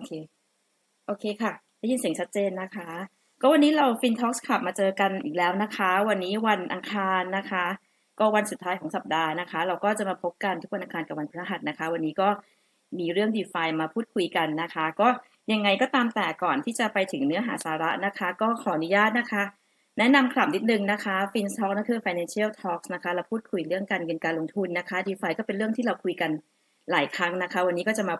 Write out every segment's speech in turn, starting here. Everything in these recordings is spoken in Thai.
โอเค โอเคค่ะ ได้ยินเสียงชัดเจนนะคะ ก็วันนี้เรา FinTalks Club มาเจอกันอีกแล้วนะคะ วันนี้วันอังคารนะคะ ก็วันสุดท้ายของสัปดาห์นะคะ เราก็จะมาพบกันทุกวันอังคารกับวันพฤหัสนะคะ วันนี้ก็มีเรื่อง d e f ามาพูดคุยกันนะคะ ก็ยังไงก็ตามแต่ก่อนที่จะไปถึงเนื้อหาสาระนะคะ ก็ขออนุญาตนะคะ แนะนำคลับนิดนึงนะคะ f i n t a l k นั่นคือ Financial Talks นะคะเราพูดคุยเรื่องการเงินการลงทุนนะคะ d e f าก็เป็นเรื่องที่เราคุยกันหลายครั้งนะคะ วันนี้ก็จะมา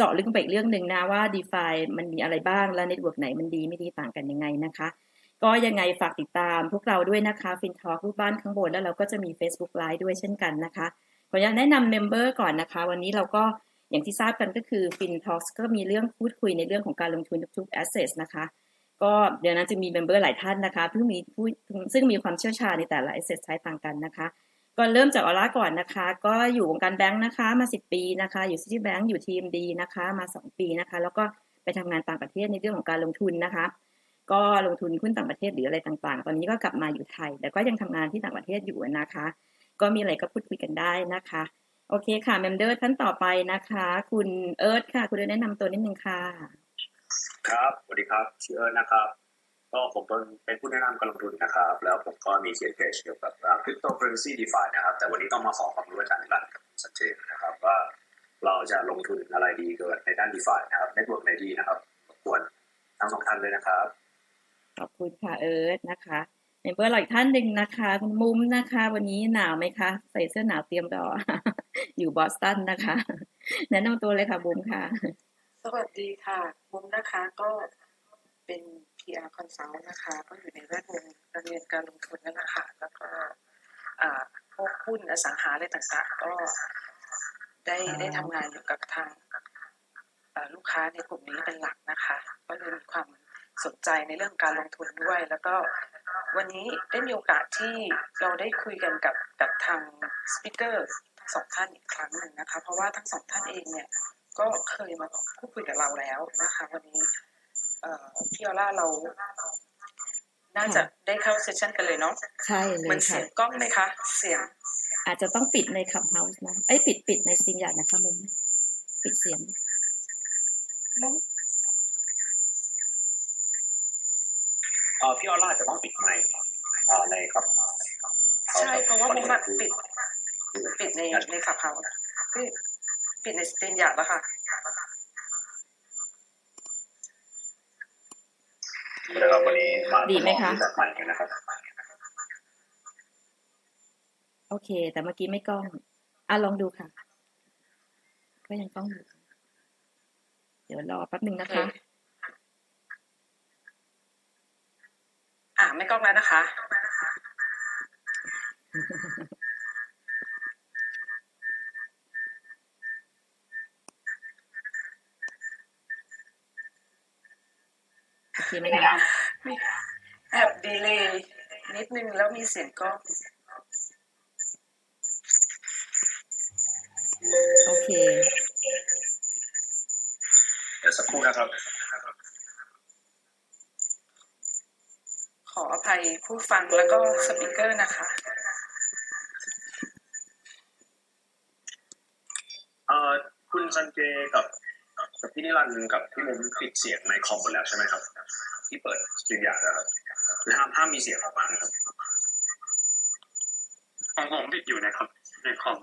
เจาะลึกไปอีกเรื่องหนึ่งนะว่า d e f ามันมีอะไรบ้างและ network ไหนมันดีไม่ดีต่างกันยังไงนะคะ ก็ยังไงฝากติดตามพวกเราด้วยนะคะ f i n t a l k รูปบ้านข้างบนแล้วเราก็จะมี Facebook Live ด้วยเช่นกันนะคะขออนุญาตแนะนำ member ก่อนนะคะ วันนี้เราก็อย่างที่ทราบกันก็คือ FinTalks ก็มีเรื่องพูดคุยในเรื่องของการลงทุนทุกๆ asset นะคะก็เดี๋ยวนั้นจะมี member หลายท่านนะคะเพิ่งมีผู้ซึ่งมีความเชี่ยวชาญในแต่ละ asset ใช้ต่างกันนะคะ ก็เริ่มจากออร่าก่อนนะคะ ก็อยู่วงการแบงค์นะคะ มา10ปีนะคะ อยู่ City Bank อยู่ TMB นะคะ มา2ปีนะคะ แล้วก็ไปทำงานต่างประเทศในเรื่องของการลงทุนนะคะ ก็ลงทุนหุ้นต่างประเทศหรืออะไรต่างๆ ตอนนี้ก็กลับมาอยู่ไทย แต่ก็ยังทำงานที่ต่างประเทศอยู่นะคะ ก็มีอะไรก็พูดคุยกันได้นะคะ โอเคค่ะ member ท่านต่อไปนะคะ คุณเอิร์ธค่ะ คุณเอิร์ธแนะนำตัวนิดนึงค่ะ ครับสวัสดีครับชื่อเอิร์ธนะครับ ก็ผมเป็นเป็นผู้แนะนำการลงทุนนะครับ แล้วผมก็มีเขียนเพจเกี่ยวกับcryptocurrency DeFi นะครับ แต่วันนี้ต้องมาขอความรู้อาจารย์รันดร์ซันเจนะครับว่าเราจะลงทุนอะไรดีเกิดในด้าน DeFi นะครับ network ไหนดีนะครับควรทั้งสองท่านเลยนะครับ ขอบคุณค่ะเอิร์ธนะคะ member หลายท่านหนึ่งนะคะคุณบุ๋มนะคะ วันนี้หนาวไหมคะ ใส่เสื้อหนาวเตรียมรอ อยู่บอสตันนะคะ แนะนำตัวเลยค่ะบุ๋มค่ะ สวัสดีค่ะบุ๋มนะคะก็เป็น PR Consult นะคะ ก็อยู่ในแวดวงการเรียนการลงทุนนั่นแหละค่ะแล้วก็พวกหุ้นอสังหาอะไรต่างๆ ก็ได้ได้ทำงานอยู่กับทางลูกค้าในกลุ่มนี้เป็นหลักนะคะ ก็เลยมีความสนใจในเรื่องการลงทุนด้วย แล้วก็วันนี้ได้มีโอกาสที่เราได้คุยกันกับกับทางสปิเกอร์ทั้งสองท่านอีกครั้งหนึ่งนะคะ เพราะว่าทั้งสองท่านเองเนี่ยก็เคยมาพูดคุยกับเราแล้วนะคะ วันนี้ พี่ออล่าเรา น่าจะได้เข้าเซสชันกันเลยเนาะใช่เลยค่ะมันเสียงกล้องไหมคะ เสียง อาจจะต้องปิดในคับเฮาส์นะไอ้ปิดปิดในสตีมยาดนะคะมุมปิดเสียงมุมเออพี่ออร่าจะต้องปิดไมค์ในครับใช่เพราะว่าผมมาปิด ปิดในในขับเขาปิดในสเตนยาแล้วค่ะ นะครับวันนี้มาดีไหมคะใหม่นะครับโอเค แต่เมื่อกี้ไม่กล้องอะลองดูค่ะ ก็ยังกล้องอยู่เดี๋ยวรอแป๊บหนึ่งนะคะ อ่าไม่กล้องแล้วนะคะ โอเคไหมคะแอบดีเลยนิดนึงแล้วมีเสียงก็โอเค เดี๋ยวสักครู่นะครับ ขออภัยผู้ฟังแล้วก็สปิเกอร์นะคะ เอ่อคุณซันเจกับกับ พี่นิรันดร์กับพี่บุ๋มปิดเสียงในคอมหมดแล้วใช่ไหมครับที่เปิด StreamYard แล้วครับคือห้ามห้ามมีเสียงออกมาครับของผมปิดอยู่นะครับ ในคอม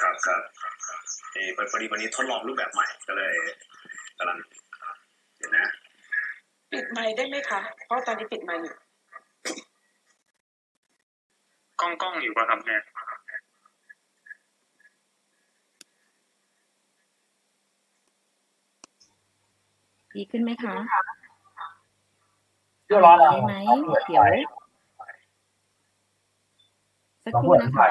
ครับครับเออพอดีวันนี้ทดลองรูปแบบใหม่ก็เลยกำลังเดี๋ยวนะ ปิดไมค์ได้ไหมคะ เพราะตอนนี้ปิดไมค์อยู่กล้องกล้องอยู่ป่ะครับเนี่ย ดีขึ้นไหมคะเดี๋ยวรอได้ไหมเดี๋ยวสักครู่นะคะ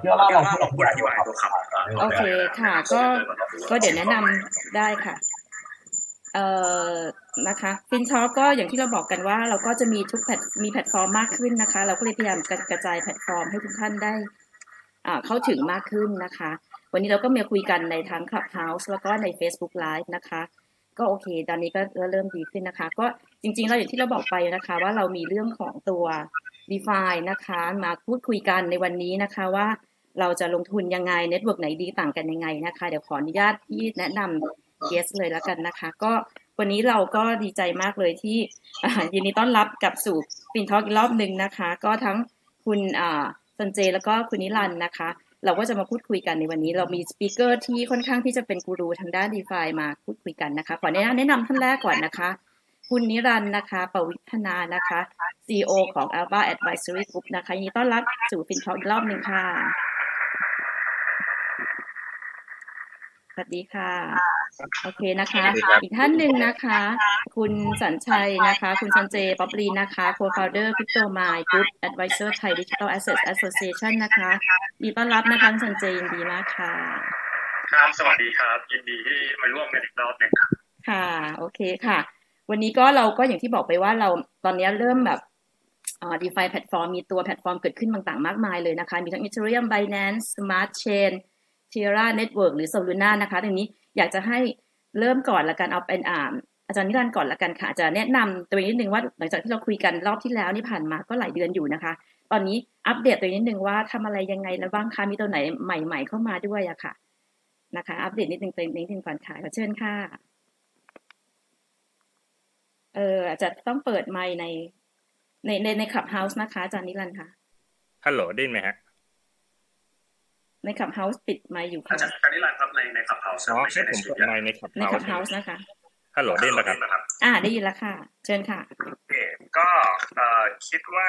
เดี๋ยวเราลองลองพูดอธิบายตัวขับโอเคค่ะ ก็ก็เดี๋ยวแนะนำได้ค่ะ เอ่อนะคะฟินชอก็อย่างที่เราบอกกันว่า เราก็จะมีทุกแพลตมีแพลตฟอร์มมากขึ้นนะคะ เราก็เลยพยายามกระจายแพลตฟอร์มให้ทุกท่านได้อ่าเข้าถึงมากขึ้นนะคะ วันนี้เราก็มาคุยกันในทั้ง Clubhouse แล้วก็ใน Facebook Live นะคะ ก็โอเค ตอนนี้ก็เริ่มดีขึ้นนะคะ ก็จริงๆเราอย่างที่เราบอกไปนะคะ ว่าเรามีเรื่องของตัว d e f i นะคะ มาพูดคุยกันในวันนี้นะคะว่าเราจะลงทุนยังไง network ไหนดีต่างกันยังไงนะคะ เดี๋ยวขออนุญาตที่แนะนำเกสเลยแล้วกันนะคะ ก็วันนี้เราก็ดีใจมากเลยที่ยินดีต้อนรับกับสู่ฟินทอล์กอีกรอบหนึ่งนะคะ ก็ทั้งคุณสันเจแล้วก็คุณนิรันนะคะ เราก็จะมาพูดคุยกันในวันนี้ เรามีสปิเกอร์ที่ค่อนข้างที่จะเป็นกูรูทางด้านดีฟามาพูดคุยกันนะคะ ขอแนะนำแนะนำท่านแรกก่อนนะคะ คุณนิรันด์นะคะปวิธนานะคะ CEO ของ Alpha Advisory Group นะคะยินดีต้อนรับสู่ฟินทอลอีกรอบหนึ่งค่ะ สวัสดีค่ะ โอเคนะคะ อีกท่านหนึ่งนะคะ คุณสัญชัยนะคะ คุณซันเจป๊อปลีนะคะ co-founder Crypto Mind Group Advisor Thai Digital Assets Association นะคะยินดีต้อนรับนะคะคุณซันเจยินดีมากค่ะ ครับ สวัสดีครับ ยินดีที่มาร่วมกันอีกรอบหนึงครับค่ะ โอเคค่ะ วันนี้ก็เราก็อย่างที่บอกไปว่าเราตอนนี้เริ่มแบบอ่า DeFi แพลตฟอร์มมีตัวแพลตฟอร์มเกิดขึ้นต่างๆ มากมายเลยนะคะ มีทั้ง Ethereum Binance Smart Chain Terra Network หรือ Solana นะคะตรงนี้อยากจะให้เริ่มก่อนละกันเอาเป็นอ่าอาจารย์นิรันดร์ก่อนละกันค่ะอาจารย์แนะนำตัวเองนิดนึงว่าหลังจากที่เราคุยกันรอบที่แล้วนี่ผ่านมาก็หลายเดือนอยู่นะคะ ตอนนี้อัปเดตตัวเองนิดนึงว่าทำอะไรยังไงแล้วบ้างคะมีตัวไหนใหม่ ๆ เข้ามาด้วยอะค่ะนะคะ อัปเดตนิดนึงตัวเองนิดนึงก่อนค่ะขอเชิญค่ะเอออาจจะต้องเปิดไมค์ในในในใน Clubhouse นะคะอาจารย์นิรันดร์ค่ะฮัลโหลได้นไหมฮะ ในขับเฮาส์ปิดไมค์อยู่อาค่ะจารย์การนิรันดร์ครับในในขับเฮาส์อ๋อไม่ให้ใช่ในผมสตูเปิดดิโอไมค์ในขับในเฮาขับส์เฮาส์นะคะฮัลโหลได้ยินไหมครับนะครับ อ่าได้ยินแล้วค่ะ เชิญค่ะโอเคก็เอ่อคิดว่า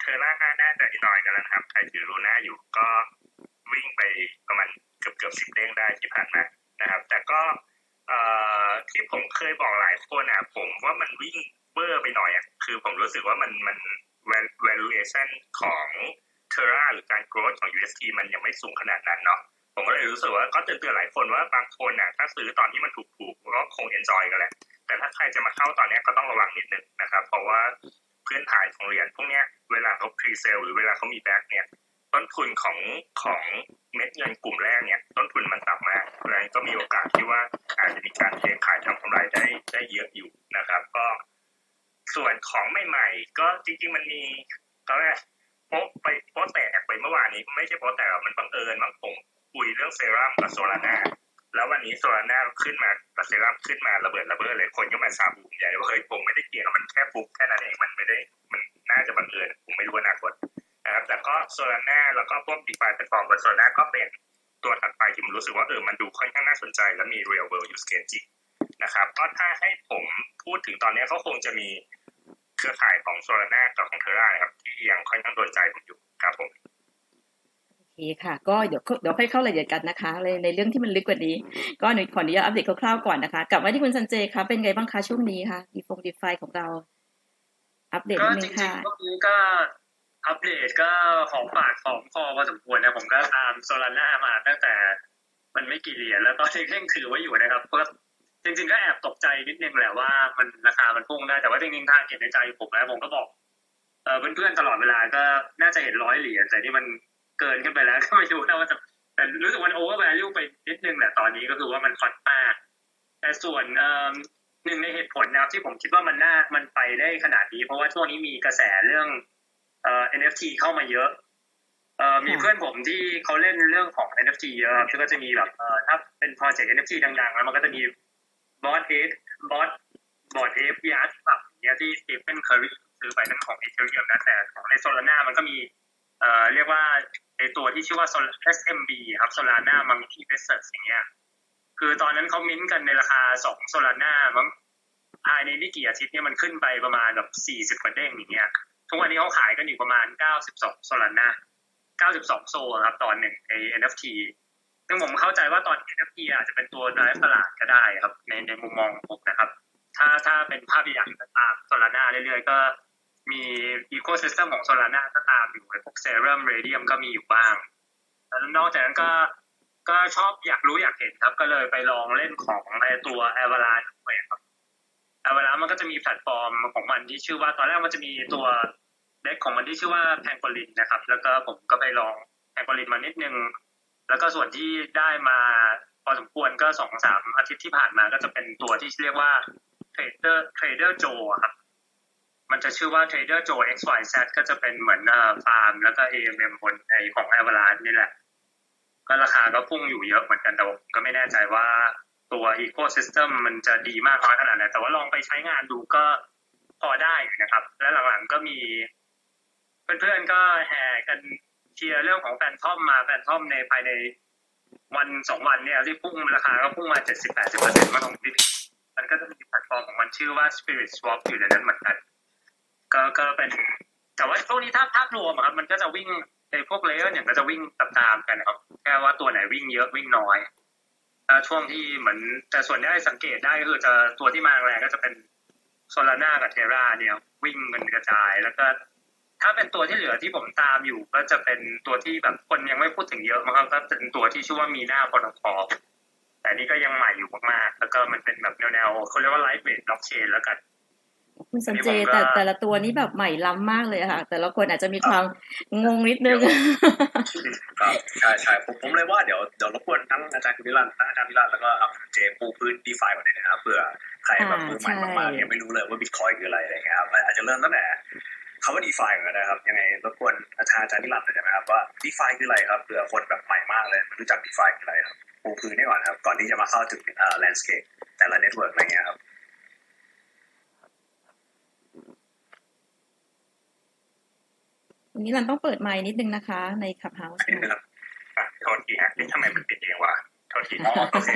เทอร่าน่าจะอีกหน่อยกันแล้วนะครับใครถือรูน่าอยู่ก็วิ่งไปประมาณเกือบเกือบสิบเด้งได้ที่ผ่านมานะครับ แต่ก็เอ่อที่ผมเคยบอกหลายคนอะผมว่ามันวิ่งเบอร์ไปหน่อยอะคือผมรู้สึกว่ามันมัน valuation ของ เทอร่าหรือการ growth ของ UST มันยังไม่สูงขนาดนั้นเนาะผมก็เลยรู้สึกว่าก็เตือนๆหลายคนว่าบางคนน่ะถ้าซื้อตอนที่มันถูกๆก็คง enjoy กันแหละแต่ถ้าใครจะมาเข้าตอนนี้ก็ต้องระวังนิดนึงนะครับเพราะว่าพื้นฐานของเหรียญพวกนี้เวลาเขา pre sale หรือเวลาเขามีแบ็กเนี่ยต้นทุนของของเม็ดเงินกลุ่มแรกเนี่ยต้นทุนมันต่ำมากเพราะฉะนั้นก็มีโอกาสที่ว่าอาจจะมีการเทขายทำกำไรได้ได้เยอะอยู่นะครับ ก็ส่วนของใหม่ ๆ ก็จริงๆมันมีเขาเรียก โป๊ะไปโป๊ะแตกไปเมื่อวานนี้ไม่ใช่โป๊ะแตกมันบังเอิญบางผมคุยเรื่องเซรั่มกับ Solana แล้ววันนี้ Solana ขึ้นมาเซรั่มขึ้นมาระเบิดระเบ้อเลยคนก็มาซาบูมใหญ่ว่าเฮ้ยผมไม่ได้เกี่ยวมันแค่ฟุกแค่นั้นเองมันไม่ได้มันน่าจะบังเอิญผมไม่รู้อนาคตนะครับแต่ก็ Solana แล้วก็พวก DeFi แพลตฟอร์มบน Solana ก็เป็นตัวถัดไปที่ผมรู้สึกว่าเออมันดูค่อนข้างน่าสนใจ และมี real world use case จริงนะครับก็ถ้าให้ผมพูดถึงตอนนี้ก็คงจะมี เครือข่ายของโซลาร่ากับของเทอร่าครับที่ยังค่อนข้างโดนใจผมอยู่ครับผมโอเคค่ะก็เดี๋ยวเดี๋ยวค่อยเข้ารายละเอียดกันนะคะในในเรื่องที่มันลึกกว่านี้ ก็หนูขออนุญาตอัปเดตคร่าวๆก่อนนะคะ กลับมาที่คุณสันเจคะเป็นไงบ้างคะช่วงนี้คะดีฟงดีไฟของเรา อัปเดตก็นิดจนึงริงค่ะๆก็คือก็อัปเดตก็ของฝากของพอพอสมควรนะผมก็ตาม Solana มาตั้งแต่มันไม่กี่เหรียญแล้วก็เร่งถือไว้อยู่นะครับเพราะ จริง ๆ ก็แอบตกใจนิดนึงแหละว่ามันราคามันพุ่งได้แต่ว่าจริงๆทางเก็บในใจผมนะผมก็บอกเออเพื่อนๆตลอดเวลาก็น่าจะเห็นร้อยเหรียญแต่นี่มันเกินขึ้นไปแล้วก็ไม่รู้นะว่าจะแต่รู้สึกมันโอเวอร์แวลูไปนิดนึงแหละตอนนี้ก็คือว่ามันคอนมากแต่ส่วนเอ่อหนึ่งในเหตุผลนะครับที่ผมคิดว่ามันน่ามันไปได้ขนาดนี้ เพราะว่าช่วงนี้มีกระแสเรื่องเอ่อ NFT เข้ามาเยอะเอ่อมีค่ะเพื่อนผมที่เขาเล่นเรื่องของ NFT เยอะซึ่งก็จะมีแบบเอ่อถ้าเป็นโปรเจกต์ NFT ดังๆแล้วมันก็จะมี บอสเอฟบอสบอสเอฟยาร์แบบเนี้ยที่สตีเฟนเคอร์รีซื้อไปนั่นของ Ethereum นะแต่ของใน Solana มันก็มีเอ่อเรียกว่าไอตัวที่ชื่อว่า Sol- SMB ครับ Solana Monkey Business อย่างเงี้ย คือตอนนั้นเขามิ้นกันในราคาสอง Solana มั้งภายในไม่กี่อาทิตย์เนี่ยมันขึ้นไปประมาณแบบสี่สิบกว่าเด้งอย่างเงี้ย ทุกวันนี้เขาขายกันอยู่ประมาณเก้าสิบสองโซลาร่าเก้าสิบสองโซครับตอนหนึ่งไอ NFT ซึ่งผมเข้าใจว่าตอน NFT อาจจะเป็นตัว drive ตลาดก็ได้ครับ ในในมุมมองผมนะครับ ถ้าถ้าเป็นภาพใหญ่ก็ตามโซลาร่าเรื่อยๆ ก็มีอีโค y ิสเต็มของโซลาร่าก็ตามอยู่พวกเซรั่มเรเดียมก็มีอยู่บ้างแล้วนอกจากนั้นก็ก็ชอบอยากรู้อยากเห็นครับ ก็เลยไปลองเล่นของในตัว a v a l a n c h ด้วยครับ a v a l a n c h มันก็จะมีแพลตฟอร์มของมันที่ชื่อว่าตอนแรกมันจะมีตัวเด็กของมันที่ชื่อว่า Pangolin นะครับ แล้วก็ผมก็ไปลอง Pangolin มานิดนึง แล้วก็ส่วนที่ได้มาพอสมควรก็สองสามอาทิตย์ที่ผ่านมาก็จะเป็นตัวที่เรียกว่า Trader Trader Joe อะครับมันจะชื่อว่า Trader Joe XYZ ก็จะเป็นเหมือนฟาร์มแล้วก็ AMM บนไอ้ของ Avalanche นี่แหละ ก็ราคาก็พุ่งอยู่เยอะเหมือนกันแต่ผมก็ไม่แน่ใจว่าตัว Ecosystem มันจะดีมากน้อยขนาดไหนแต่ว่าลองไปใช้งานดูก็พอได้อยู่นะครับ และหลังๆก็มี เพื่อนๆก็แห่กัน เชียร์เรื่องของ Fantom มา Fantom ในภายในวันสองวันเนี่ยที่พุ่งราคาก็พุ่งมาเจ็ดสิบแปดสิบเปอร์เซ็นต์มาตรงที่มันก็จะมีแพลตฟอร์มของมันชื่อว่า Spirit Swap อยู่ในนั้นเหมือนกัน ก็ก็เป็น แต่ว่าช่วงนี้ถ้าภาพรวมครับมันก็จะวิ่งในพวก layer เนี่ยก็จะวิ่งตามๆกันนะครับแค่ว่าตัวไหนวิ่งเยอะวิ่งน้อยช่วงที่เหมือนแต่ส่วนที่สังเกตได้ก็คือจะตัวที่มาแรงก็จะเป็นโซลาร่ากับเทราเนี่ยวิ่งเงินกระจาย แล้วก็ ถ้าเป็นตัวที่เหลือที่ผมตามอยู่ ก็จะเป็นตัวที่แบบคนยังไม่พูดถึงเยอะมั้งครับก็เป็นตัวที่ชื่อว่ามีหน้าพอทอแต่อันนี้ก็ยังใหม่อยู่มากๆ แล้วก็มันเป็นแบบแนวๆเขาเรียกว่าไลฟ์เวทบล็อกเชนแล้วกันคุณสันเจนี่ผมก็แต่แต่ละตัวนี้แบบใหม่ล้ำมากเลยอะค่ะ แต่ละคนอาจจะมีความงงนิดนึงครับใช่ใช่ผมผมเลยว่าเดี๋ยวเดี๋ยวรบกวนทั้งอาจารย์คุณวิรันทั้งอาจารย์วิรันแล้วก็เอาคุณเจปูพื้นดีฟาก่อนเลยนะครับเผื่อใครแบบอ่ามือใหม่ใช่มากๆยังไม่รู้เลยว่าบิตคอยน์คืออะไรอะไรเงี้ยครับอาจจะเริ่มตั้งแต่ คำว่า DeFi ก่อนนะครับ ยังไงรบกวนอาจารย์อาจารย์วิรันหน่อยได้ไหมครับว่า DeFi คืออะไรครับเผื่อคนแบบใหม่มากเลยไม่รู้จัก DeFi คืออะไรครับปูพื้นให้ก่อนครับ ก่อนที่จะมาเข้าถึงเอ่อ landscape แต่ละ network อะไรเงี้ยครับวันนี้เราต้องเปิดไมค์นิดนึงนะคะ ใน Clubhouse นิดนึงครับอะโทษทีฮะนี่ทำไมมันปิดเองวะโทษทีอ๋อโอเค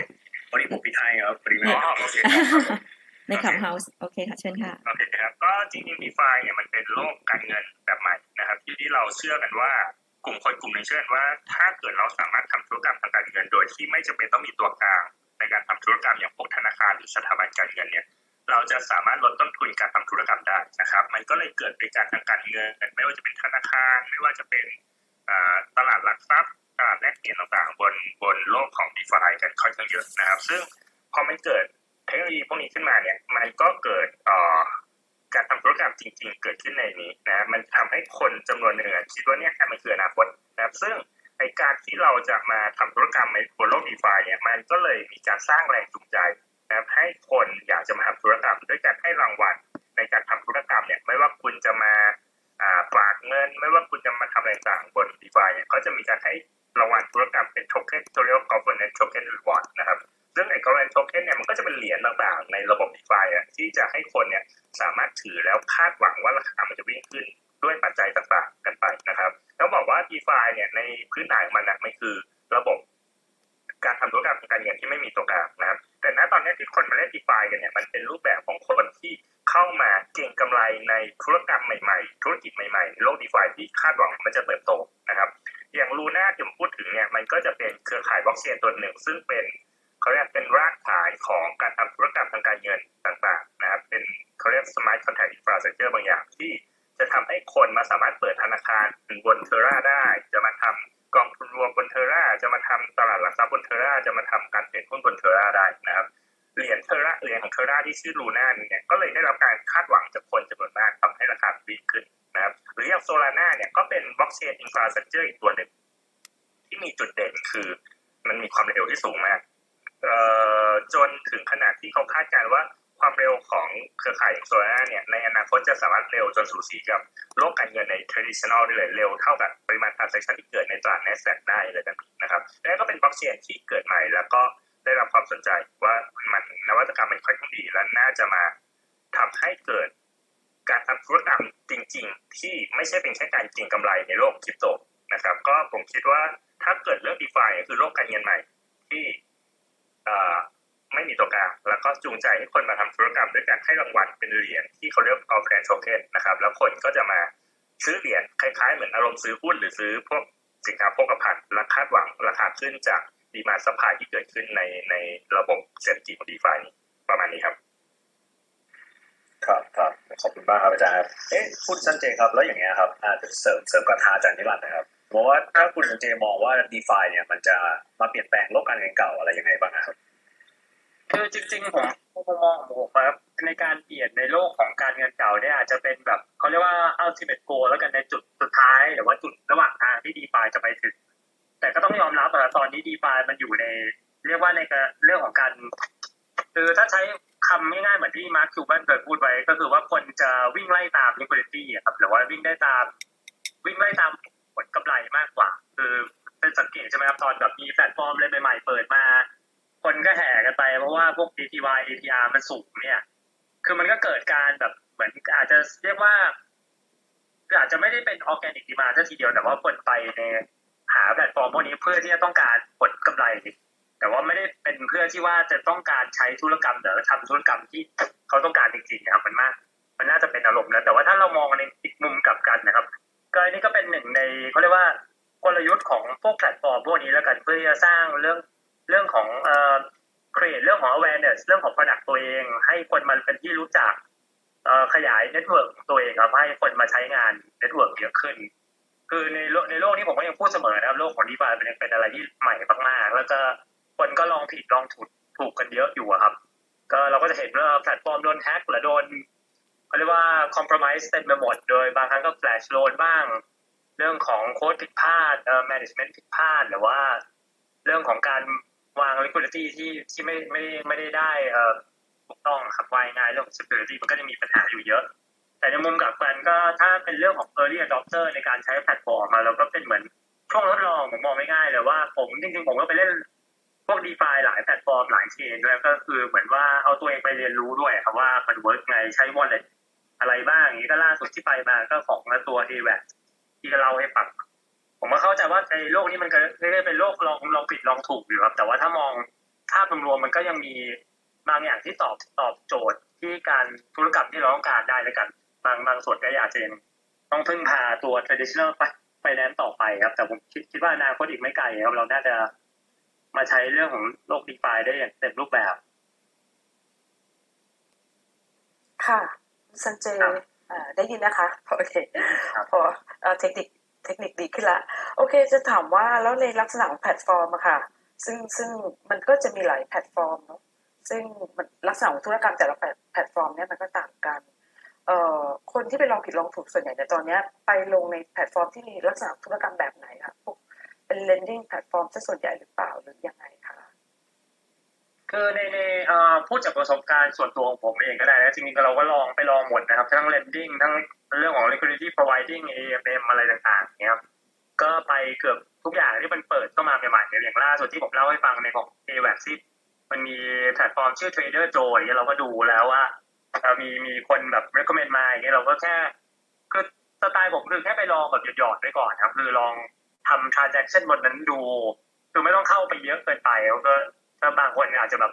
วันนี้ผมปิดให้ครับพอดีไม่อ๋อโอเคครับ ใน Clubhouse โอเคค่ะเชิญค่ะโอเคครับก็จริงๆ DeFi เนี่ยมันเป็นโลกการเงินแบบใหม่นะครับที่ที่เราเชื่อกันว่ากลุ่มคนกลุ่มหนึ่งเชื่อกันว่า ถ้าเกิดเราสามารถทำธุรกรรมทางการเงิน โดยที่ไม่จำเป็นต้องมีตัวกลางในการทำธุรกรรมอย่างพวกธนาคารหรือสถาบันการเงินเนี่ยเราจะสามารถลดต้นทุนการทำธุรกรรมได้นะครับ มันก็เลยเกิดบริการทางการเงิน ไม่ว่าจะเป็นธนาคารไม่ว่าจะเป็นอ่าตลาดหลักทรัพย์ตลาดแลกเปลี่ยนต่างๆ บนบนโลกของ DeFi กันค่อนข้างเยอะนะครับ ซึ่งพอมันเกิด เทคโนโลยีพวกนี้ขึ้นมาเนี่ยมันก็เกิดออการทำธุรกรรมจริง ๆ เกิดขึ้นในนี้นะมันทำให้คนจำนวนหนึ่งคิดว่าเนี่ยมันคืออนาคตนะครับซึ่งในการที่เราจะมาทำธุรกรรมในบนโลกดีฟาเนี่ยมันก็เลยมีการสร้างแรงจูงใจนะครับให้คนอยากจะมาทำธุรกรรมด้วยการให้รางวัลในการทำธุรกรรมเนี่ยไม่ว่าคุณจะมาฝากเงิน ไม่ว่าคุณจะมาทำอะไรต่างบนดีฟาเนี่ยก็จะมีการให้รางวัลธุรกรรมเป็นโทเค็นตัวเรียกว่า governance token reward นะครับ ซึ่องไอ้ governance token เนี่ยมันก็จะเป็นเหรียญต่างๆ ในระบบ DeFi อะที่จะให้คนเนี่ยสามารถถือแล้วคาดหวังว่าราคามันจะวิ่งขึ้นด้วยปัจจัยต่างๆ กันไปนะครับแล้วบอกว่า DeFi เนี่ยในพื้นฐานมันนะมันคือระบบการทำธุรกรรมทางการเงินที่ไม่มีตัวกลางนะครับ แต่ณตอนนี้ที่คนมาเล่น DeFi กันเนี่ยมันเป็นรูปแบบของคนที่เข้ามาเก็งกำไรในธุรกรรมใหม่ๆ ธุรกิจใหม่ๆในโลก DeFi ที่คาดหวังมันจะเติบโตนะครับ อย่างลูน่าที่ผมพูดถึงเนี่ยมันก็จะเป็นเครือข่ายบล็อกเชนตัวหนึ่ง ซึ่งเป็น เขาเรียกเป็นรากฐานของการทำธุรกรรมทางการเงินต่างๆนะครับเป็นเขาเรียก smart contract infrastructure บางอย่างที่จะทำให้คนมาสามารถเปิดธนาคารบนเทอร่าได้ จะมาทำกองทุนรวมบนเทอร่าจะมาทำตลาดหลักทรัพย์บนเทอร่าจะมาทำการเทรดหุ้นบนเทอร่าได้นะครับเหรียญ Terra เหรียญของ Terra ที่ชื่อ Luna เนี่ยก็เลยได้รับการคาดหวังจากคนจำนวนมากทำให้ราคาวิ่งขึ้นนะครับหรืออย่าง Solana เนี่ยก็เป็นบล็อกเชน infrastructure อีกตัวหนึ่งที่มีจุดเด่นคือมันมีความเร็วที่สูงมาก จนถึงขนาดที่เขาคาดการณ์ว่าความเร็วของเครือข่าย Solana เนี่ยในอนาคตจะสามารถเร็วจนสูสีกับโลกการเงินใน traditional ได้เลยเร็วเท่ากับปริมาณ transaction ที่เกิดในตลาด NASDAQ ได้เลยนะครับและก็เป็นบล็อกเชนที่เกิดใหม่แล้วก็ได้รับความสนใจว่ามันนวัตกรรมมันค่อนข้างดีและน่าจะมาทำให้เกิดการทำธุรกรรมจริง ๆ ที่ไม่ใช่เป็นแค่การเก็งกำไรในโลกคริปโตนะครับ ก็ผมคิดว่าถ้าเกิดเรื่อง DeFi คือโลกการเงินใหม่ที่ ไม่มีตัวกลาง แล้วก็จูงใจให้คนมาทำธุรกรรมด้วยการให้รางวัลเป็นเหรียญที่เขาเรียก governance token นะครับ แล้วคนก็จะมาซื้อเหรียญคล้ายๆ เหมือนอารมณ์ซื้อหุ้นหรือซื้อพวกสินค้าโภคภัณฑ์และคาดหวังราคาขึ้นจากดีมาสปายที่เกิดขึ้นในในระบบเศรษฐกิจของ DeFi นี้ประมาณนี้ครับ ครับครับขอบคุณมากครับอาจารย์ครับเอ๊ะคุณสันเจครับแล้วอย่างเงี้ยครับอาจจะเสริมเสริมกับทาอาจารย์นิรันดร์นะครับ เพราะว่าถ้าคุณเจมองว่า DeFi เนี่ย มันจะมาเปลี่ยนแปลงโลกการเงินเก่าอะไรยังไงบ้างครับคือจริงๆผมมุมมองของผมครับในการเปลี่ยนในโลกของการเงินเก่าเนี่ยอาจจะเป็นแบบเขาเรียกว่า ultimate goal แล้วกันในจุดสุดท้ายหรือว่าจุดระหว่างทางที่ DeFi จะไปถึง แต่ก็ต้องยอมรับว่าตอนนี้ DeFi มันอยู่ใน เรียกว่าในเรื่องของการคือถ้าใช้คำง่ายๆเหมือนที่ Mark Cuban เคยพูดไว้ ก็คือว่าคนจะวิ่งไล่ตาม liquidity อะครับหรือว่าวิ่งได้ตาม วิ่งไล่ตาม ผลกำไรมากกว่า คือเป็นสังเกตใช่ไหมครับตอนแบบมีแพลตฟอร์มอะไรใหม่ๆเปิดมา คนก็แห่กันไป เพราะว่าพวก ATY ATR มันสูงเนี่ย คือมันก็เกิดการแบบเหมือนอาจจะเรียกว่าอาจจะไม่ได้เป็นออร์แกนิกดีมาซะทีเดียวแต่ว่าคนไปในหาแพลตฟอร์มพวกนี้เพื่อที่จะต้องการผลกำไร แต่ว่าไม่ได้เป็นเพื่อที่ว่าจะต้องการใช้ธุรกรรมหรือทำธุรกรรมที่เขาต้องการจริงๆนะครับมันมาก มันน่าจะเป็นอารมณ์นะแต่ว่าถ้าเรามองในอีกมุมกลับกันนะครับ ก็อันนี้ก็เป็นหนึ่งในเขาเรียกว่ากลยุทธ์ของพวกแพลตฟอร์มพวกนี้แล้วกันเพื่อจะสร้างเรื่องเรื่องของเอ่อ create เรื่องของ awareness เรื่องของ product ตัวเอง ให้คนมันเป็นที่รู้จักเอ่อขยาย network ตัวเองครับให้คนมาใช้งาน network เยอะขึ้น คือในโลกในโลกนี้ผมก็ยังพูดเสมอนะครับโลกของ DeFi เป็นยังเป็นอะไรที่ใหม่มากๆแล้วก็คนก็ลองผิดลองถูกถูกกันเยอะอยู่ครับ ก็เราก็จะเห็นว่าแพลตฟอร์มโดนแฮ็กหรือโดน เขาเรียกว่า compromise เต็มไปหมดโดยบางครั้งก็ flash loan บ้าง เรื่องของโค้ดผิดพลาดเอ่อ management ผิดพลาดหรือว่า เรื่องของการวาง liquidity ที่ที่ไม่ไม่ไม่ได้ได้เอ่อถูกต้องครับว่าง่ายเรื่องของ security มันก็จะมีปัญหาอยู่เยอะ แต่ในมุมกลับกันก็ถ้าเป็นเรื่องของ early adopter ในการใช้แพลตฟอร์มมาเราก็เป็นเหมือนช่วงทดลองผมมองไม่ง่ายเลยว่าผมจริงๆผมก็ไปเล่นพวก DeFi หลายแพลตฟอร์มหลาย chain ด้วยก็คือเหมือนว่าเอาตัวเองไปเรียนรู้ด้วยครับว่ามัน work ยังไงใช้ wallet อะไรบ้างอย่างนี้ก็ล่าสุดที่ไปมาก็ของตัว a v a c ที่ก็เล่าให้ฟังผมก็เข้าใจว่าในโลกนี้มันก็เรียกเป็นโลกลองลองผิดลองถูกอยู่ครับ แต่ว่าถ้ามองภาพรวมมันก็ยังมีบางอย่างที่ตอบตอบโจทย์ที่การธุรกรรมที่เราต้องการได้แล้วกัน บางบางส่วนก็อาจจะยังต้องพึ่งพาตัว traditional finance ต่อไปครับ แต่ผมคิดคิดว่าอนาคตอีกไม่ไกลครับ เราน่าจะมาใช้เรื่องของโลก DeFi ได้อย่างเต็มรูปแบบ ค่ะ คุณเจครับอ่าได้ยินนะคะโอเคครับพอเอ่อเทคนิคเทคนิคดีขึ้นละโอเค จะถามว่าแล้วในลักษณะของแพลตฟอร์มอะค่ะ ซึ่งซึ่งมันก็จะมีหลายแพลตฟอร์มเนาะซึ่งมันลักษณะของธุรกรรมแต่ละแพลตแพลตฟอร์มเนี่ยมันก็ต่างกันเอ่อคนที่ไปลองผิดลองถูกส่วนใหญ่ในตอนเนี้ยไปลงในแพลตฟอร์มที่มีลักษณะธุรกรรมแบบไหนคะพวกเป็น lending แพลตฟอร์มซะส่วนใหญ่หรือเปล่าหรือยังไงคะ คือในในพูดจากประสบการณ์ส่วนตัวของผมเองก็ได้นะจริงๆเราก็ลองไปลองหมดนะครับ ทั้ง lending ทั้งเรื่องของ liquidity providing AMM อะไรต่างๆเนี่ยครับก็ไปเกือบทุกอย่างที่มันเปิดเข้ามาใหม่ๆอย่างล่าสุดที่ผมเล่าให้ฟังในของ a v a c ที่มันมีแพลตฟอร์มชื่อ Trader Joe อย่างเงี้ยเราก็ดูแล้วว่าเอ่อมีมีคนแบบ recommend มาอย่างเงี้ยเราก็แค่คือสไตล์ผมคือแค่ไปลองแบบหยอดๆไปก่อนครับ คือลองทำ transaction บนนั้นดู คือไม่ต้องเข้าไปเยอะเกินไปแล้วก็ ถ้าบางคนอาจจะแบบ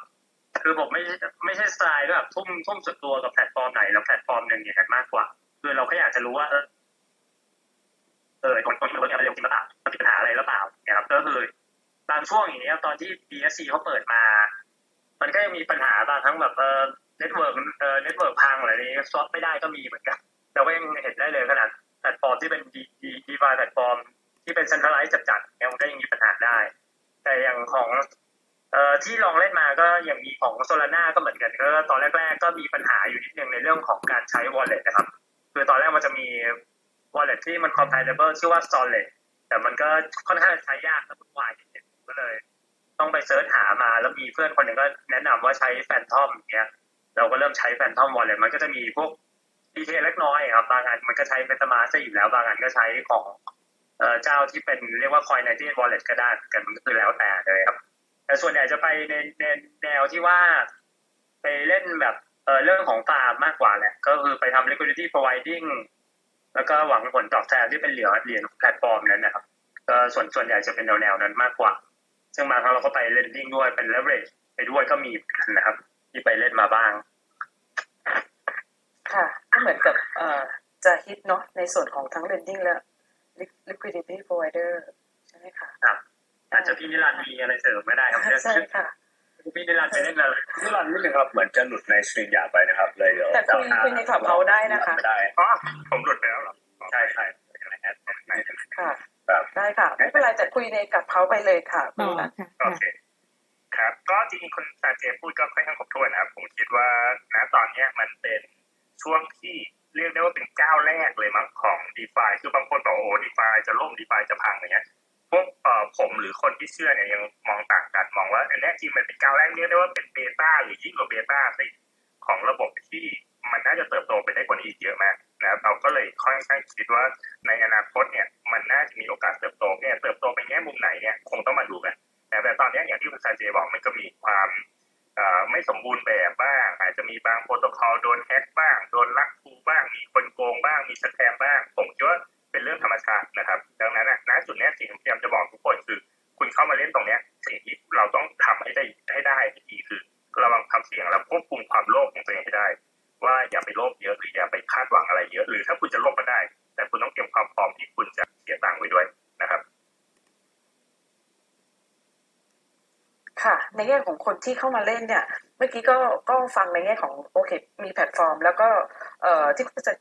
คือผมไม่ไม่ใช่สไตล์แบบทุ่มทุ่มสุดตัวกับแพลตฟอร์มไหนแล้วแพลตฟอร์มหนึ่งอย่างนั้นมากกว่า คือเราแค่อยากจะรู้ว่า เออเออคนคนที่มันอะไรจริงหรือเปล่ามันมีปัญหาอะไรหรือเปล่าเนี่ยครับก็คือบางช่วงอย่างเงี้ยตอนที่ BSC เขาเปิดมา มันก็ยังมีปัญหาบางทั้งแบบเออ network เออ network พังอะไรนี้ swap ไม่ได้ก็มีเหมือนกันแต่ว่ายังเห็นได้เลยขนาดแพลตฟอร์มที่เป็นดีดี DeFi แพลตฟอร์มที่เป็น centralized จัดๆเนี่ยมันก็ยังมีปัญหาได้ แต่อย่างของ เอ่อที่ลองเล่นมาก็อย่างมีของ Solana ก็เหมือนกันก็ตอนแรก ๆ ก็มีปัญหาอยู่นิดนึงในเรื่องของการใช้ wallet นะครับ คือตอนแรกมันจะมี wallet ที่มัน compatible ชื่อว่า Sollet แต่มันก็ค่อนข้างใช้ยากและวุ่นวายนิดนึงก็เลย ต้องไป search หามาแล้วมีเพื่อนคนหนึ่งก็แนะนำว่าใช้ Phantom เนี้ยเราก็เริ่มใช้ Phantom wallet มันก็จะมีพวก detail เล็กน้อยครับบางอันมันก็ใช้ MetaMask อยู่แล้วบางอันก็ใช้ของเอ่อเจ้าที่เป็นเรียกว่า Coin98 wallet ก็ได้กันมันก็คือแล้วแต่เลยครับ แต่ส่วนใหญ่จะไปในในแนวที่ว่าไปเล่นแบบเออเรื่องของฟาร์มมากกว่าแหละ ก็คือไปทำ liquidity providing แล้วก็หวังผลตอบแทนที่เป็นเหรียญเหรียญแพลตฟอร์มนั้นนะครับ ก็ส่วนส่วนใหญ่จะเป็นแนวแนวนั้นมากกว่า ซึ่งบางครั้งเราก็ไป lending ด้วยเป็น leverage ไปด้วยก็มีเหมือนกันนะครับ ที่ไปเล่นมาบ้าง ค่ะก็เหมือนกับเอ่อจะฮิตเนาะในส่วนของทั้ง lending และ liquidity provider ใช่ไหมคะครับ อาจจะพี่นิรันดร์มีอะไรเสริมไม่ได้ครับใช่ค่ะพี่นิรันดร์ไปเล่นอะไรนี่รันนิดนึงครับเหมือนจะหลุดในสตรีมยาไปนะครับ เลยเดี๋ยวแต่คุยคุยใน Clubhouse ได้นะคะไม่ได้อ๋อผมหลุดไปแล้วเหรอใช่ใช่ค่ะครับได้ค่ะไม่เป็นไรแต่คุยในกับเขาไปเลยค่ะต่อคุณรัตค่ะโอเคครับก็จริงๆคุณซานเจพูดก็ค่อนข้างครบถ้วนนะครับ ผมคิดว่าณตอนเนี้ยมันเป็นช่วงที่เรียกได้ว่าเป็นก้าวแรกเลยมั้งของ d e f าคือบางคนบอกโอ้ d e f าจะล่ม d e f าจะพังอะไรเงี้ย พวกเอ่อผมหรือคนที่เชื่อเนี่ยยังมองต่างกันมองว่าอันนี้จริงมันเป็นก้าวแรกเรียกได้ว่าเป็นเบต้าหรือยิ่งกว่าเบต้าสิของระบบที่มันน่าจะเติบโตไปได้กว่านี้อีกเยอะมากนะครับเราก็เลยค่อนข้างคิดว่าในอนาคตเนี่ยมันน่าจะมีโอกาสเติบโตเนี่ยเติบโตไปแง่มุมไหนเนี่ยคงต้องมาดูกันแต่ตอนนี้อย่างที่คุณซาเจบอกมันก็มีความไม่สมบูรณ์แบบ คนที่เข้ามาเล่นเนี่ยเมื่อกี้ก็ก็ฟังในแง่ของโอเค มีแพลตฟอร์ม แล้วก็เอ่อที่คุณเจ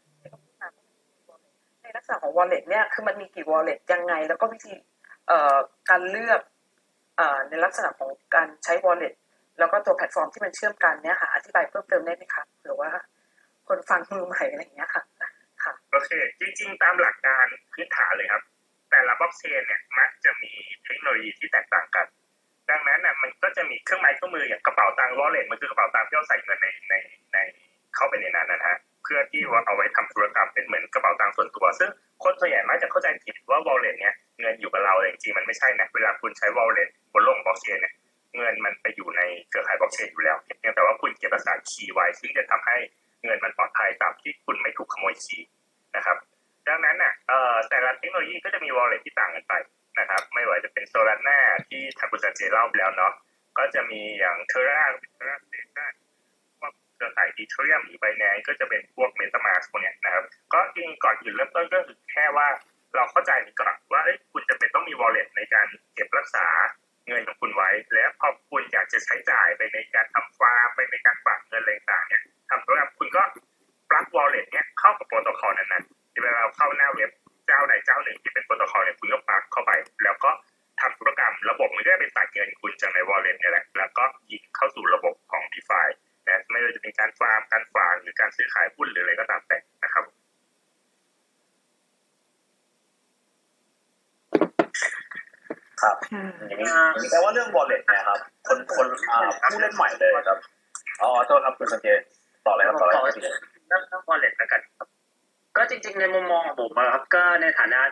ในลักษณะของ wallet เนี่ยคือมันมีกี่ wallet ยังไง แล้วก็วิธีเอ่อการเลือกเอ่อในลักษณะของการใช้ wallet แล้วก็ตัวแพลตฟอร์มที่มันเชื่อมกันเนี่ยค่ะอธิบายเพิ่มเติมได้ไหมคะหรือว่าคนฟังมือใหม่อะไร นะเ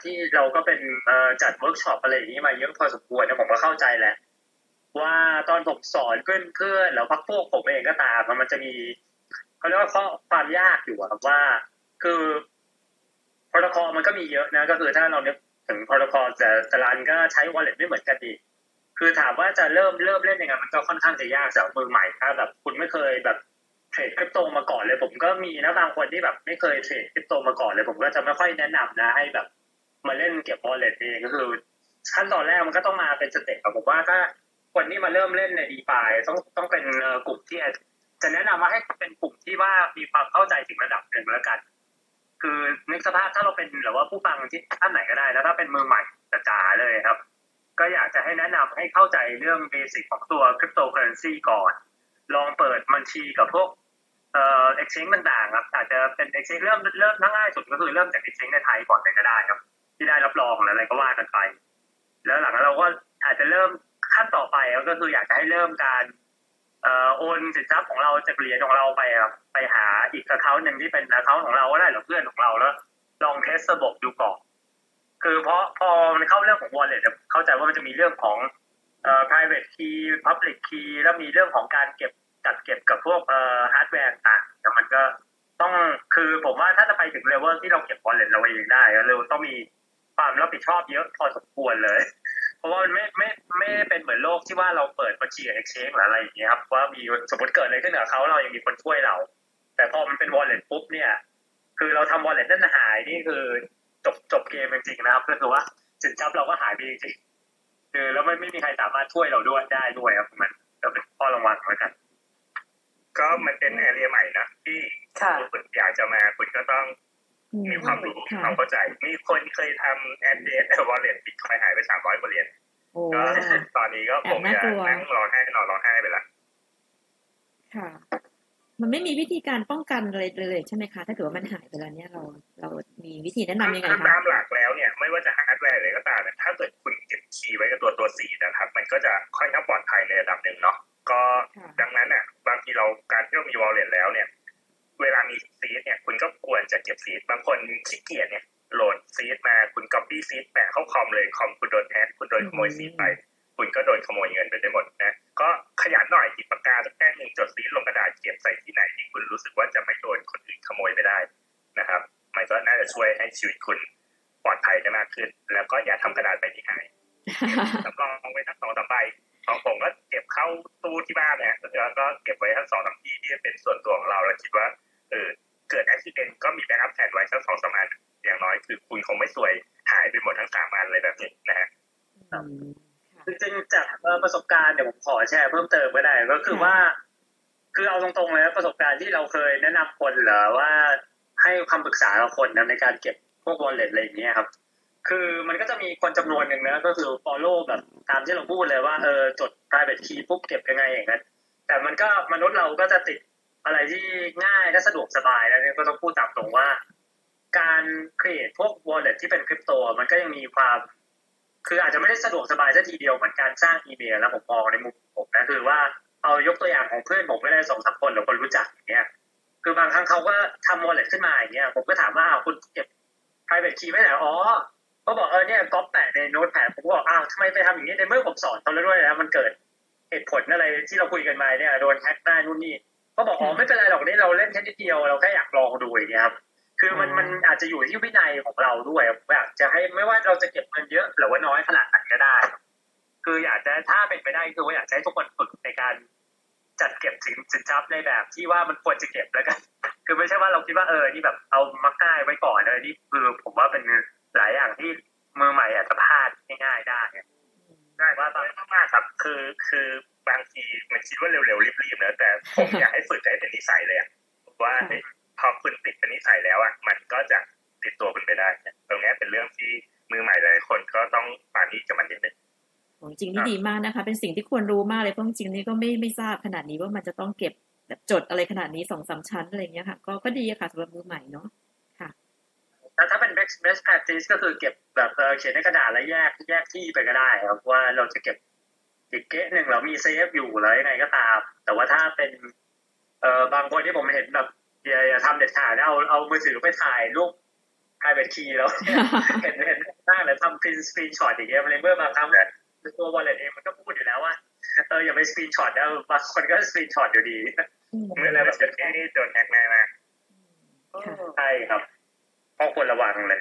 ที่เราก็เป็นจัดเวิร์กช็อปอะไรอย่างนี้มาเยอะพอสมควรนะผมก็เข้าใจแหละ ว่าตอนผมสอนเพื่อนๆแล้วพรรคพวกผมเองก็ตามมันจะมีเขาเรียกว่าข้อความยากอยู่ครับว่า คือโปรโตคอลมันก็มีเยอะนะ ก็คือถ้าเรานึกถึงโปรโตคอลแต่แต่ละอันก็ใช้ wallet ไม่เหมือนกันอีกคือถามว่าจะเริ่มเริ่มเล่นยังไงมันก็ค่อนข้างจะยากสำหรับมือใหม่ถ้าแบบคุณไม่เคยแบบเทรดคริปโตมาก่อนเลยผมก็มีนะบางคนที่แบบไม่เคยเทรดคริปโตมาก่อนเลย ผมก็จะไม่ค่อยแนะนำนะให้แบบ สิกของตัวคริปโตเคอเรนซีก่อน ลองเปิดบัญชีกับพวกเอ่อ exchange ต่างๆครับอาจจะเป็น exchange เริ่มเริ่มง่ายสุดก็คือเริ่มจาก exchange ในไทยก่อนเลยก็ได้ครับ ที่ได้รับรองอะไรก็ว่ากันไป แล้วหลังนั้นเราก็อาจจะเริ่มขั้นต่อไปก็คืออยากจะให้เริ่มการเอ่อโอนสินทรัพย์ของเราจากเหรียญของเราไปครับไปหาอีกกระเท้าหนึ่งที่เป็นกระเท้าของเราก็ได้หรือเพื่อนของเราแล้ว ลองเทสระบบดูก่อนคือเพราะพอมันเข้าเรื่องของ wallet เข้าใจว่ามันจะมีเรื่องของ เอ่อ private key public key แล้วมีเรื่องของการเก็บจัดเก็บกับพวกเอ่อ hardware ต่างแต่มันก็ต้องคือผมว่าถ้าจะไปถึงเลเวลที่เราเก็บ wallet เราเองได้เราต้องมีความรับผิดชอบเยอะพอสมควรเลย เพราะว่ามันไม่ไม่ไม่เป็นเหมือนโลกที่ว่าเราเปิดบัญชี exchange หรืออะไรอย่างเงี้ยครับว่ามีสมมติเกิดอะไรขึ้นกับเขาเรายังมีคนช่วยเรา แต่พอมันเป็น wallet ปุ๊บเนี่ย คือเราทำ wallet นั่นหายนี่คือจบจบเกมจริงๆนะครับก็คือว่าสินทรัพย์เราก็หายไปจริงๆ คือแล้วไม่ไม่มีใครสามารถช่วยเราด้วยได้ด้วยครับ มันก็เป็นข้อระวังแล้วกัน ก็มันเป็นแอเรียใหม่นะที่ค่ะคุณอยากจะมาคุณก็ต้องมีความรู้ค่ะความเข้าใจ มีคนเคยทำแอนเดสวอลเล็ตบิตคอยหายไปสามร้อยกว่าเหรียญโอ้ก็ตอนนี้ก็ผมแอบจะน่ากลัวนั่งร้องไห้นอนร้องไห้ไปละค่ะ มันไม่มีวิธีการป้องกันอะไรเลยใช่ไหมคะ ถ้าเกิดว่ามันหายไปแล้วเนี่ยเราเรามีวิธีแนะนำยังไงถ้าคะตามหลักแล้วเนี่ยไม่ว่าจะฮาร์ดแวร์อะไรก็ตามเนี่ยถ้าเกิดคุณเก็บ key ไว้กับตัวตัวสีนะครับ มันก็จะค่อนข้างปลอดภัยในระดับหนึ่งเนาะก็ค่ะดังนั้นอะบางทีเราการที่เรามี wallet แล้วเนี่ย เวลามี seed เนี่ยคุณก็ควรจะเก็บ seed บางคนขี้เกียจเนี่ยโหลด seed มาคุณ copy ซีดแปะเข้าคอมเลยคอมคุณโดนแฮกคุณโดนขโมย seed ไป คุณก็โดนขโมยเงินไปได้หมดนะก็ขยันหน่อยหยิบปากกาสักแท่งหนึ่งจดซีลงกระดาษเก็บใส่ที่ไหนที่คุณรู้สึกว่าจะไม่โดนคนอื่นขโมยไปได้นะครับ มันก็น่าจะช่วยให้ชีวิตคุณปลอดภัยได้มากขึ้น แล้วก็อย่าทำกระดาษใบนี้หายสำรองไว้ทั้งสองสามใบของผมก็เก็บเข้าตู้ที่บ้านเนี่ยแล้วก็เก็บไว้ทั้งสองสามที่ที่เป็นส่วนตัวของเราแล้วคิดว่าเออเกิดอุบิเหตุก็มีแบ็กอัพแทนไว้ทั้งสองสามอันอย่างน้อยคือคุณคงไม่สวยหายไปหมดทั้งสามอันเลยแบบนี้นะฮะ จริงๆจากเอ่อประสบการณ์เดี๋ยวผมขอแชร์เพิ่มเติมก็ได้ก็คือว่า คือเอาตรงๆเลยนะประสบการณ์ที่เราเคยแนะนำคนเหรอว่าให้คำปรึกษากับคนนะในการเก็บพวก wallet อะไรอย่างเงี้ยครับ คือมันก็จะมีคนจำนวนหนึ่งนะก็คือ follow แบบตามที่เราพูดเลยว่าเออจด private key ปุ๊บเก็บยังไงอย่างนั้นแต่มันก็มนุษย์เราก็จะติดอะไรที่ง่ายและสะดวกสบายแล้วเนี่ยก็ต้องพูดตามตรงว่า การ create พวก wallet ที่เป็นคริปโต มันก็ยังมีความ คืออาจจะไม่ได้สะดวกสบายซะทีเดียวเหมือนการสร้างอีเมลแล้วผมมองในมุมผมนะคือว่าเอายกตัวอย่างของเพื่อนผมไม่ได้สองสามคนหรือคนรู้จักอย่างเงี้ยคือบางครั้งเขาก็ทำ wallet ขึ้นมาอย่างเงี้ยผมก็ถามว่าคุณเก็บ private key ไว้ไหนอ๋อเขาบอกเออเนี่ยก๊อปแปะในโน้ตแพดผมก็บอกอ้าวทำไมไปทำอย่างนี้ในเมื่อผมสอนเขาแล้วด้วยแล้วมันเกิดเหตุผลอะไรที่เราคุยกันมาเนี่ยโดนแฮกได้นู่นนี่เขาบอกอ๋อไม่เป็นไรหรอกนี่เราเล่นแค่นิดเดียวเราแค่อยากลองดูอย่างเงี้ยครับ คือมันมันอาจจะอยู่ที่วินัยของเราด้วยอยากจะให้ไม่ว่าเราจะเก็บเงินเยอะหรือว่าน้อยขนาดไหนก็ได้ คืออยากจะถ้าเป็นไปได้คือว่าอยากจะให้ทุกคนฝึกในการจัดเก็บสินสินทรัพย์ในแบบที่ว่ามันควรจะเก็บแล้วกัน คือไม่ใช่ว่าเราคิดว่าเออนี่แบบเอามาง่ายไว้ก่อนเลยนี่คือผมว่าเป็นหลายอย่างที่มือใหม่อาจจะพลาดง่ายๆได้ได้ว่าตอนนี้มากครับ คือคือบางทีมันคิดว่าเร็วๆรีบๆนะแต่ผมอยากให้ฝึกใจเป็นนิสัยเลยอะว่าเฮ้ย พอคุณติดเป็นนิสัยแล้วอะมันก็จะติดตัวคุณไปได้ ตรงเนี้ยเป็นเรื่องที่มือใหม่หลายคนก็ต้องปานี้กับมันนิดนึงโอ้จริงนี่ดีมากนะคะ เป็นสิ่งที่ควรรู้มากเลยเพราะจริงๆนี่ก็ไม่ไม่ทราบขนาดนี้ว่ามันจะต้องเก็บแบบจดอะไรขนาดนี้สองสามชั้นอะไรอย่างเงี้ยค่ะ ก็ก็ดีอะค่ะสำหรับมือใหม่เนาะแล้วถ้าเป็น best best practice ก็คือเก็บแบบเออเขียนในกระดาษแล้วแยกแยกที่ไปก็ได้ครับว่าเราจะเก็บอีกเก๊ะหนึ่งเรามีเซฟอยู่แล้วยังไงก็ตาม แต่ว่าถ้าเป็นเอ่อบางคนที่ผมเห็นแบบ อย่าอย่าทำเด็ดขาดนะเอาเอามือถือไปถ่ายรูป private key แล้วเห็นเห็นหน้าแล้วทำ print screenshot อย่างเงี้ยมันเลยเมื่อบางครั้งเนี่ยตัว wallet เองมันก็พูดอยู่แล้วว่าเอออย่าไป screenshot นะบางคนก็ screenshot อยู่ดีอืมเมื่อไรแบบจะแค่นี้โดนแฮกแน่มากค่ะใช่ครับต้องควรระวังเลย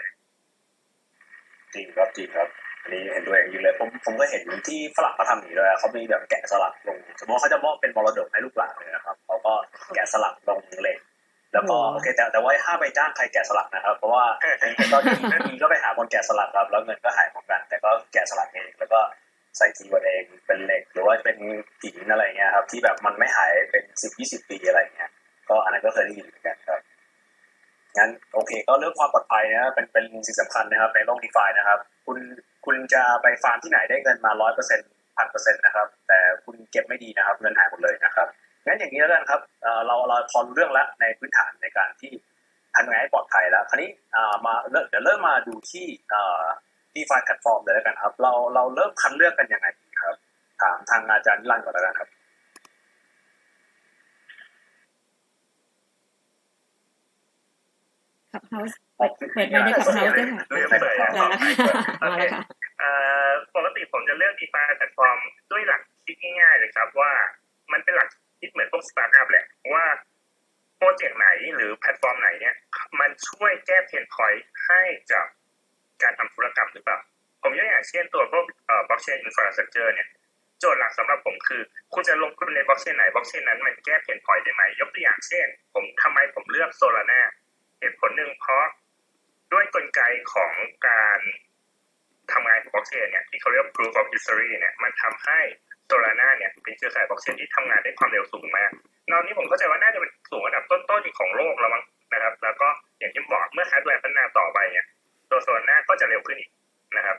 จริงครับจริงครับอันนี้เห็นด้วยอย่างยิ่งเลยผมผมก็เห็นที่ฝรั่งเขาทำอย่างนี้เลยเขามีแบบแกะสลักลง สมมติว่าเขาจะมอบเป็นมรดกให้ลูกหลานเลยนะครับเขาก็แกะสลักลงเหล็ก แล้วก็โอเคแต่แต่ว่าห้ามไปจ้างใครแกะสลักนะครับ เพราะว่าก็ดีดีก็ไปหาคนแกะสลักครับ แล้วเงินก็หายเหมือนกัน แต่ก็แกะสลักเองแล้วก็ใส่ keyword เองเป็นเหล็ก หรือว่าเป็นหินอะไรเงี้ยครับ ที่แบบมันไม่หายเป็นสิบยี่สิบปีอะไรเงี้ยก็อันนั้นก็เคยได้ยินเหมือนกันครับงั้นโอเค ก็เรื่องความปลอดภัยนะเป็นเป็นสิ่งสำคัญนะครับในโลก DeFi นะครับ คุณคุณจะไปฟาร์มที่ไหนได้เงินมาร้อยเปอร์เซ็นต์พันเปอร์เซ็นต์นะครับ แต่คุณเก็บไม่ดีนะครับ เงินหายหมดเลยนะครับ งั้นอย่างนี้แล้วกันครับเอ่อเราเราพอรู้เรื่องแล้วในพื้นฐานในการที่ทำยังไงให้ปลอดภัยแล้ว คราวนี้อ่ามาเริ่มเดี๋ยวเริ่มมาดูที่ DeFi แพลตฟอร์มเลยแล้วกันครับ เราเราเริ่มคัดเลือกกันยังไงดีครับ ถามทางอาจารย์นิรันดร์ก่อนแล้วกันครับClubhouse เปิดเปิดไมค์ใน Clubhouse ด้วยค่ะเรื่องเปิดได้แล้วค่ะมาแล้วค่ะเอ่อปกติผมจะเลือก DeFi แพลตฟอร์มด้วยหลักคิดง่ายๆเลยครับว่ามันเป็นหลัก คิดเหมือนพวกสตาร์ทอัพแหละว่าโปรเจกต์ไหนหรือแพลตฟอร์มไหนเนี่ย มันช่วยแก้ pain point ให้กับการทำธุรกรรมหรือเปล่า ผมยกอย่างเช่นตัวพวกเอ่อบล็อกเชน infrastructure เนี่ยโจทย์หลักสำหรับผมคือ คุณจะลงทุนในบล็อกเชนไหนบล็อกเชนนั้นมันแก้ pain point ได้ไหม ยกตัวอย่างเช่น ผมทำไมผมเลือก Solana เหตุผลหนึ่งเพราะด้วยกลไกของการทำงานของบล็อกเชนเนี่ยที่เขาเรียก proof of history เนี่ยมันทำให้ Solana เนี่ยเป็นเครือข่ายบล็อกเชนที่ทำงานได้ความเร็วสูงมากนอกนี้ผมเข้าใจว่าน่าจะเป็นสูงอันดับต้นๆของโลกแล้วมั้งนะครับ แล้วก็อย่างที่บอกเมื่อฮาร์ดแวร์พัฒนาต่อไปเนี่ยตัว Solana ก็จะเร็วขึ้นอีกนะครับ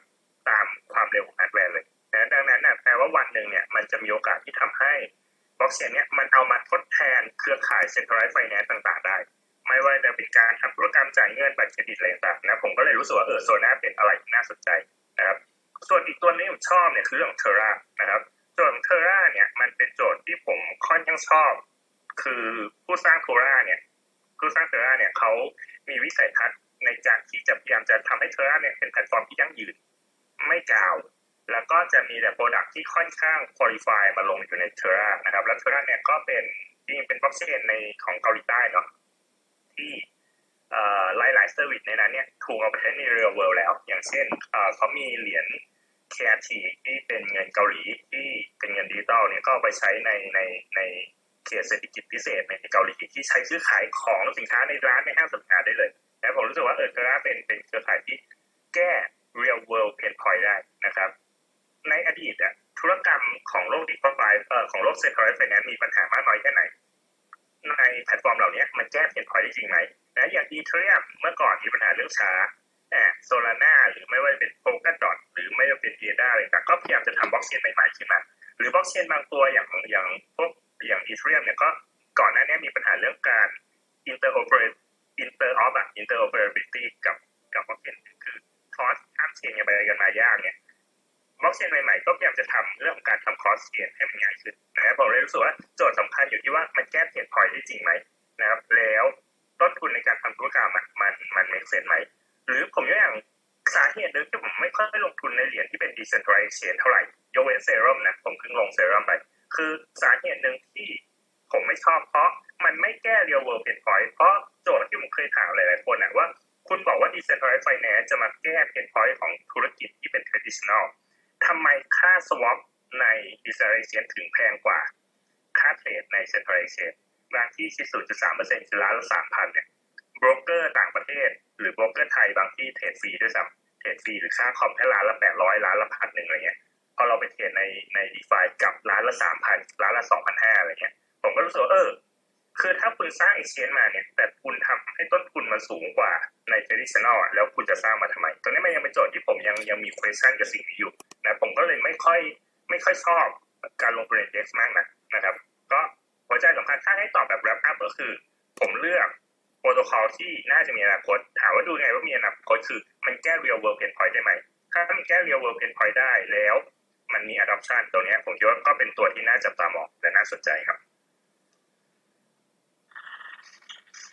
ตามความเร็วของฮาร์ดแวร์เลยนะดังนั้นนะแปลว่าวันหนึ่งเนี่ยมันจะมีโอกาสที่ทำให้บล็อกเชนเนี่ยมันเอามาทดแทนเครือข่าย centralized finance ต่าง ๆ ได้ ไม่ว่าจะเป็นการทำธุรกรรมจ่ายเงินบัตรเครดิตอะไรต่างๆนะผมก็เลยรู้สึกว่าเออ Solana เป็นอะไรที่น่าสนใจนะครับ ส่วนอีกตัวนี้ผมชอบเนี่ยคือเรื่องของเทรานะครับ โจทย์ของ Terra เนี่ยมันเป็นโจทย์ที่ผมค่อนข้างชอบ คือผู้สร้าง Terra เนี่ยผู้สร้าง Terra เนี่ยเขามีวิสัยทัศน์ในการที่จะพยายามจะทำให้ Terra เนี่ยเป็นแพลตฟอร์มที่ยั่งยืนไม่กาว แล้วก็จะมีแต่ product ที่ค่อนข้าง qualify มาลงอยู่ใน Terra นะครับ แล้ว Terra เนี่ยก็เป็นจริงเป็นบล็อกเชนในของเกาหลีใต้เนาะที่เอ่อหลาย service ในนั้นเนี่ยถูกเอาไปใช้ใน real world แล้ว อย่างเช่นเขามีเหรียญ KRT ที่เป็นเงินเกาหลีที่เป็นเงินดิจิตอลเนี่ยก็ไปใช้ในในในเขตเศรษฐกิจพิเศษในเกาหลีที่ใช้ซื้อขายของสินค้าในร้านในห้างสรรพสินค้าได้เลยแล้วผมรู้สึกว่าเออ Terra เป็นเป็นเครือข่ายที่แก้ real world pain point ได้นะครับ ในอดีตอะธุรกรรมของโลกดิจิทัลเอ่อของโลก central finance มีปัญหามากน้อยแค่ไหน ในแพลตฟอร์มเหล่านี้มันแก้ pain point ได้จริงไหมนะอย่าง Ethereum เมื่อก่อนมีปัญหาเรื่องช้า Solana หรือไม่ว่าเป็นโ o ก a ดอทหรือไม่ว่าเป็นเอด้าอะไรต่างก็พยายามจะทำบล็อกเชนใหม่ๆขึ้นมาหรือบล็อกเชนบางตัวอย่างอย่างพวกอย่าง Ethereum เนี่ยก็ก่อนหน้านี้มีปัญหาเรื่องการ interoper interop อะ interoperability กับกับบล็อกเชนคือ cross ข้าม chain กันไปกันมายากเนี่ยบล็อกเชนใหม่ๆก็พยายามจะทำเรื่องของการทำ cross chain ให้มันง่ายขึ้นนะครับผมเลยรู้สึกว่าโจทย์สำคัญอยู่ที่ว่ามันแก้ pain point ได้จริงไหมนะครับแล้วต้นทุนในการทำธุรกรรมมันมันมัน make sense ไหม หรือผมยกอย่างสาเหตุหนึ่งที่ผมไม่ค่อยลงทุนในเหรียญที่เป็น decentralized เท่าไหร่ยกเว้นเซรั่มนะผมเพิ่งลงเซรั่มไป คือสาเหตุหนึ่งที่ผมไม่ชอบเพราะมันไม่แก้ real world pain point เพราะโจทย์ที่ผมเคยถามหลายๆคนนะว่า คุณบอกว่า decentralized finance จะมาแก้ pain point ของธุรกิจที่เป็น traditional ทำไมค่า swap ใน decentralization ถึงแพงกว่า ค่าเทรดใน centralization บางที่ที่0.3%คือล้านละ3,000เนี่ย บรกเกอร์ต่างประเทศ หรือโบรกเกอร์ไทยบางที่เทรดฟรีด้วยซ้ำเทรดฟรีหรือค่าคอมแค่ล้านละ800ล้านละพันหนึ่งอะไรเงี้ยพอเราไปเทรดในในดีฟากับล้านละ3,000ล้านละ2,500อะไรเงี้ยผมก็รู้สึกว่าเออคือถ้าคุณสร้าง exchange มาเนี่ย แต่คุณทำให้ต้นทุนมันสูงกว่าใน traditional อะแล้วคุณจะสร้างมาทำไมตรงนี้มันยังเป็นโจทย์ที่ผมยังยังมี question กับสิ่งนี้อยู่นะผมก็เลยไม่ค่อยไม่ค่อยชอบการลงทุนใน DEX มากนะนะครับ ก็หัวใจสำคัญถ้าให้ตอบแบบ wrap up ก็คือ ผมเลือก โปรโตคอลที่น่าจะมีอนาคต ถามว่าดูไงว่ามีอนาคตคือมันแก้ real world pain point ได้ไหม ถ้ามันแก้ real world pain point ได้แล้ว มันมี adoption ตัวนี้ผมคิดว่าก็เป็นตัวที่น่าจับตามองและน่าสนใจครับ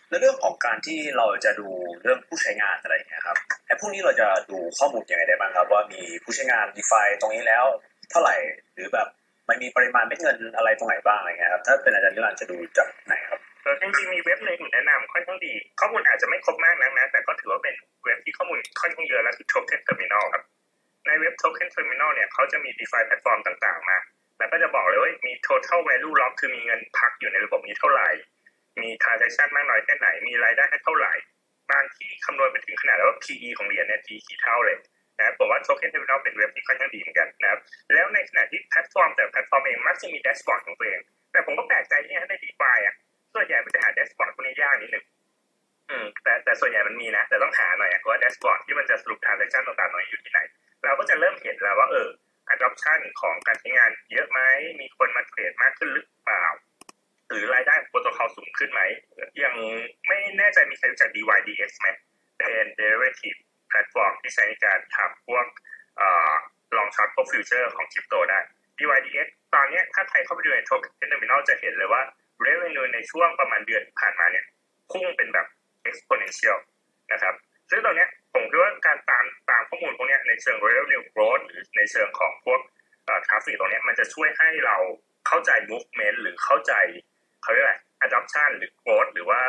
ในเรื่องของการที่เราจะดูเรื่องผู้ใช้งานอะไรอย่างเงี้ยครับไอ้พวกนี้เราจะดูข้อมูลยังไงได้บ้างครับ ว่ามีผู้ใช้งาน DeFi ตรงนี้แล้ว เท่าไหร่หรือแบบมันมีปริมาณเม็ดเงินอะไรตรงไหนบ้างอะไรเงี้ยครับถ้าเป็นอาจารย์นิรันดร์จะดูจากไหนครับ จริงๆมีเว็บหนึ่งแนะนำค่อนข้างดี ข้อมูลอาจจะไม่ครบมากนักนะ แต่ก็ถือว่าเป็นเว็บที่ข้อมูลค่อนข้างเยอะแล้วคือ Token Terminal ครับ ในเว็บ Token Terminal เนี่ยเขาจะมี DeFi แพลตฟอร์มต่างๆ มา แล้วก็จะบอกเลยว่ามี total value lock คือมีเงินพักอยู่ในระบบนี้เท่าไหร่ มี transaction มากน้อยแค่ไหน มีรายได้เท่าไหร่ บางที่คำนวณไปถึงขนาดแล้วว่า PE ของเหรียญเนี่ย P กี่เท่าเลยนะครับผมว่า Token Terminal เป็นเว็บที่ค่อนข้างดีเหมือนกันนะครับ แล้วในขณะที่แพลตฟอร์มแต่แพลตฟอร์มเองมักจะมี dashboard ของตัวเอง แต่ผมก็แปลกใจที่ใน DeFi อะ ส่วนใหญ่มันจะหาแดชบอร์ดพวกนี้ยากนิดหนึ่งอืมแต่แต่ส่วนใหญ่มันมีนะ แต่ต้องหาหน่อยอะว่าแดชบอร์ดที่มันจะสรุป transaction ต่างๆหน่อยอยู่ที่ไหน เราก็จะเริ่มเห็นแล้วว่าเออ adoption ของการใช้งานเยอะไหมมีคนมาเทรดมากขึ้นหรือเปล่าหรือรายได้โปรโตคอลสูงขึ้นไหม ยังไม่แน่ใจมีใครรู้จัก DYDX ไหมเป็น derivative platform ที่ใช้ในการทำพวกอlong short พวก future ของคริปโตได้ DYDX ตอนนี้ถ้าใครเข้าไปดูใน Token Terminal จะเห็นเลยว่า revenue ในช่วงประมาณเดือนผ่านมาเนี่ยพุ่งเป็นแบบ exponential นะครับซึ่งตอนนี้ผมคิดว่าการตามตามข้อมูลพวกนี้ในเชิง revenue growth หรือในเชิงของพวก traffic ตรงนี้มันจะช่วยให้เราเข้าใจ movement หรือเข้าใจเขาเรียกอะไร adoption หรือ growth หรือว่า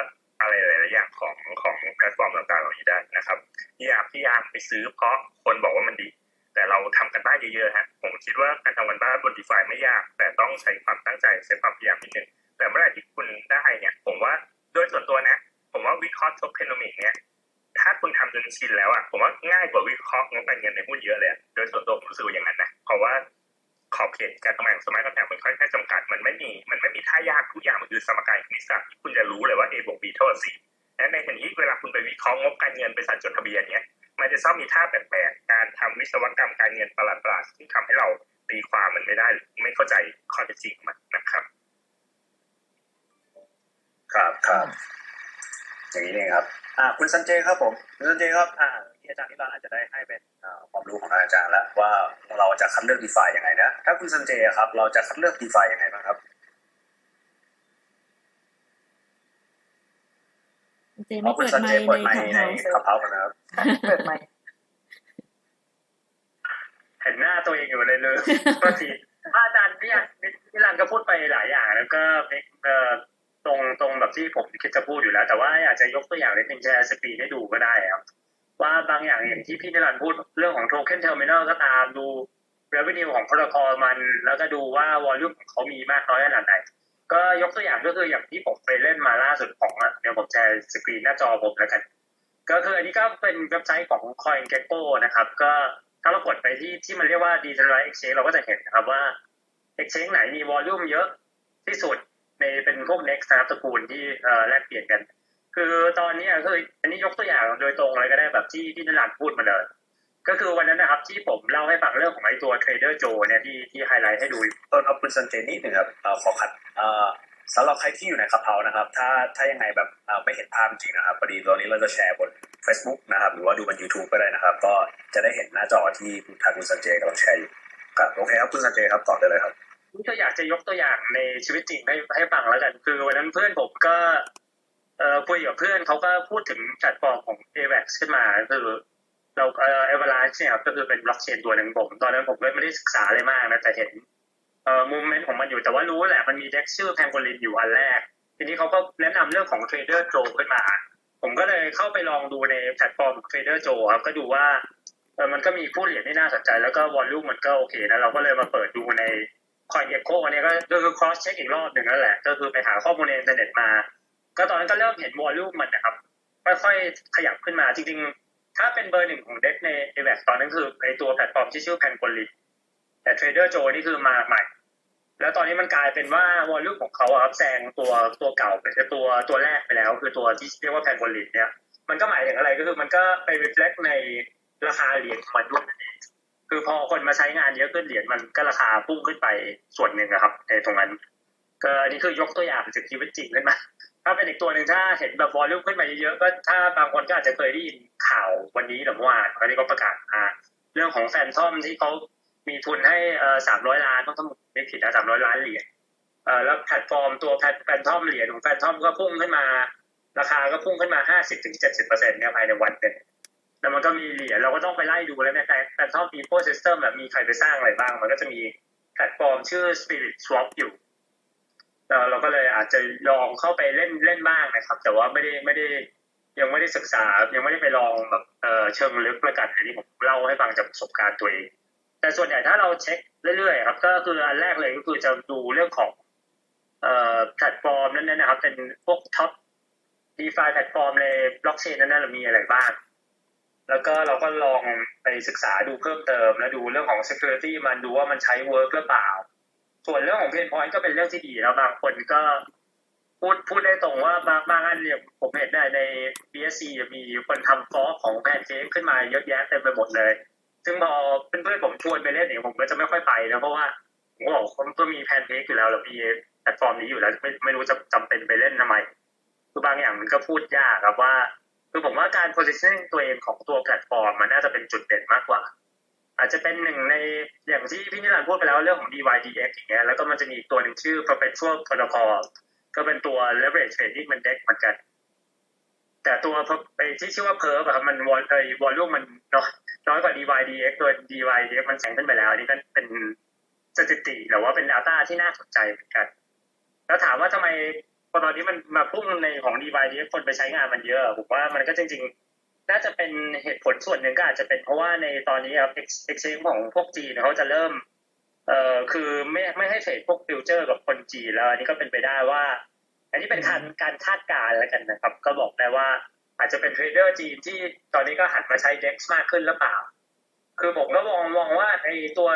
อะไรหลายๆอย่างของของแพลตฟอร์มต่างๆเหล่านี้ได้นะครับอย่าพยายามไปซื้อเพราะคนบอกว่ามันดี แต่เราทำกันบ้านเยอะๆฮะผมคิดว่าการทำกันบ้านบน DeFi ไม่ยาก แต่ต้องใช้ความตั้งใจใช้ความพยายามนิดนึง แต่เมื่อไหร่ที่คุณได้เนี่ย ผมว่าโดยส่วนตัวนะ ผมว่าวิเคราะห์ tokenomics เนี่ยถ้าคุณทำจนชินแล้วอะผมว่าง่ายกว่าวิเคราะห์งบการเงินในหุ้นเยอะเลยโดยส่วนตัวผมรู้สึกอย่างนั้นนะเพราะว่าขอบเขตการทำงานของสมัยก่อนมันค่อนข้างจำกัดมันไม่มีมันไม่มีท่ายากทุกอย่างมันคือสมการคณิตศาสตร์ที่คุณจะรู้เลยว่า A บวก B เท่ากับ C และในขณะที่เวลาคุณไปวิเคราะห์งบการเงินบริษัทจดทะเบียนเนี้ยมันจะชอบมีท่าแปลกๆการทำวิศวกรรมการเงินประหลาดๆที่ทำให้เราตีความมันไม่ได้ไม่เข้าใจข้อเท็จจริงมันนะครับ ครับครับอย่างนี้เองครับ อ่า คุณสันเจครับผมคุณสันเจครับอ่าอาจารย์นิรันดร์อาจจะได้ให้เป็นเอ่อความรู้ของอาจารย์แล้วว่าเราจะคัดเลือก DeFi ยังไงนะถ้าคุณซันเจครับ เราจะคัดเลือก DeFi ยังไงบ้างครับเจไม่คุณเปิดซันไมเจค์เปิดในไมค์ขับในเฮาส์ขับเฮาส์นะครับเปิดไมค์เห็นหน้าตัวเองอยู่เลยเลยก็ทีอาจารย์เนี่ยนิรันดร์ก็พูดไปหลายอย่างแล้วก็เอ่อต รงตรงแบบที่ผมคิดจะพูดอยู่แล้ว แต่ว่าอยากจะยกตัวอย่างเล็กนึงแชร์สกรีนให้ดูก็ได้ครับ ว่าบางอย่างอย่างที่พี่นิรันดร์พูดเรื่องของโทเค็นเทอร์มินอลก็ตามดู revenue ของ protocol มัน แล้วก็ดูว่าวอลลุ่มของเขามีมากน้อยขนาดไหนก็ยกตัวอย่างก็คืออย่างที่ผมไปเล่นมาล่าสุดของอะเดี๋ยวผม share screen หน้าจอผมแล้วกัน ก็คืออันนี้ก็เป็นเว็บไซต์ของ CoinGecko นะครับ ก็ถ้าเรากดไปที่ที่มันเรียกว่า Decentralized Exchange เราก็จะเห็นนะครับว่า Exchange ไหนมี volume เยอะที่สุด ในเป็นพวก DEX นะครับตระกูลที่เอ่อแลกเปลี่ยนกัน คือตอนนี้คืออันนี้ยกตัวอย่างโดยตรงเลยก็ได้แบบที่ที่นรันพูดมาเลย ก็คือวันนั้นนะครับที่ผมเล่าให้ฟังเรื่องของไอ้ตัว Trader Joe เนี่ยที่ที่ไฮไลท์ให้ดูต้นเอาคุณซันเจนิดหนึ่งครับเอ่อขอขัดเอ่อสำหรับใครที่อยู่ใน Clubhouse นะครับ ถ้าถ้ายังไงแบบไม่เห็นภาพจริงนะครับพอดีตอนนี้เราจะแชร์บน Facebook นะครับ หรือว่าดูบน YouTube ก็ได้นะครับ ก็จะได้เห็นหน้าจอที่ทางคุณซันเจกำลังแชร์อยู่ครับโอเคครับคุณซันเจครับต่อได้เลยครับ นี่ก็อยากจะยกตัวอย่างในชีวิตจริงให้ให้ฟังแล้วกัน คือวันนั้นเพื่อนผมก็เอ่อคุยกับเพื่อนเขาก็พูดถึงแพลตฟอร์มของ AVAX ขึ้นมาคือเราเอ่อ Avalanche เนี่ยก็คือเป็นบล็อกเชนตัวหนึ่งผม ตอนนั้นผมก็ไม่ได้ศึกษาอะไรมากนะแต่เห็นเอ่อ movement ของมันอยู่แต่ว่ารู้แหละมันมี DEX ชื่อ Pangolin อยู่อันแรก ทีนี้เขาก็แนะนำเรื่องของ Trader Joe ขึ้นมา ผมก็เลยเข้าไปลองดูในแพลตฟอร์ม Trader Joe ครับก็ดูว่าเออมันก็มี pool เหรียญที่น่าสนใจ แล้วก็ volume มันก็โอเคนะเราก็เลยมาเปิดดูใน คอยเอ็กโคอันนี้ก็ก็คือ cross check อีกรอบหนึ่งนั่นแหละ ก็คือไปหาข้อมูลในอินเทอร์เน็ตมา ก็ตอนนั้นก็เริ่มเห็น volume มันนะครับ ค่อยๆขยับขึ้นมาจริง ๆ ถ้าเป็นเบอร์หนึ่งของเด็กในเอเวตอนนั้นคือไอตัวแพลตฟอร์มที่ชื่อ Pangolin แต่ Trader Joe นี่คือมาใหม่ แล้วตอนนี้มันกลายเป็นว่า volume ของเขาอะครับแซงตัวตัวเก่าไปตัวตัวแรกไปแล้ว คือตัวที่เรียกว่า Pangolin เนี่ยมันก็หมายถึงอะไรก็คือมันก็ไป reflect ในราคาเหรียญของมันด้วย คือพอคนมาใช้งานเยอะขึ้นเหรียญมันก็ราคาพุ่งขึ้นไปส่วนหนึ่งนะครับในตรงนั้น ก็อันนี้คือยกตัวอย่างจากชีวิตจริงขึ้นมา ถ้าเป็นอีกตัวหนึ่งถ้าเห็นแบบ volume ขึ้นมาเยอะๆก็ถ้าบางคนก็อาจจะเคยได้ยินข่าววันนี้หรือเมื่อวานอันนี้ก็ประกาศมาเรื่องของ Fantom ที่เขามีทุนให้เอ่อสามร้อยล้านต้องต้องไม่ผิดนะสามร้อยล้านเหรียญเอ่อแล้วแพลตฟอร์มตัว Fantom เหรียญของ Fantom ก็พุ่งขึ้นมา ราคาก็พุ่งขึ้นมาห้าสิบถึงเจ็ดสิบเปอร์เซ็นต์เนี่ยภายในวันหนึ่ง แล้วมันก็มีเหรียญเราก็ต้องไปไล่ดูแล้วในแต่แต่ชอบมี ecosystem แบบมีใครไปสร้างอะไรบ้าง มันก็จะมีแพลตฟอร์มชื่อ Spirit Swap อยู่เอ่อเราก็เลยอาจจะลองเข้าไปเล่นเล่นบ้างนะครับ แต่ว่าไม่ได้ไม่ได้ยังไม่ได้ศึกษา ยังไม่ได้ไปลองแบบเออเชิงลึกแล้วกันอันนี้ผมเล่าให้ฟังจากประสบการณ์ตัวเองแต่ส่วนใหญ่ถ้าเราเช็คเรื่อยๆครับ ก็คืออันแรกเลยก็คือจะดูเรื่องของเอ่อแพลตฟอร์มนั้นๆนะครับ เป็นพวกท็อป DeFi แพลตฟอร์มในบล็อกเชนนั้นๆมีอะไรบ้าง แล้วก็เราก็ลองไปศึกษาดูเพิ่มเติม แล้วดูเรื่องของ security มันดูว่ามันใช้ work หรือเปล่า ส่วนเรื่องของ pain point ก็เป็นเรื่องที่ดีแล้วบางคนก็พูดพูดได้ตรงว่าบางบางอันเนี่ยผมเห็นได้ใน BSC มีคนทำ fork ของแพนเค้กขึ้นมาเยอะแยะเต็มไปหมดเลย ซึ่งพอเพื่อนๆผมชวนไปเล่นเนี่ยผมก็จะไม่ค่อยไปนะเพราะว่าผมบอกคนก็มีแพนเค้กอยู่แล้วเรามีแพลตฟอร์มนี้อยู่แล้วไม่ไม่รู้จะจำเป็นไปเล่นทำไมคือบางอย่างมันก็พูดยากครับว่า คือผมว่าการ positioning ตัวเองของตัวแพลตฟอร์มมันน่าจะเป็นจุดเด่นมากกว่า อาจจะเป็นหนึ่งในอย่างที่พี่นิรันดร์พูดไปแล้วเรื่องของ DYDX อย่างเงี้ยแล้วก็มันจะมีอีกตัวหนึ่งชื่อ perpetual protocol ก็เป็นตัว leverage trading มัน deck เหมือนกัน แต่ตัวไอ้ที่ชื่อว่า perp อะครับมันวอลไอวอลลุ่มมันน้อยน้อยกว่า DYDX ตัว DYDX มันแซงขึ้นไปแล้วอันนี่ก็เป็นสถิติหรือว่าเป็น data ที่น่าสนใจเหมือนกัน แล้วถามว่าทำไม พอตอนนี้มันมาพุ่งในของ DYDX คนไปใช้งานมันเยอะผมว่ามันก็จริง ๆ น่าจะเป็นเหตุผลส่วนหนึ่งก็อาจจะเป็นเพราะว่าในตอนนี้ครับ exchange ของพวกจีนเขาจะเริ่มเอ่อคือไม่ไม่ให้เทรดพวกฟิวเจอร์กับคนจีนแล้วอันนี้ก็เป็นไปได้ว่า อันนี้เป็นการการคาดการณ์แล้วกันนะครับ ก็บอกได้ว่าอาจจะเป็นเทรดเดอร์จีนที่ตอนนี้ก็หันมาใช้ DEX มากขึ้นหรือเปล่า คือผมก็มองมองว่าไอ้ตัว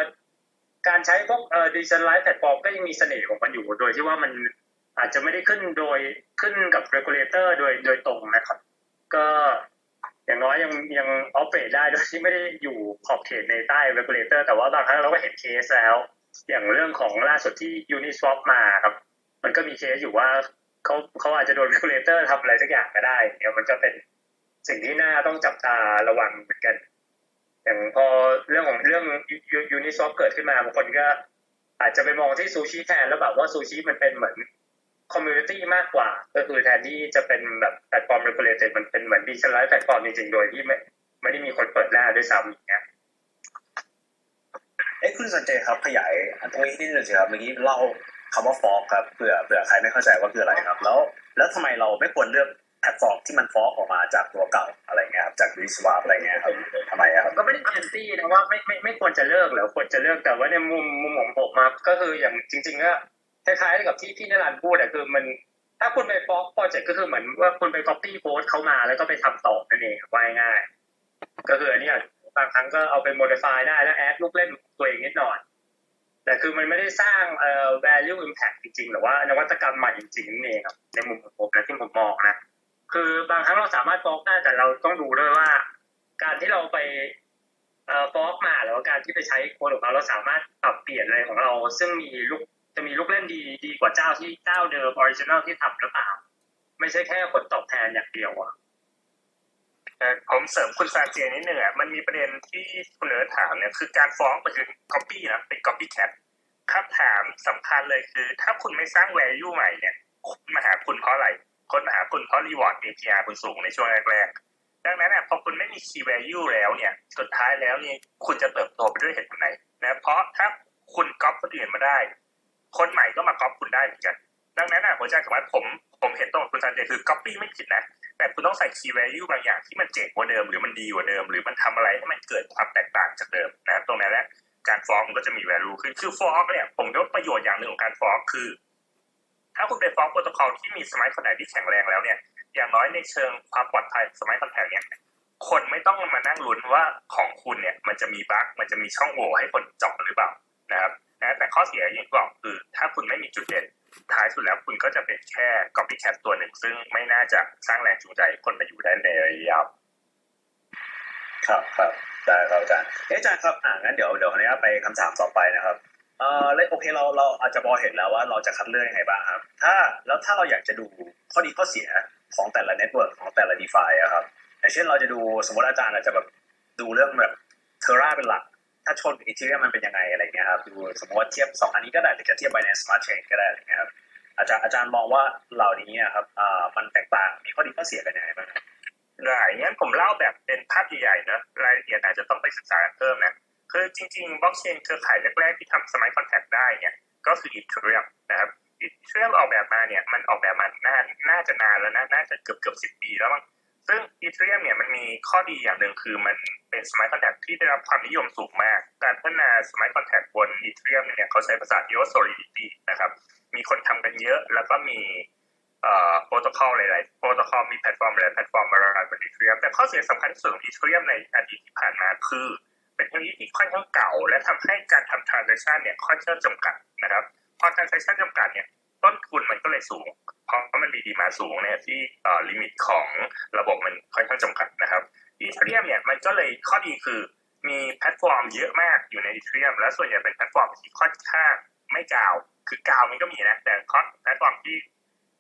การใช้พวกเอ่อ decentralized platform ก็ยังมีเสน่ห์ของมันอยู่ โดยที่ว่ามัน อาจจะไม่ได้ขึ้นโดยขึ้นกับ regulator โดยโดยตรงนะครับ ก็อย่างน้อยยังยังออ e เ a t e ได้โดยที่ไม่ได้อยู่ขอบเขตในใต้ regulator แต่ว่าบางครั้งเราก็เห็นเคสแล้ว อย่างเรื่องของล่าสุดที่ Uniswap มาครับ มันก็มีเคสอยู่ว่าเขาเขาอาจจะโดน regulator ทำอะไรสักอย่างก็ได้เนี่ยมันก็เป็นสิ่งที่น่าต้องจับตาระวังเหมือนกัน อย่างพอเรื่องของเรื่อง Uniswap เกิดขึ้นมาบางคนก็อาจจะไปมองที่ Sushi แทนแล้วแบบว่า Sushi มันเป็นเหมือน community มากกว่า ก็คือแทนที่จะเป็นแบบแพลตฟอร์ม regulated มันเป็นเหมือน decentralized platform จริงๆ โดยที่ไม่ไม่ได้มีคนเปิดหน้าด้วยซ้ำอย่างเงี้ยเอ้คุณสันเจครับขยายอันตรงนี้นิดนึงสิครับเมื่อกี้เล่าคำว่า fork ครับเผื่อเผื่อใครไม่เข้าใจว่าคืออะไรครับ แล้ว แล้วทำไมเราไม่ควรเลือกแพลตฟอร์มที่มัน fork ออกมาจากตัวเก่าอะไรเงี้ยครับจากรีสวาอะไรเงี้ยครับทำไมครับก็ไม่ได้ anti นะว่าไม่ไม่ไม่ควรจะเลือกหรือควรจะเลือกแต่ว่าในมุมมุมของผมมาก็คืออย่างจริง ๆ ก็ คล้ายๆกับที่พี่นรันพูดอะคือมัน ถ้าคุณไป fork โปรเจกต์ก็คือเหมือนว่าคุณไป copy โค้ดเขามาแล้วก็ไปทำต่อนั่นเองว่าง่าย ก็คืออันนี้บางครั้งก็เอาไป modify ได้แล้ว add ลูกเล่นตัวเองนิดหน่อยแต่คือมันไม่ได้สร้างเอ่อ value impact จริงๆ หรือว่านวัตกรรมใหม่จริงๆนั่นเองครับในมุมของผมนะที่ผมมองนะคือบางครั้งเราสามารถฟอกได้แต่เราต้องดูด้วยว่า การที่เราไปเอ่อฟอกมาหรือว่าการที่ไปใช้โค้ดของเราเราสามารถปรับเปลี่ยนอะไรของเรา ซึ่งมีลูก จะมีลูกเล่นดีดีกว่าเจ้าที่เจ้าเดิมออริจินัลที่ทำหรือเปล่าไม่ใช่แค่ผลตอบแทนอย่างเดียวอะแต่ผมเสริมคุณซาเจนิดหนึ่งอะมันมีประเด็นที่คุณเอิร์ธถามเนี่ยคือการฟ้องมันคือ copy นะเป็น copycat คทคำถามสำคัญเลยคือ ถ้าคุณไม่สร้าง value ใหม่เนี่ยคนมาหาคุณเพราะอะไร คนมาหาคุณเพราะ reward APR คุณสูงในช่วงแรกๆดังนั้นอะพอคุณไม่มี key value แล้วเนี่ยสุดท้ายแล้วเนี่ยคุณจะเติบโตไปด้วยเหตุผลไหนนะเพราะถ้าคุณก๊อปคนอื่นมาได้ คนใหม่ก็มาก๊อปคุณได้เหมือนกันดังนั้นอะหัวใจของมันผมผมเห็นตรงกับคุณซันเจคือ copy ไม่ผิดนะ แต่คุณต้องใส่ key value บางอย่างที่มันเจ๋งกว่าเดิม หรือมันดีกว่าเดิม หรือมันทำอะไรให้มันเกิดความแตกต่างจากเดิมนะตรงนั้นแหละการฟองมันก็จะมี value ขึ้นคือฟองเนี่ยผมคิดว่าประโยชน์อย่างหนึ่งของการฟองคือ ถ้าคุณไปฟองโปรโตคอลที่มีสมัยคอนแทคที่แข็งแรงแล้วเนี่ย อย่างน้อยในเชิงความปลอดภัยสมัยคอนแทคเนี่ยคนไม่ต้องมานั่งลุ้นว่าของคุณเนี่ย มันจะมีบั๊กมันจะมีช่องโหว่ให้คนเจาะหรือเปล่านะครับ นะแต่ข้อเสียอย่างที่บอกคือ ถ้าคุณไม่มีจุดเด่นท้ายสุดแล้วคุณก็จะเป็นแค่ copycat ตัวหนึ่ง ซึ่งไม่น่าจะสร้างแรงจูงใจคนมาอยู่ได้ในระยะยาวครับครับได้ครับอาจารย์เอ๊ะอาจารย์ครับอ่างั้นเดี๋ยวเดี๋ยวนี้ไปคำถามต่อไปนะครับเออโอเคเราเราอาจจะพอเห็นแล้วว่าเราจะคัดเลือกยังไงบ้างครับ ถ้าแล้วถ้าเราอยากจะดูข้อดีข้อเสียของแต่ละ network ของแต่ละ DeFi อะครับอย่างเช่นเราจะดูสมมติอาจารย์อาจจะแบบดูเรื่องแบบ Terra เป็นหลัก ถ้าชนกับ Ethereum มันเป็นยังไงอะไรเงี้ยครับดูสมมติว่าเทียบสองอันนี้ก็ได้หรือจะเทียบ Binance Smart Chain ก็ได้อะไรเงี้ยครับอาจารย์อาจารย์มองว่าเหล่านี้อะครับอ่ามันแตกต่างมีข้อดีข้อเสียกันยังไงบ้างได้งั้นผมเล่าแบบเป็นภาพใหญ่ๆนะรายละเอียดอาจจะต้องไปศึกษาเพิ่มนะคือจริงๆบล็อกเชนเครือข่ายแรกๆที่ทำ smart contract ได้เนี่ยก็คือ Ethereum นะครับ Ethereum ออกแบบมาเนี่ยมันออกแบบมาน่าน่าจะนานแล้วนะน่าจะเกือบเกือบสิบปีแล้วมั้ง ซึ่ง Ethereum เนี่ยมันมีข้อดีอย่างหนึ่งคือมันเป็น smart contract ที่ได้รับความนิยมสูงมาก การพัฒนา smart contract บน Ethereum เนี่ยเขาใช้ภาษาที่ว่า Solidity นะครับ มีคนทำกันเยอะ แล้วก็มีโปรโตคอลหลายๆโปรโตคอลมีแพลตฟอร์มหลายแพลตฟอร์มมารันบน Ethereum แต่ข้อเสียสำคัญที่สุดของ Ethereum ในอดีตที่ผ่านมาคือ เป็นเทคโนโลยีที่ค่อนข้างเก่า และทำให้การทำ transaction เนี่ยค่อนข้างจำกัดนะครับพอ transaction จำกัดเนี่ย ต้นทุนมันก็เลยสูงเพราะมันมี demand สูงเนี่ยที่เอ่อ limit ของระบบมันค่อนข้างจำกัดนะครับ Ethereum เนี่ยมันก็เลยข้อดีคือมีแพลตฟอร์มเยอะมากอยู่ใน Ethereum และส่วนใหญ่เป็นแพลตฟอร์มที่ค่อนข้างไม่กาว คือกาวมันก็มีนะแต่คอสแพลตฟอร์มที่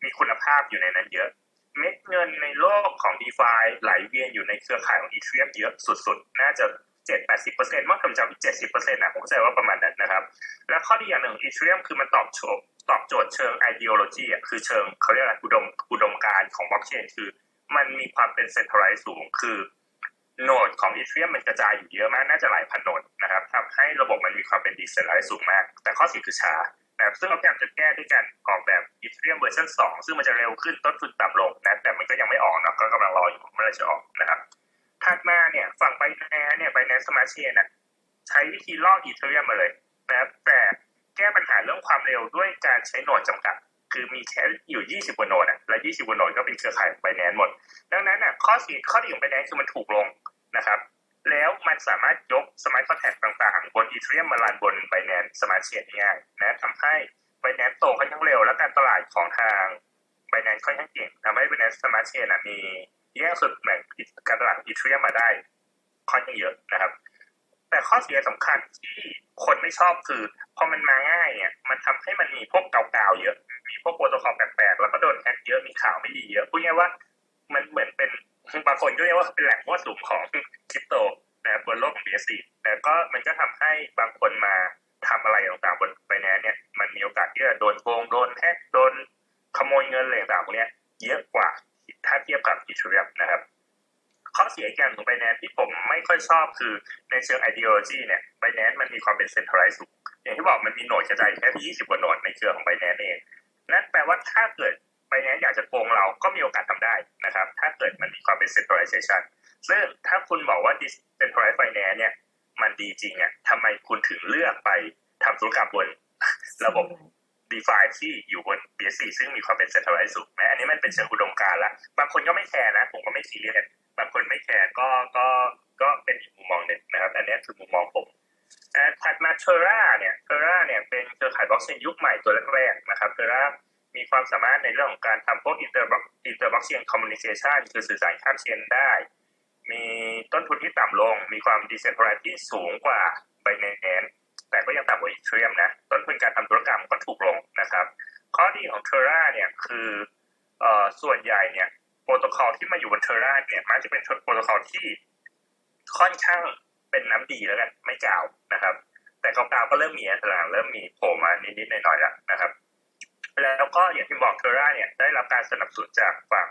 มีคุณภาพอยู่ในนั้นเยอะ เม็ดเงินในโลกของ DeFiไหลเวียนอยู่ในเครือข่ายของ Ethereum เยอะสุดๆ น่าจะเจ็ดแปดสิบเปอร์เซ็นต์มากผมจำเจ็ดสิบเปอร์เซ็นต์นะผมเข้าใจว่าประมาณนั้นนะครับ แล้วข้อดีอย่างหนึ่ง Ethereum คือมันตอบโจทย์ ตอบโจทย์เชิง ideology อะคือเชิงเขาเรียกอะไรอุดมอุดมการของบล็อกเชนคือ มันมีความเป็น centralized สูงคือโนดของอีเทียมมันกระจายอยู่เยอะมาก น่าจะหลายพัน node นะครับทำให้ระบบมันมีความเป็น decentralized สูงมาก แต่ข้อเสียคือช้านะครับซึ่งเราพยายามจะแก้ด้วยการออกแบบ Ethereum เวอร์ชัน2ซึ่งมันจะเร็วขึ้นต้นทุนต่ำลงนะแต่มันก็ยังไม่ออกนะก็กำลังรออยู่เมื่อไรจะออกนะครับถัดมาเนี่ยฝั่ง Binance เนี่ย Binance Smart Chain น่ะใช้วิธีลอก Ethereum มาเลยนะครับแต่ แก้ปัญหาเรื่องความเร็วด้วยการใช้โหนดจำกัด คือมีแค่อยู่ 20กว่าโหนดอะและ 20กว่าโหนดก็เป็นเครือข่ายของ Binance หมด ดังนั้นน่ะข้อเสียข้อดีของ Binance คือมันถูกลงนะครับ แล้วมันสามารถยกสมาร์ทคอนแทคต่างๆ บน Ethereum มาลันบน Binance Smart Chain ง่ายนะทำให้ Binance โตค่อนข้างเร็ว และการตลาดของทาง Binance ค่อนข้างเก่งทำให้ Binance Smart Chain อะมีแย่งสุดแบ่งการตลาด Ethereum มาได้ค่อนข้างเยอะนะครับ แต่ข้อเสียสำคัญที่คนไม่ชอบคือพอมันมาง่ายเนี่ยมันทำให้มันมีพวกเก่าๆเยอะมีพวกโปรโตคอลแปลกๆแล้วก็โดนแฮกเยอะมีข่าวไม่ดีเยอะพูดง่ายว่า มันเหมือนเป็นบางคนก็เรียกว่าเป็นแหล่งมั่วสุมของคริปโตนะบนโลกของ BSC แต่ก็มันก็ทำให้บางคนมาทำอะไรต่างๆบนไบแนนเนี่ยมันมีโอกาสที่จะโดนโกงโดนแฮกโดนขโมยเงินอะไรต่างๆพวกนี้เยอะกว่าถ้าเทียบกับอีเทเรียมนะครับ ข้อเสียอย่างของไบแนนที่ผมไม่ค่อยชอบคือในเชิง ideology เนี่ยไบแนนมันมีความเป็น centralized สูงอย่างที่บอกมันมีโหนดกระจายแค่ที่20 กว่าโหนดในเครือของไบแนนเองนั่นแปลว่าถ้าเกิดไบแนนอยากจะโกงเราก็มีโอกาสทำได้นะครับ ถ้าเกิดมันมีความเป็น centralization ซึ่งถ้าคุณบอกว่า decentralized finance เนี่ยมันดีจริงอะทำไมคุณถึงเลือกไปทำธุรกรรมบนระบบ d e f i ที่อยู่บน BSC ซึ่งมีความเป็น centralized สูงนะอันนี้มันเป็นเชิงอุดมการณ์ละบางคนก็ไม่แคร์นะ ผมก็ไม่ซีเรียส บางคนไม่แคร์ก็ก็ก็เป็นอีกมุมมองหนึ่งนะครับ อันนี้คือมุมมองผมถัดมา Terra เนี่ย Terra เนี่ยเป็นเครือข่ายบล็อกเชนยุคใหม่ตัวแรกๆนะครับ Terra มีความสามารถในเรื่องของการทำพวก inter-block inter-blockchain communication คือสื่อสารข้ามเชนได้ มีต้นทุนที่ต่ำลง มีความ decentralized ที่สูงกว่า Binance แต่ก็ยังต่ำกว่า Ethereum นะ ต้นทุนการทำธุรกรรมก็ถูกลงนะครับ ข้อดีของ Terra เนี่ยคือออส่วนใหญ่เนี่ย โปรโตคอลที่มาอยู่บน Terra เนี่ยมันจะเป็นโปรโตคอลที่ค่อนข้างเป็นน้ำดีแล้วกันไม่กาวนะครับ แต่กาวก็เริ่มมีอัตราเริ่มมีโผล่มานิดๆหน่อยๆแล้วนะครับ แล้วก็อย่างที่บอก Terra เนี่ยได้รับการสนับสนุนจากฝั่ง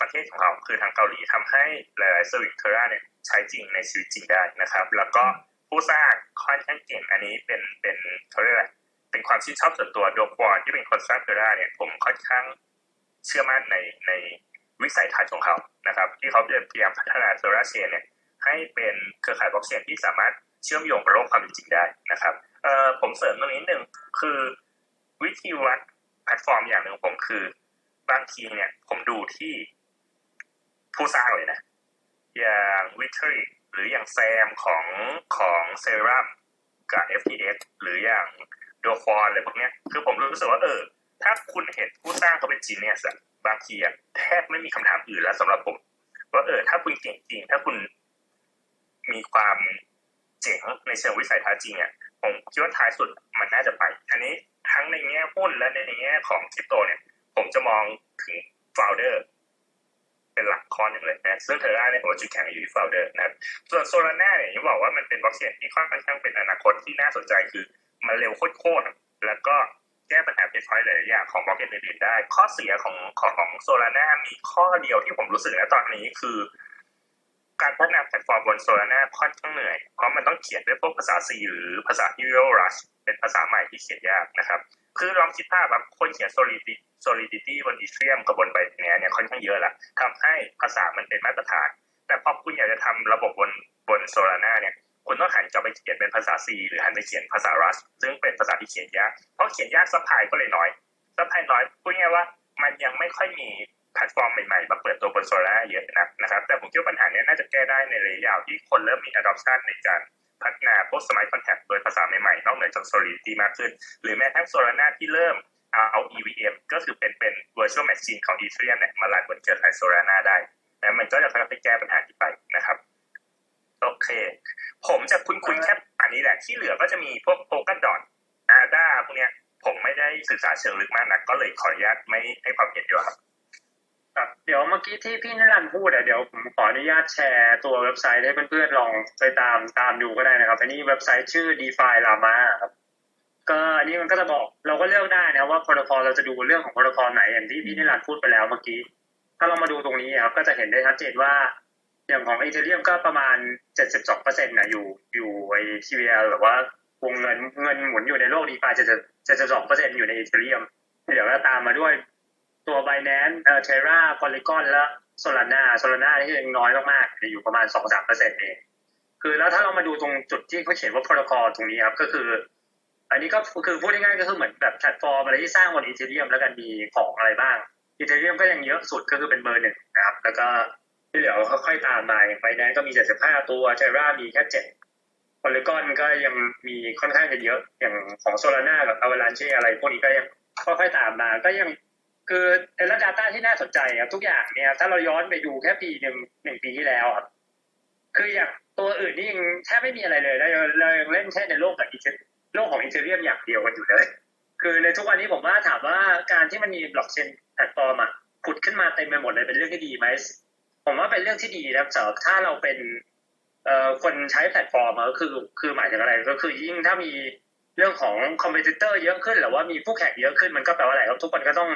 ประเทศของเขาคือทางเกาหลีทำให้หลายๆ service Terra เนี่ยใช้จริงในชีวิตจริงได้นะครับ แล้วก็ผู้สร้างค่อนข้างเก่งอันนี้เป็นเป็นเขาเรียกอะไรเป็นความชื่นชอบส่วนตัว Do Kwon ที่เป็นคนสร้าง Terra เนี่ยผมค่อนข้าง เชื่อมั่นในในวิสัยทัศน์ของเขานะครับ ที่เขาพยายามพัฒนา Terra chain เนี่ยให้เป็นเครือข่ายบล็อกเชนที่สามารถเชื่อมโยงกับโลกความจริงได้นะครับเอ่อผมเสริมตรงนี้หนึ่งคือวิธีวัดแพลตฟอร์มอย่างหนึ่งผมคือบางทีเนี่ย ผมดูที่ผู้สร้างเลยนะ อย่าง Vitalik หรืออย่าง Sam ของของเซรั่มกับ FTX หรืออย่าง Do Kwon อะไรพวกนี้คือผมรู้สึกว่าเออ ถ้าคุณเห็นผู้สร้างเขาเป็น genius บางทีอะแทบไม่มีคำถามอื่นแล้วสำหรับผมว่าเออถ้าคุณเก่งจริง ถ้าคุณมีความเจ๋งในเชิงวิสัยทัศน์จริงอะผมคิดว่าท้ายสุดมันน่าจะไป อันนี้ทั้งในแง่หุ้นและในแง่ของคริปโตเนี่ย ผมจะมองถึง founder เป็นหลักข้อหนึ่งเลยนะซึ่ง Terra เนี่ยผมจุดแข็งอยู่ที่ founder นะครับส่วน Solana เนี่ยที่บอกว่ามันเป็นบล็อกเชนที่ค่อนข้างเป็นอนาคตที่น่าสนใจคือ มันเร็วโคตรๆแล้วก็ แก้ปัญหา pain point หลายอย่างของบล็อกเชนอื่นๆได้ ข้อเสียของของ Solana มีข้อเดียวที่ผมรู้สึกนะตอนนี้คือ การพัฒนาแพลตฟอร์มบน Solana ค่อนข้างเหนื่อย เพราะมันต้องเขียนด้วยพวกภาษา C หรือภาษา Hero Rush เป็นภาษาใหม่ที่เขียนยากนะครับ คือลองคิดภาพแบบคนเขียน Solidity Solidity บน Ethereum กับบน Binance เนี่ยค่อนข้างเยอะละทำให้ภาษามันเป็นมาตรฐาน แต่พอคุณอยากจะทำระบบบนบน Solana เนี่ย คุณต้องหันกลับไปเขียนเป็นภาษา C หรือหันไปเขียนภาษา Rust ซึ่งเป็นภาษาที่เขียนยากเพราะเขียนยาก supply ก็เลยน้อย supply น้อยพูดง่ายว่ามันยังไม่ค่อยมีแพลตฟอร์มใหม่ๆ มาเปิดตัวบน Solana เยอะนะนะครับ แต่ผมคิดว่าปัญหานี้น่าจะแก้ได้ในระยะยาวที่คนเริ่มมี adoption ในการพัฒนาพวก smart contract โดยภาษาใหม่ๆ นอกเหนือจาก Solidity มากขึ้น หรือแม้กระทั่ง Solana ที่เริ่มเอา EVM ก็คือเป็นเป็น virtual machine ของ Ethereum เนี่ยมารันบนเครือข่าย Solana ได้นะมันก็จะค่อยๆแก้ปัญหาที่ไป โอเค ผมจะคุ้นๆแค่อันนี้แหละที่เหลือก็จะมีพวก Polkadot ADA พวกเนี้ย ผมไม่ได้ศึกษาเชิงลึกมากนัก ก็เลยขออนุญาตไม่ให้ความเห็นด้วยครับครับเดี๋ยวเมื่อกี้ที่พี่นิรันดร์พูดอะเดี๋ยวผมขออนุญาตแชร์ตัวเว็บไซต์ให้เพื่อนๆลองไปตามตามดูก็ได้นะครับ อันนี้เว็บไซต์ชื่อ DeFi Llama ครับ ก็อันนี้มันก็จะบอกเราก็เลือกได้นะว่าโปรโตคอลเราจะดูเรื่องของโปรโตคอลไหนอย่างที่พี่นิรันดร์พูดไปแล้วเมื่อกี้ ถ้าเรามาดูตรงนี้ครับก็จะเห็นได้ชัดเจนว่า อย่างของ Ethereum ก็ประมาณ 72เปอร์เซ็นต์นะอยู่อยู่ไอ TVL หรือว่าวงเงินเงินหมุนอยู่ในโลก DeFi 72เปอร์เซ็นต์อยู่ใน Ethereum เดี๋ยวก็ตามมาด้วยตัว Binance เอ่อ Terra Polygon และ Solana Solana ที่ยังน้อยมากๆอยู่ประมาณ2-3เปอร์เซ็นต์เองคือแล้วถ้าเรามาดูตรงจุดที่เขาเขียนว่าโปรโตคอลตรงนี้ครับก็คือ อันนี้ก็คือพูดง่ายๆก็คือเหมือนแบบแพลตฟอร์มอะไรที่สร้างบน Ethereum แล้วกันมีของอะไรบ้าง Ethereum ก็ยังเยอะสุดก็คือเป็นเบอร์หนึ่งนะครับ แล้วก็ ที่เหลือค่อยๆตามมาอย่างไบแนนซ์ก็มี75ตัวเทรามีแค่7 Polygon ก็ยังมีค่อนข้างจะเยอะอย่างของ Solana กับ Avalanche อะไรพวกนี้ก็ยังค่อยๆตามมาก็ยังคือเป็นระดับ data ที่น่าสนใจครับทุกอย่างเนี่ยถ้าเราย้อนไปดูแค่ปีหนึ่งหนึ่งปีที่แล้วครับคืออย่างตัวอื่นนี่ยังแทบไม่มีอะไรเลยเราเรายังเล่นแค่ในโลกกับอีโลกของอีเทเรียมอย่างเดียวกันอยู่เลยคือในทุกวันนี้ผมว่าถามว่าการที่มันมีบล็อกเชนแพลตฟอร์มอะผุดขึ้นมาเต็มไปหมดเลยเป็นเรื่องที่ดีไหม ผมว่าเป็นเรื่องที่ดีนะครับสำหรับถ้าเราเป็นเอ่อคนใช้แพลตฟอร์มก็คือ คือหมายถึงอะไรก็คือยิ่งถ้ามีเรื่องของ competitor เยอะขึ้นหรือว่ามีผู้แข่งเยอะขึ้นมันก็แปลว่าอะไรครับทุกคนก็ต้อง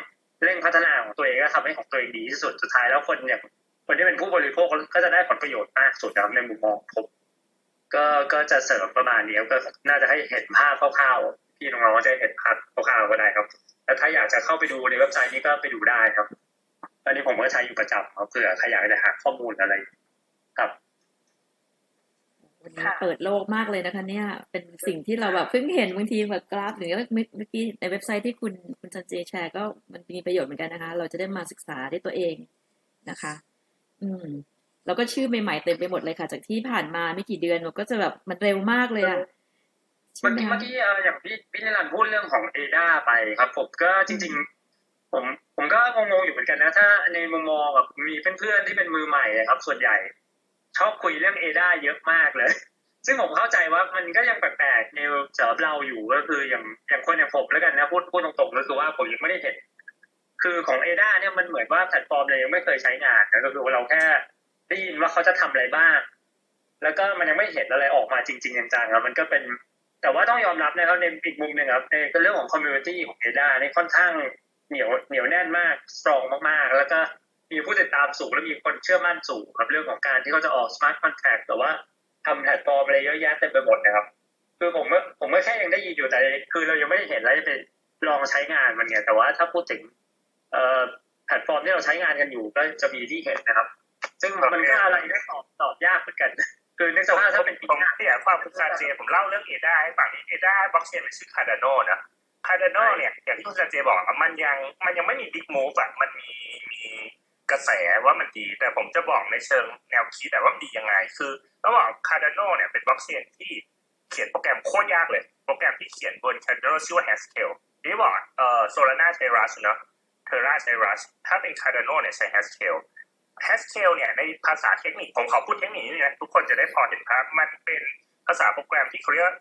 เร่งพัฒนาของตัวเองก็ทำให้ของตัวเองดีที่สุดสุดท้ายแล้วคนอย่างคนที่เป็นผู้บริโภคก็จะได้ผลประโยชน์มากสุดนะครับในมุมมองผมก็ก็จะเสริมประมาณนี้ก็น่าจะให้เห็นภาพคร่าวๆที่น้องๆจะเห็นภาพคร่าวๆก็ได้ครับแล้วถ้าอยากจะเข้าไปดูในเว็บไซต์นี้ก็ไปดูได้ครับ อันนี้ผมก็ใช้อยู่ประจำครับเผื่อใครอยากจะหาข้อมูลอะไร ครับวันนี้เปิดโลกมากเลยนะคะ เนี่ย เป็นสิ่งที่เราแบบเพิ่งเห็นบางทีแบบกราฟหรือว่าเมื่อกี้ในเว็บไซต์ที่คุณคุณจันเจแชร์ก็มันมีประโยชน์เหมือนกันนะคะ เราจะได้มาศึกษาด้วยตัวเองนะคะ อืม แล้วก็ชื่อใหม่ๆเต็มไปหมดเลยค่ะ จากที่ผ่านมาไม่กี่เดือนมันก็จะแบบมันเร็วมากเลยอะเมื่อกี้เมื่อกี้อย่างพี่พี่นิรันดร์พูดเรื่องของเอดาไปครับผมก็จริง ๆ ผมผมก็งงๆอยู่เหมือนกันนะ ถ้าในมุมมองแบบมีเพื่อนๆที่เป็นมือใหม่ครับ ส่วนใหญ่ ชอบคุยเรื่องเอดาเยอะมากเลย ซึ่งผมเข้าใจว่ามันก็ยังแปลกๆในสำหรับเราอยู่ก็คืออย่างอย่างคนอย่างผมแล้วกันนะพูดพูดตรงๆก็คือว่าผมยังไม่ได้เห็น คือของเอดาเนี่ยมันเหมือนว่าแพลตฟอร์มเลยยังไม่เคยใช้งานนะก็คือเราแค่ได้ยินว่าเขาจะทำอะไรบ้าง แล้วก็มันยังไม่เห็นอะไรออกมาจริงๆจังๆครับมันก็เป็นแต่ว่าต้องยอมรับนะครับในอีกมุมหนึ่งครับในเรื่องของ community ของ ADA นี่ค่อนข้าง เหนียวเหนียวแน่นมาก strong มากๆ แล้วก็มีผู้ติดตามสูงและมีคนเชื่อมั่นสูงครับเรื่องของการที่เขาจะออก smart contract หรือว่าทำแพลตฟอร์มอะไรเยอะแยะเต็มไปหมดนะครับ คือผมก็ผมก็แค่ยังได้ยินอยู่แต่คือเรายังไม่ได้เห็นแล้วจะไปลองใช้งานมันเนี่ยแต่ว่าถ้าพูดถึงเอ่อแพลตฟอร์มที่เราใช้งานกันอยู่ก็จะมีที่เห็นนะครับ ซึ่งมันก็อะไรได้ตอบตอบยากเหมือนกันคือในสภาพถ้าเป็นผมที่อยากความคุณซันเจผมเล่าเรื่อง ADA ให้ฟัง ADA บล็อกเชนมันชื่อ Cardano นะ Cardano เนี่ยอย่างที่คุณเจบอกมันยังมันยังไม่มี big move อะมันมีมีกระแสว่ามันดี แต่ผมจะบอกในเชิงแนวคิดแต่ว่าดียังไง คือระหว่าง Cardano เนี่ยเป็นบล็อกเชนที่เขียนโปรแกรมโคตรยากเลย โปรแกรมที่เขียนบน Cardano ชื่อว่า Haskell ที่บอกเอ่อ Solana ใช้ Rust เนาะTerra ใช้ Rust ถ้าเป็น Cardano เนี่ยใช้ Haskell Haskell เนี่ยในภาษาเทคนิคผมขอพูดเทคนิคนี่นะทุกคนจะได้พอเห็นภาพมันเป็นภาษาโปรแกรมที่เขาเรียก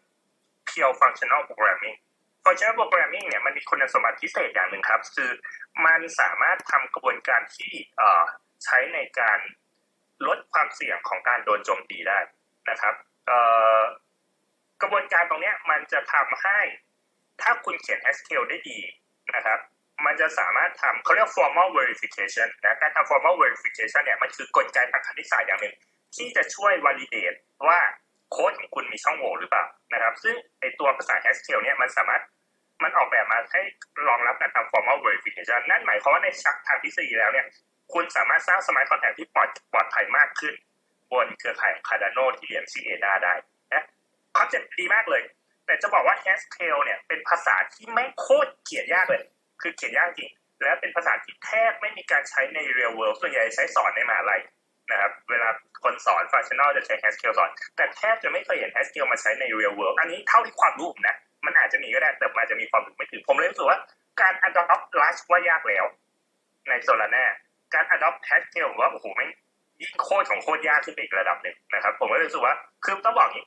pure functional programming functional programming เนี่ยมันมีคุณสมบัติพิเศษอย่างหนึ่งครับ คือมันสามารถทำกระบวนการที่ใช้ในการลดความเสี่ยงของการโดนโจมตีได้นะครับกระบวนการตรงนี้มันจะทำให้ถ้าคุณเขียน Haskell ได้ดีนะครับ มันจะสามารถทำเขาเรียก formal verification นะการทำ formal verification เนี่ยมันคือกลไกทางคณิตศาสตร์อย่างหนึ่งที่จะช่วย validate ว่าโค้ดของคุณมีช่องโหว่หรือเปล่านะครับ ซึ่งไอตัวภาษา Haskell เนี่ยมันสามารถ มันออกแบบมาให้รองรับการทำ formal verification นั่นหมายความว่าในชักทางทฤษฎีแล้วเนี่ยคุณสามารถสร้าง smart contract ที่ปลอดปลอดภัยมากขึ้น บนเครือข่าย Cardano ที่เรียน CADA ได้นะคอนเซ็ปต์ดีมากเลย แต่จะบอกว่า Haskell เนี่ยเป็นภาษาที่ไม่โคตรเขียนยากเลย คือเขียนยากจริง และเป็นภาษาที่แทบไม่มีการใช้ใน real world ส่วนใหญ่ใช้สอนในมหาลัยนะครับเวลาคนสอน functional จะใช้ Haskell สอน แต่แทบจะไม่เคยเห็น Haskell มาใช้ใน real world อันนี้เท่าที่ความรู้ผมนะ มันอาจจะมีก็ได้แต่มันอาจจะมีความรู้ไม่ถึงผมเลยรู้สึกว่าการ adopt Rust ว่ายากแล้ว ใน Solana การ adopt Haskell ว่าโอ้โหไม่งยิ่งโคตรของโคตรยากขึ้นอีกระดับหนึ่งนะครับ ผมก็เลยรู้สึกว่าคือต้องบอกว่างนี้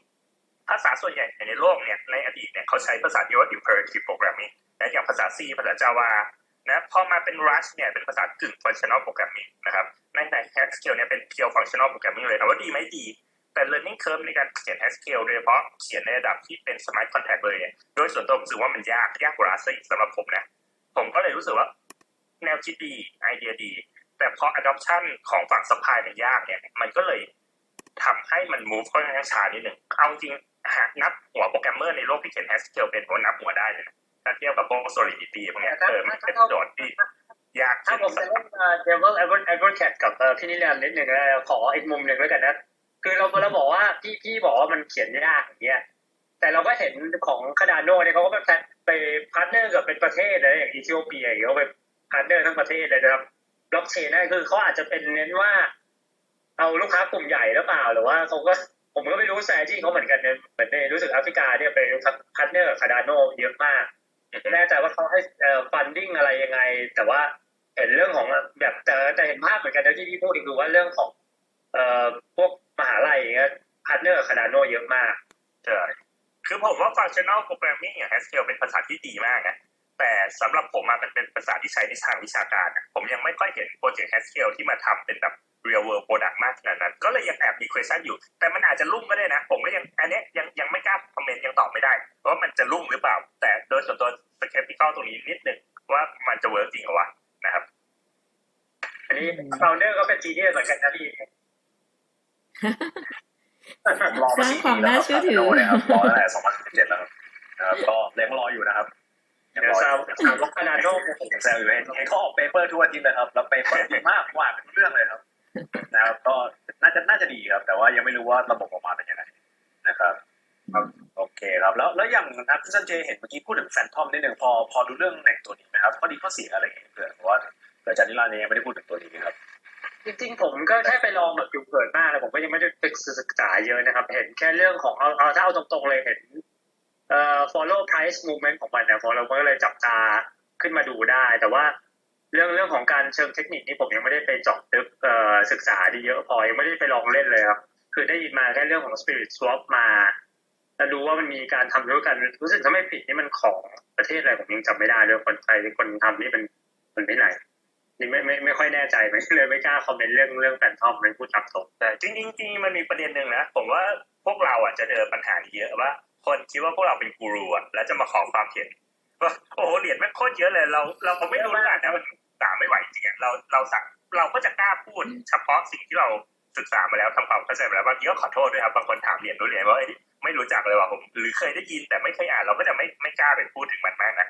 ภาษาส่วนใหญ่ในโลกเนี่ยในอดีตเนี่ยเขาใช้ภาษาที่ว่า imperative programming นะอย่างภาษา C ภาษา Java นะพอมาเป็น Rust เนี่ยเป็นภาษากึ่ง functional programming นะครับในใน Haskell เนี่ยเป็น pure functional programming เลยถามว่าดีไหมดี แต่ learning curve ในการเขียน Haskell โดยเฉพาะเขียนในระดับที่เป็น smart contract เลยเนี่ยโดยส่วนตัวผมรู้สึกว่ามันยากยากกว่า Rust ซะอีกสำหรับผมนะ ผมก็เลยรู้สึกว่า แนวคิดดีไอเดียดี แต่พอ adoption ของฝั่ง supply มันยากเนี่ย มันก็เลยทำให้มัน move ค่อนข้างช้านิดหนึ่งเอาจริงหากนับหัวโปรแกรมเมอร์ในโลกที่เขียน Haskell เป็นผมนับหัวได้เลยนะถ้าเทียบกับพวก Solidity พวกเนี้ยเออมันเป็นโจทย์ที่ยากถ้าผมจะเล่น Devil Advocate กับพี่นิรันดร์นิดหนึ่งนะขออีกมุมหนึ่งแล้วกันนะ คือเราเราบอกว่าพี่พี่บอกว่ามันเขียนยากอย่างเงี้ยแต่เราก็เห็นของคาดาโนเนี่ยเขาก็ไปไป partner กับเป็นประเทศเลยอย่างอีธิโอเปียเขาไป partner ทั้งประเทศเลยนะครับบล็อกเชนนั่นคือเขาอาจจะเป็นเน้นว่า เอาลูกค้ากลุ่มใหญ่หรือเปล่าหรือว่าเขาก็ผมก็ไม่รู้แซจี้เขาเหมือนกันเนี่ยเหมือนในรู้สึกแอฟริกาเนี่ยไป partner กับ Cardano เยอะมากไม่แน่ใจว่าเขาให้เอ่อ funding อะไรยังไง แต่ว่าเห็นเรื่องของแบบแต่แต่เห็นภาพเหมือนกันนะที่พี่พูดคือว่าเรื่องของเอ่อพวก มหาลัยอย่างเงี้ย partner Cardano เยอะมากใช่คือผมว่า functional programming อย่าง Haskell เป็นภาษาที่ดีมากนะแต่สำหรับผมอะมันเป็นภาษาที่ใช้ในทางวิชาการอะผมยังไม่ค่อยเห็นโปรเจกต์ Haskell ที่มาทำเป็นแบบ real world product มากขนาดนั้น ก็เลยยังแอบมี question อยู่ แต่มันอาจจะรุ่งก็ได้นะ ผมก็ยังอันเนี้ยยังยังไม่กล้าคอมเมนต์ยังตอบไม่ได้ว่ามันจะรุ่งหรือเปล่า แต่โดยส่วนตัว skeptical ตรงนี้นิดนึงว่ามันจะ work จริงเหรอวะนะครับ อันนี้ founder ก็เป็น genius เหมือนกันนะพี่ผมรอ สร้างความน่าเชื่อถือเลยครับรอตั้งแต่2017แล้วครับก็ยังรออยู่นะครับยังเดี๋ยรวอซาวอยู่ซาวกนาโดผมแซวอยู่เห็นเห็นเขาออกเปเปอร์ทุกอาทิตย์เลยครับแล้วเปเปอร์ดีมากกว่าเป็นเรื่องเลยครับนะครับก็น่าจะน่าจะดีครับ แต่ว่ายังไม่รู้ว่าระบบออกมาเป็นยังไงนะครับครับโอเคครับแล้วแล้วอย่างนะคุณซันเจเห็นเมื่อกี้พูดถึงแฟนทอมนิดนึงพอพอดูเรื่องในตัวนี้ไหมครับข้อดีข้อเสียอะไรอย่างเงี้ยเผื่อเพราะว่าเผื่ออาจารย์นิรันดร์ยังไม่ได้พูดถึงตัวนี้ครับ จริงๆผมก็แค่ไปลองแบบอยู่เผินมากเลยผมก็ยังไม่ได้ศึกษาเยอะนะครับ เห็นแค่เรื่องของเอาเอาถ้าเอาตรงๆเลยเห็นเอ่อ follow price movement ของมันเนี่ยเราก็เลยจับตาขึ้นมาดูได้ แต่ว่าเรื่องเรื่องของการเชิงเทคนิคนี่ผมยังไม่ได้ไปเจาะลึกเอ่อศึกษาดีเยอะพอยังไม่ได้ไปลองเล่นเลยครับ คือได้ยินมาแค่เรื่องของ spirit swap มาแล้วรู้ว่ามันมีการทำธุรกรรมรู้สึกถ้าไม่ผิดนี่มันของประเทศอะไรผมยังจำไม่ได้เลยคนไทยคนทำนี่เป็นคนที่ไหน นี่ไม่ไม่ไม่ค่อยแน่ใจไม่เลยไม่กล้าคอมเมนต์เรื่องเรื่องแฟนทอมไม่พูดตามตรงแต่จริงๆจริงๆมันมีประเด็นหนึ่งนะผมว่าพวกเราอะจะเจอปัญหานี้เยอะว่า คนคิดว่าพวกเราเป็นกูรูอะแล้วจะมาขอความเห็นว่าโอ้โหเหรียญแม่งโคตรเยอะเลย เราเราไม่รู้อะแต่มันตามไม่ไหวจริงๆเราเราสั่งเราก็จะกล้าพูดเฉพาะสิ่งที่เราศึกษามาแล้วทำความเข้าใจมาแล้วบางทีก็ขอโทษด้วยครับบางคนถามเหรียญรู้เหรียญว่าเอ้ยไม่รู้จักเลยว่ะผม หรือเคยได้ยินแต่ไม่เคยอ่านเราก็จะไม่ไม่กล้าไปพูดถึงมันมากนะ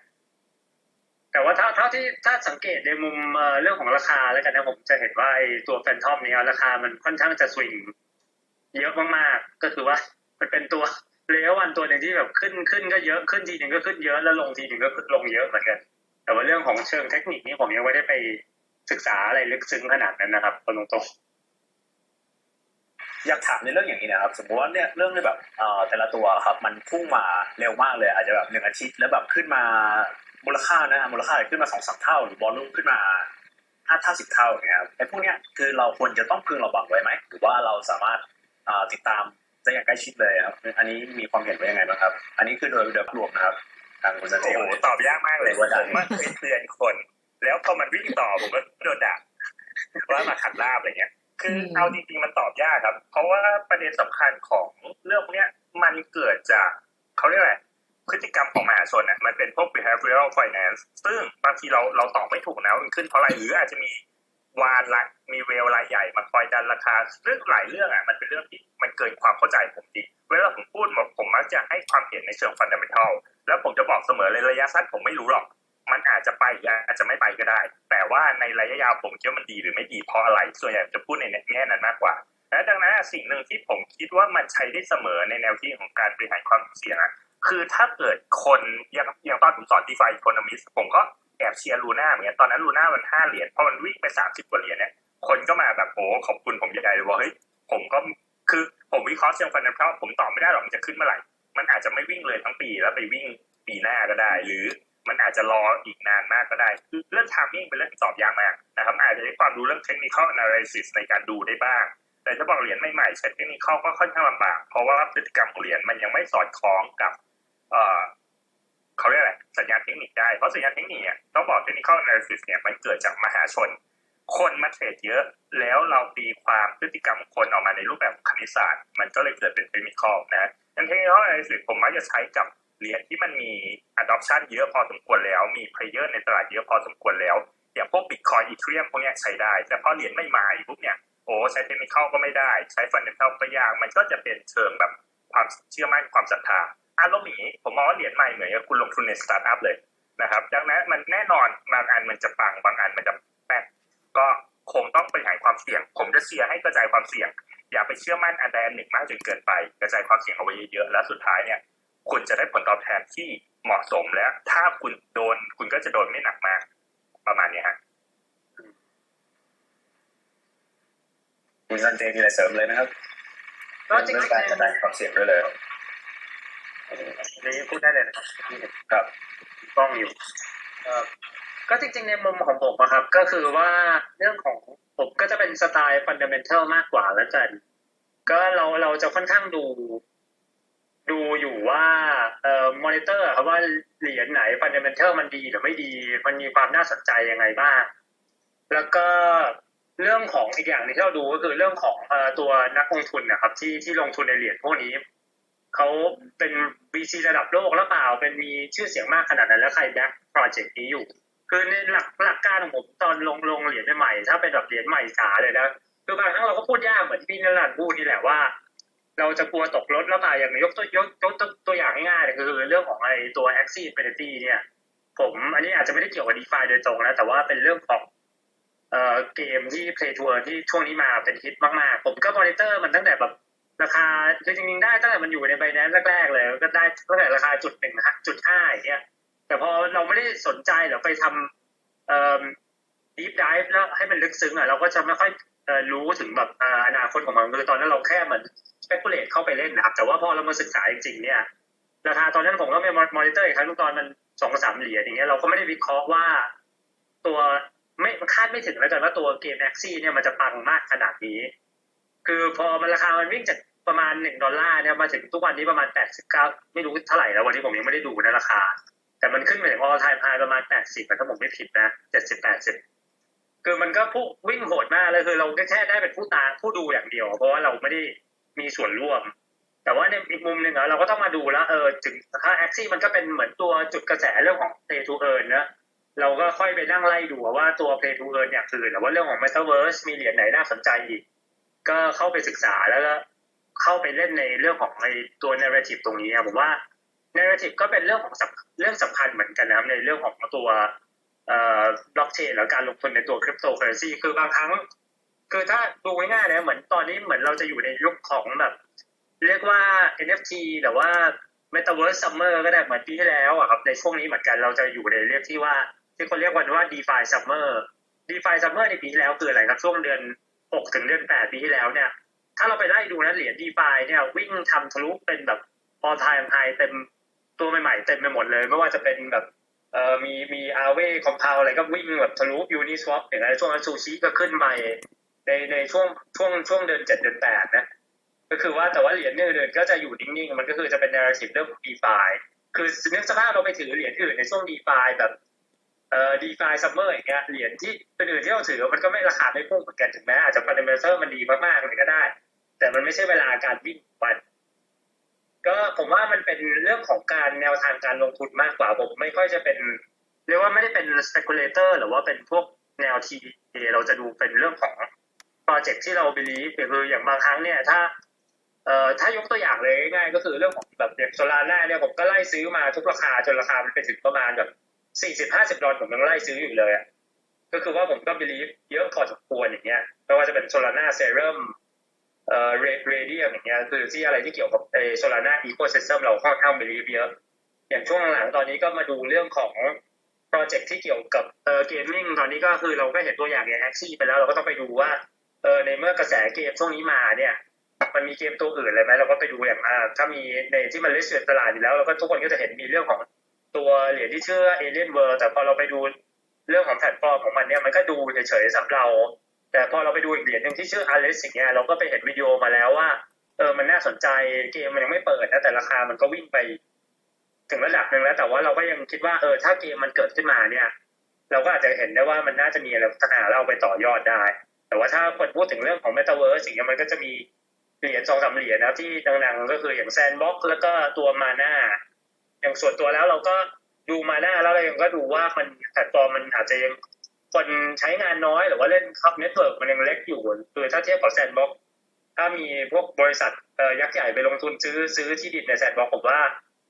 แต่ว่าถ้าเท่าที่ถ้าสังเกตในมุมเรื่องของราคาแล้วกันนะผมจะเห็นว่าไอ้ตัวแฟนทอมเนี่ยราคามันค่อนข้างจะสวิงเยอะมากๆ ก็คือว่ามันเป็นตัวเลเววันตัวหนึ่งที่แบบขึ้นขึ้นก็เยอะขึ้นทีหนึ่งก็ขึ้นเยอะแล้วลงทีหนึ่งก็ขึ้นลงเยอะเหมือนกัน แต่ว่าเรื่องของเชิงเทคนิคนี้ผมยังไม่ได้ไปศึกษาอะไรลึกซึ้งขนาดนั้นนะครับตรงๆอยากถามในเรื่องอย่างนี้นะครับ สมมติว่าเนี่ยเรื่องที่แบบเอ่อแต่ละตัวครับ มันพุ่งมาเร็วมากเลย อาจจะแบบหนึ่งอาทิตย์แล้วแบบขึ้นมา มูลค่านะมูลค่าขึ้นมาสองสามเท่า หรือบอลลุ่มขึ้นมาห้าเท่าสิบเท่าอย่างเงี้ยไอ้พวกเนี้ยคือเราควรจะต้องพึงระวังไว้ไหมหรือว่าเราสามารถอ่อติดตามได้อย่างใกล้ชิดเลยครับอันนี้มีความเห็นว่ายังไงบ้างครับ อันนี้คือโดยโดยรวมนะครับทางคุณสันเจโอ้โหตอบยากมากเลยผมมาเคยเตือนคน แล้วพอมันวิ่งต่อผมก็โดนด่าว่ามาขัดลาบอะไรเงี้ย คือเอาจริงๆมันตอบยากครับ เพราะว่าประเด็นสำคัญของเรื่องพวกเนี้ยมันเกิดจากเขาเรียกอะไร พฤติกรรมของมหาชนอะมันเป็นพวก behavioral finance ซึ่งบางทีเราเราตอบไม่ถูกนะว่ามันขึ้นเพราะอะไรหรืออาจจะมีวานละมีเวลรายใหญ่มาคอยดันราคาซึ่องหลายเรื่องอะมันเป็นเรื่องที่มันเกินความเข้าใจผมจริงเวลาผมพูดผมมักจะให้ความเห็นในเชิง fundamental แล้วผมจะบอกเสมอเลยระยะสั้นผมไม่รู้หรอก มันอาจจะไปอาจจะไม่ไปก็ได้ แต่ว่าในระยะยาวผมคิดว่ามันดีหรือไม่ดีเพราะอะไรส่วนใหญ่จะพูดในแง่นั้นมากกว่าและดังนั้นสิ่งหนึ่งที่ผมคิดว่ามันใช้ได้เสมอในแนวที่ของการบริหารความเสี่ยงอะ คือถ้าเกิดคนอย่างอย่างตอนผมสอน DeFi Economist ผมก็แอบเชียร์ Luna เหมือนกันตอนนั้น Luna มันห้าเหรียญพอมันวิ่งไปสามสิบกว่าเหรียญเนี่ยคนก็มาแบบโอ้ขอบคุณผมใหญ่เลยว่าเฮ้ยผมก็คือผมวิเคราะห์เชิง fundamental ผมตอบไม่ได้หรอกมันจะขึ้นเมื่อไหร่ มันอาจจะไม่วิ่งเลยทั้งปีแล้วไปวิ่งปีหน้าก็ได้ หรือมันอาจจะรออีกนานมากก็ได้ คือเรื่อง timing เป็นเรื่องตอบยากมากนะครับ อาจจะใช้ความรู้เรื่อง technical analysis ในการดูได้บ้าง แต่ถ้าบอกเหรียญใหม่ๆใช้ technical ก็ค่อนข้างลำบาก เพราะว่าพฤติกรรมของเหรียญมันยังไม่สอดคล้องกับ เขาเรียกอะไรสัญญาณเทคนิคได้เพราะสัญญาณเทคนิคเนี่ยต้องบอก technical analysis เนี่ยมันเกิดจากมหาชน คนมาเทรดเยอะ แล้วเราตีความพฤติกรรมคนออกมาในรูปแบบคณิตศาสตร์ มันก็เลยเกิดเป็นเทคนิคอลนะดังนั้นเทคนิคอลในสุดผมมักจะใช้กับเหรียญที่มันมี adoption เยอะพอสมควรแล้ว มี player ในตลาดเยอะพอสมควรแล้ว อย่างพวก Bitcoin Ethereum พวกนี้ใช้ได้ แต่พอเหรียญใหม่มาอีกปุ๊บเนี่ย โอ้ใช้ technical ก็ไม่ได้ ใช้ fundamental ก็ยาก มันก็จะเป็นเชิงแบบความเชื่อมั่นความศรัทธา อารมณ์อย่างนี้ผมมองว่าเหรียญใหม่เหมือนกับคุณลงทุนในสตาร์ทอัพเลยนะครับ ดังนั้นมันแน่นอนบางอันมันจะปังบางอันมันจะแป๊กก็คงต้องบริหารความเสี่ยง ผมจะเชียร์ให้กระจายความเสี่ยง อย่าไปเชื่อมั่นอันใดอันหนึ่งมากจนเกินไป กระจายความเสี่ยงเอาไว้เยอะๆแล้วสุดท้ายเนี่ย คุณจะได้ผลตอบแทนที่เหมาะสมและถ้าคุณโดนคุณก็จะโดนไม่หนักมาก ประมาณนี้ฮะคุณซันเจมีอะไรเสริมเลยนะครับก็จริงเรื่องการกระจายความเสี่ยงด้วยเลยครับๆ นี่พูดได้เลยนะครับที่เห็นครับกล้องอยู่ก็จริงๆในมุมของผมอะครับ ก็คือว่าเรื่องของผมก็จะเป็นสไตล์ฟันเดเมนทัลมากกว่าแล้วกัน ก็เราเราจะค่อนข้างดู ดูอยู่ว่าเอ่อมอนิเตอร์ครับว่าเหรียญไหน fundamental มันดีหรือไม่ดี มันมีความน่าสนใจยังไงบ้าง แล้วก็เรื่องของอีกอย่างนึงที่เราดูก็คือเรื่องของเอ่อตัวนักลงทุนนะครับ ที่ที่ลงทุนในเหรียญพวกนี้ เขาเป็น VC ระดับโลกหรือเปล่า เป็นมีชื่อเสียงมากขนาดนั้นแล้วใคร back โปรเจกต์นี้อยู่ คือในหลักหลักการของผมตอนลงลงเหรียญใหม่ถ้าเป็นแบบเหรียญใหม่ซะเลยนะคือบางครั้งเราก็พูดยากเหมือนพี่นิรันดร์พูดนี่แหละว่า เราจะกลัวตกรถแล้วเปล่าอย่างยกตัวยกตัวตัวอย่างง่ายๆเลยคือเรื่องของไอ้ตัว Axie Infinity เนี่ยผมอันนี้อาจจะไม่ได้เกี่ยวกับ DeFi โดยตรงนะแต่ว่าเป็นเรื่องของเอ่อเกมที่ Play to Earn ที่ช่วงนี้มาเป็นฮิตมากๆ ผมก็มอนิเตอร์มันตั้งแต่แบบ ราคาคือจริงๆได้ตั้งแต่มันอยู่ในไบแนนแรกๆเลยก็ได้ตั้งแต่ราคาจุดหนึ่งนะจุดห้าอย่างเงี้ยแต่พอเราไม่ได้สนใจหรือไปทำเอ่อ deep dive แล้วให้มันลึกซึ้งอะเราก็จะไม่ค่อยเอ่อรู้ถึงแบบอนาคตของมันคือตอนนั้นเราแค่เหมือน speculate เข้าไปเล่นนะครับแต่ว่าพอเรามาศึกษาจริงๆเนี่ยราคาตอนนั้นผมก็ไปมอนิเตอร์อีกครั้งตอนมันสองสามเหรียญอย่างเงี้ยเราก็ไม่ได้วิเคราะห์ว่า ตัวไม่คาดไม่ถึงแล้วกันว่าตัวเกมแม็กซี่เนี่ยมันจะปังมากขนาดนี้ คือพอมันราคามันวิ่งจาก ประมาณหนึ่งดอลลาร์เนี่ยมาถึงทุกวันนี้ประมาณแปดสิบเก้าไม่รู้เท่าไหร่แล้ววันนี้ผมยังไม่ได้ดูนะราคา แต่มันขึ้นไปถึง all time high ประมาณแปดสิบถ้าผมไม่ผิดนะเจ็ดสิบแปดสิบคือมันก็พุ่งวิ่งโหดมากเลยคือเราแค่ได้เป็นผู้ตาผู้ดูอย่างเดียว เพราะว่าเราไม่ได้มีส่วนร่วม แต่ว่าในอีกมุมหนึ่งเราก็ต้องมาดูแล้วเออถึงถ้าแอคซี่มันก็เป็นเหมือนตัวจุดกระแสเรื่องของ pay to earn นะเราก็ค่อยไปนั่งไล่ดูว่าตัว pay to earn อย่างอื่นหรือว่าเรื่องของ metaverse มีเหรียญไหนน่าสนใจอีก ก็เข้าไปศึกษาแล้วก็ เข้าไปเล่นในเรื่องของในตัว narrative ตรงนี้ผมว่า narrative ก็เป็นเรื่องของเรื่องสำคัญเหมือนกันนะครับในเรื่องของตัวเอ่อ blockchain หรือการลงทุนในตัว cryptocurrency คือบางครั้ง คือถ้าดูง่ายๆนะเหมือนตอนนี้เหมือนเราจะอยู่ในยุคของแบบเรียกว่า NFT แต่ว่า Metaverse Summer ก็ได้เหมือนปีที่แล้วอะครับในช่วงนี้เหมือนกันเราจะอยู่ในเรียกที่ว่า ที่คนเรียกกันว่า DeFi Summer DeFi Summer ในปีที่แล้วคืออะไรครับช่วงเดือน6ถึงเดือน8ปีที่แล้วเนี่ย ถ้าเราไปไล่ดูนะเหรียญ DeFi เนี่ย วิ่งทำทะลุเป็นแบบ all time high เต็มตัวใหม่ๆเต็มไปหมดเลย ไม่ว่าจะเป็นแบบเอ่อมีมีอาเวคอมเพาวอะไรก็วิ่งแบบทะลุ Uniswap อย่างไรช่วงนั้นซูชิก็ขึ้นไปในในช่วงช่วงช่วงเดือน7เดือน8นะก็คือว่าแต่ว่าเหรียญอื่นๆก็จะอยู่นิ่งๆ มันก็คือจะเป็น narrative เรื่องของ DeFi คือนึกสภาพเราไปถือเหรียญอื่นในช่วง DeFi แบบเอ่อ DeFi Summer อย่างเงี้ยเหรียญที่อื่นที่เราถือมันก็ไม่ราคาไม่พุ่งเหมือนกันถึงแม้อาจจะ fundamental มันดีมากๆมันก็ได้ แต่มันไม่ใช่เวลาการวิ่งวันก็ผมว่ามันเป็นเรื่องของการแนวทางการลงทุนมากกว่าผมไม่ค่อยจะเป็นเรียกว่าไม่ได้เป็น speculator หรือว่าเป็นพวกแนวทีเราจะดูเป็นเรื่องของโปรเจกต์ที่เรา believe คืออย่างบางครั้งเนี่ยถ้าเอ่อถ้ายกตัวอย่างเลยง่ายก็คือเรื่องของแบบอย่างโซลาร่าเนี่ยผมก็ไล่ซื้อมาทุกราคาจนราคามันไปถึงประมาณแบบสี่สิบห้าสิบดอลผมยังไล่ซื้ออยู่เลยอะก็คือว่าผมก็ believe เยอะพอสมควรอย่างเงี้ยไม่ว่าจะเป็นโซลาร่าเซรั่ม เอ่อ Raydium อย่างเงี้ยคือที่อะไรที่เกี่ยวกับเอ Solana ecosystem เราค่อนข้าง believe เยอะอย่างช่วงหลังตอนนี้ก็มาดูเรื่องของโปรเจกต์ที่เกี่ยวกับเออ gaming ตอนนี้ก็คือเราก็เห็นตัวอย่างอย่าง Axie ไปแล้วเราก็ต้องไปดูว่าเออในเมื่อกระแสเกมช่วงนี้มาเนี่ยมันมีเกมตัวอื่นเลยไหมเราก็ไปดูอย่างอ่าถ้ามีในที่มันเลสเซียตลาดอยู่แล้วเราก็ทุกคนก็จะเห็นมีเรื่องของตัวเหรียญที่ชื่อ Alien World แต่พอเราไปดูเรื่องของแพลตฟอร์มของมันเนี่ยมันก็ดูเฉยๆสำหรับเรา แต่พอเราไปดูอีกเหรียญหนึ่งที่ชื่อ a l e s อย่างเงี้ยเราก็ไปเห็นวิดีโอมาแล้วว่า เออมันน่าสนใจเกมมันยังไม่เปิดนะแต่ราคามันก็วิ่งไป ถึงระดับหนึ่งแล้ว แต่ว่าเราก็ยังคิดว่าเออถ้าเกมมันเกิดขึ้นมาเนี่ย เราก็อาจจะเห็นได้ว่ามันน่าจะมีอะไรพัฒนาแล้วเอาไปต่อยอดได้ แต่ว่าถ้าคนพูดถึงเรื่องของ Metaverse สิ่งนี้มันก็จะมีเหรียญสองสามเหรียญนะที่ดังๆก็คืออย่างแซนบ็อกแล้วก็ตัวมาน่าอย่างส่วนตัวแล้วเราก็ดูมาน่าแล้วเรายังก็ดูว่ามันแพลตฟอร์มมันอาจจะยัง คนใช้งานน้อยหรือว่าเล่นครับ network มันยังเล็กอยู่คือถ้าเทียบกับ Sandbox ถ้ามีพวกบริษัทเอ่อยักษ์ใหญ่ไปลงทุนซื้อซื้อที่ดินใน Sandbox ผมว่า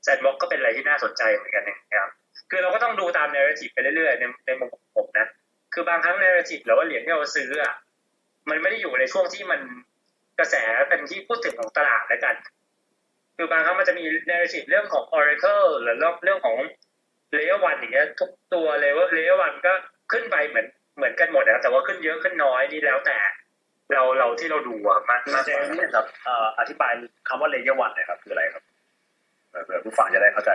Sandbox ก็เป็นอะไรที่น่าสนใจเหมือนกันนะครับคือเราก็ต้องดูตาม narrative ไปเรื่อยๆในในมุมของผมนะคือบางครั้ง narrative หรือว่าเหรียญที่เราซื้ออะมันไม่ได้อยู่ในช่วงที่มันกระแสเป็นที่พูดถึงของตลาดแล้วกัน คือบางครั้งมันจะมี narrative เรื่องของ Oracle หรือเรื่องของ Layer 1อย่างเงี้ยทุกตัวเลยว่า Layer 1ก็ ขึ้นไปเหมือนเหมือนกันหมดนะแต่ว่าขึ้นเยอะขึ้นน้อยนี่แล้วแต่ เราเราที่เราดูอะมันมาเจนี่ครับเอ่ออธิบายคำว่า layer one หน่อยครับคืออะไรครับเผื่อผู้ฟังจะได้เข้าใจ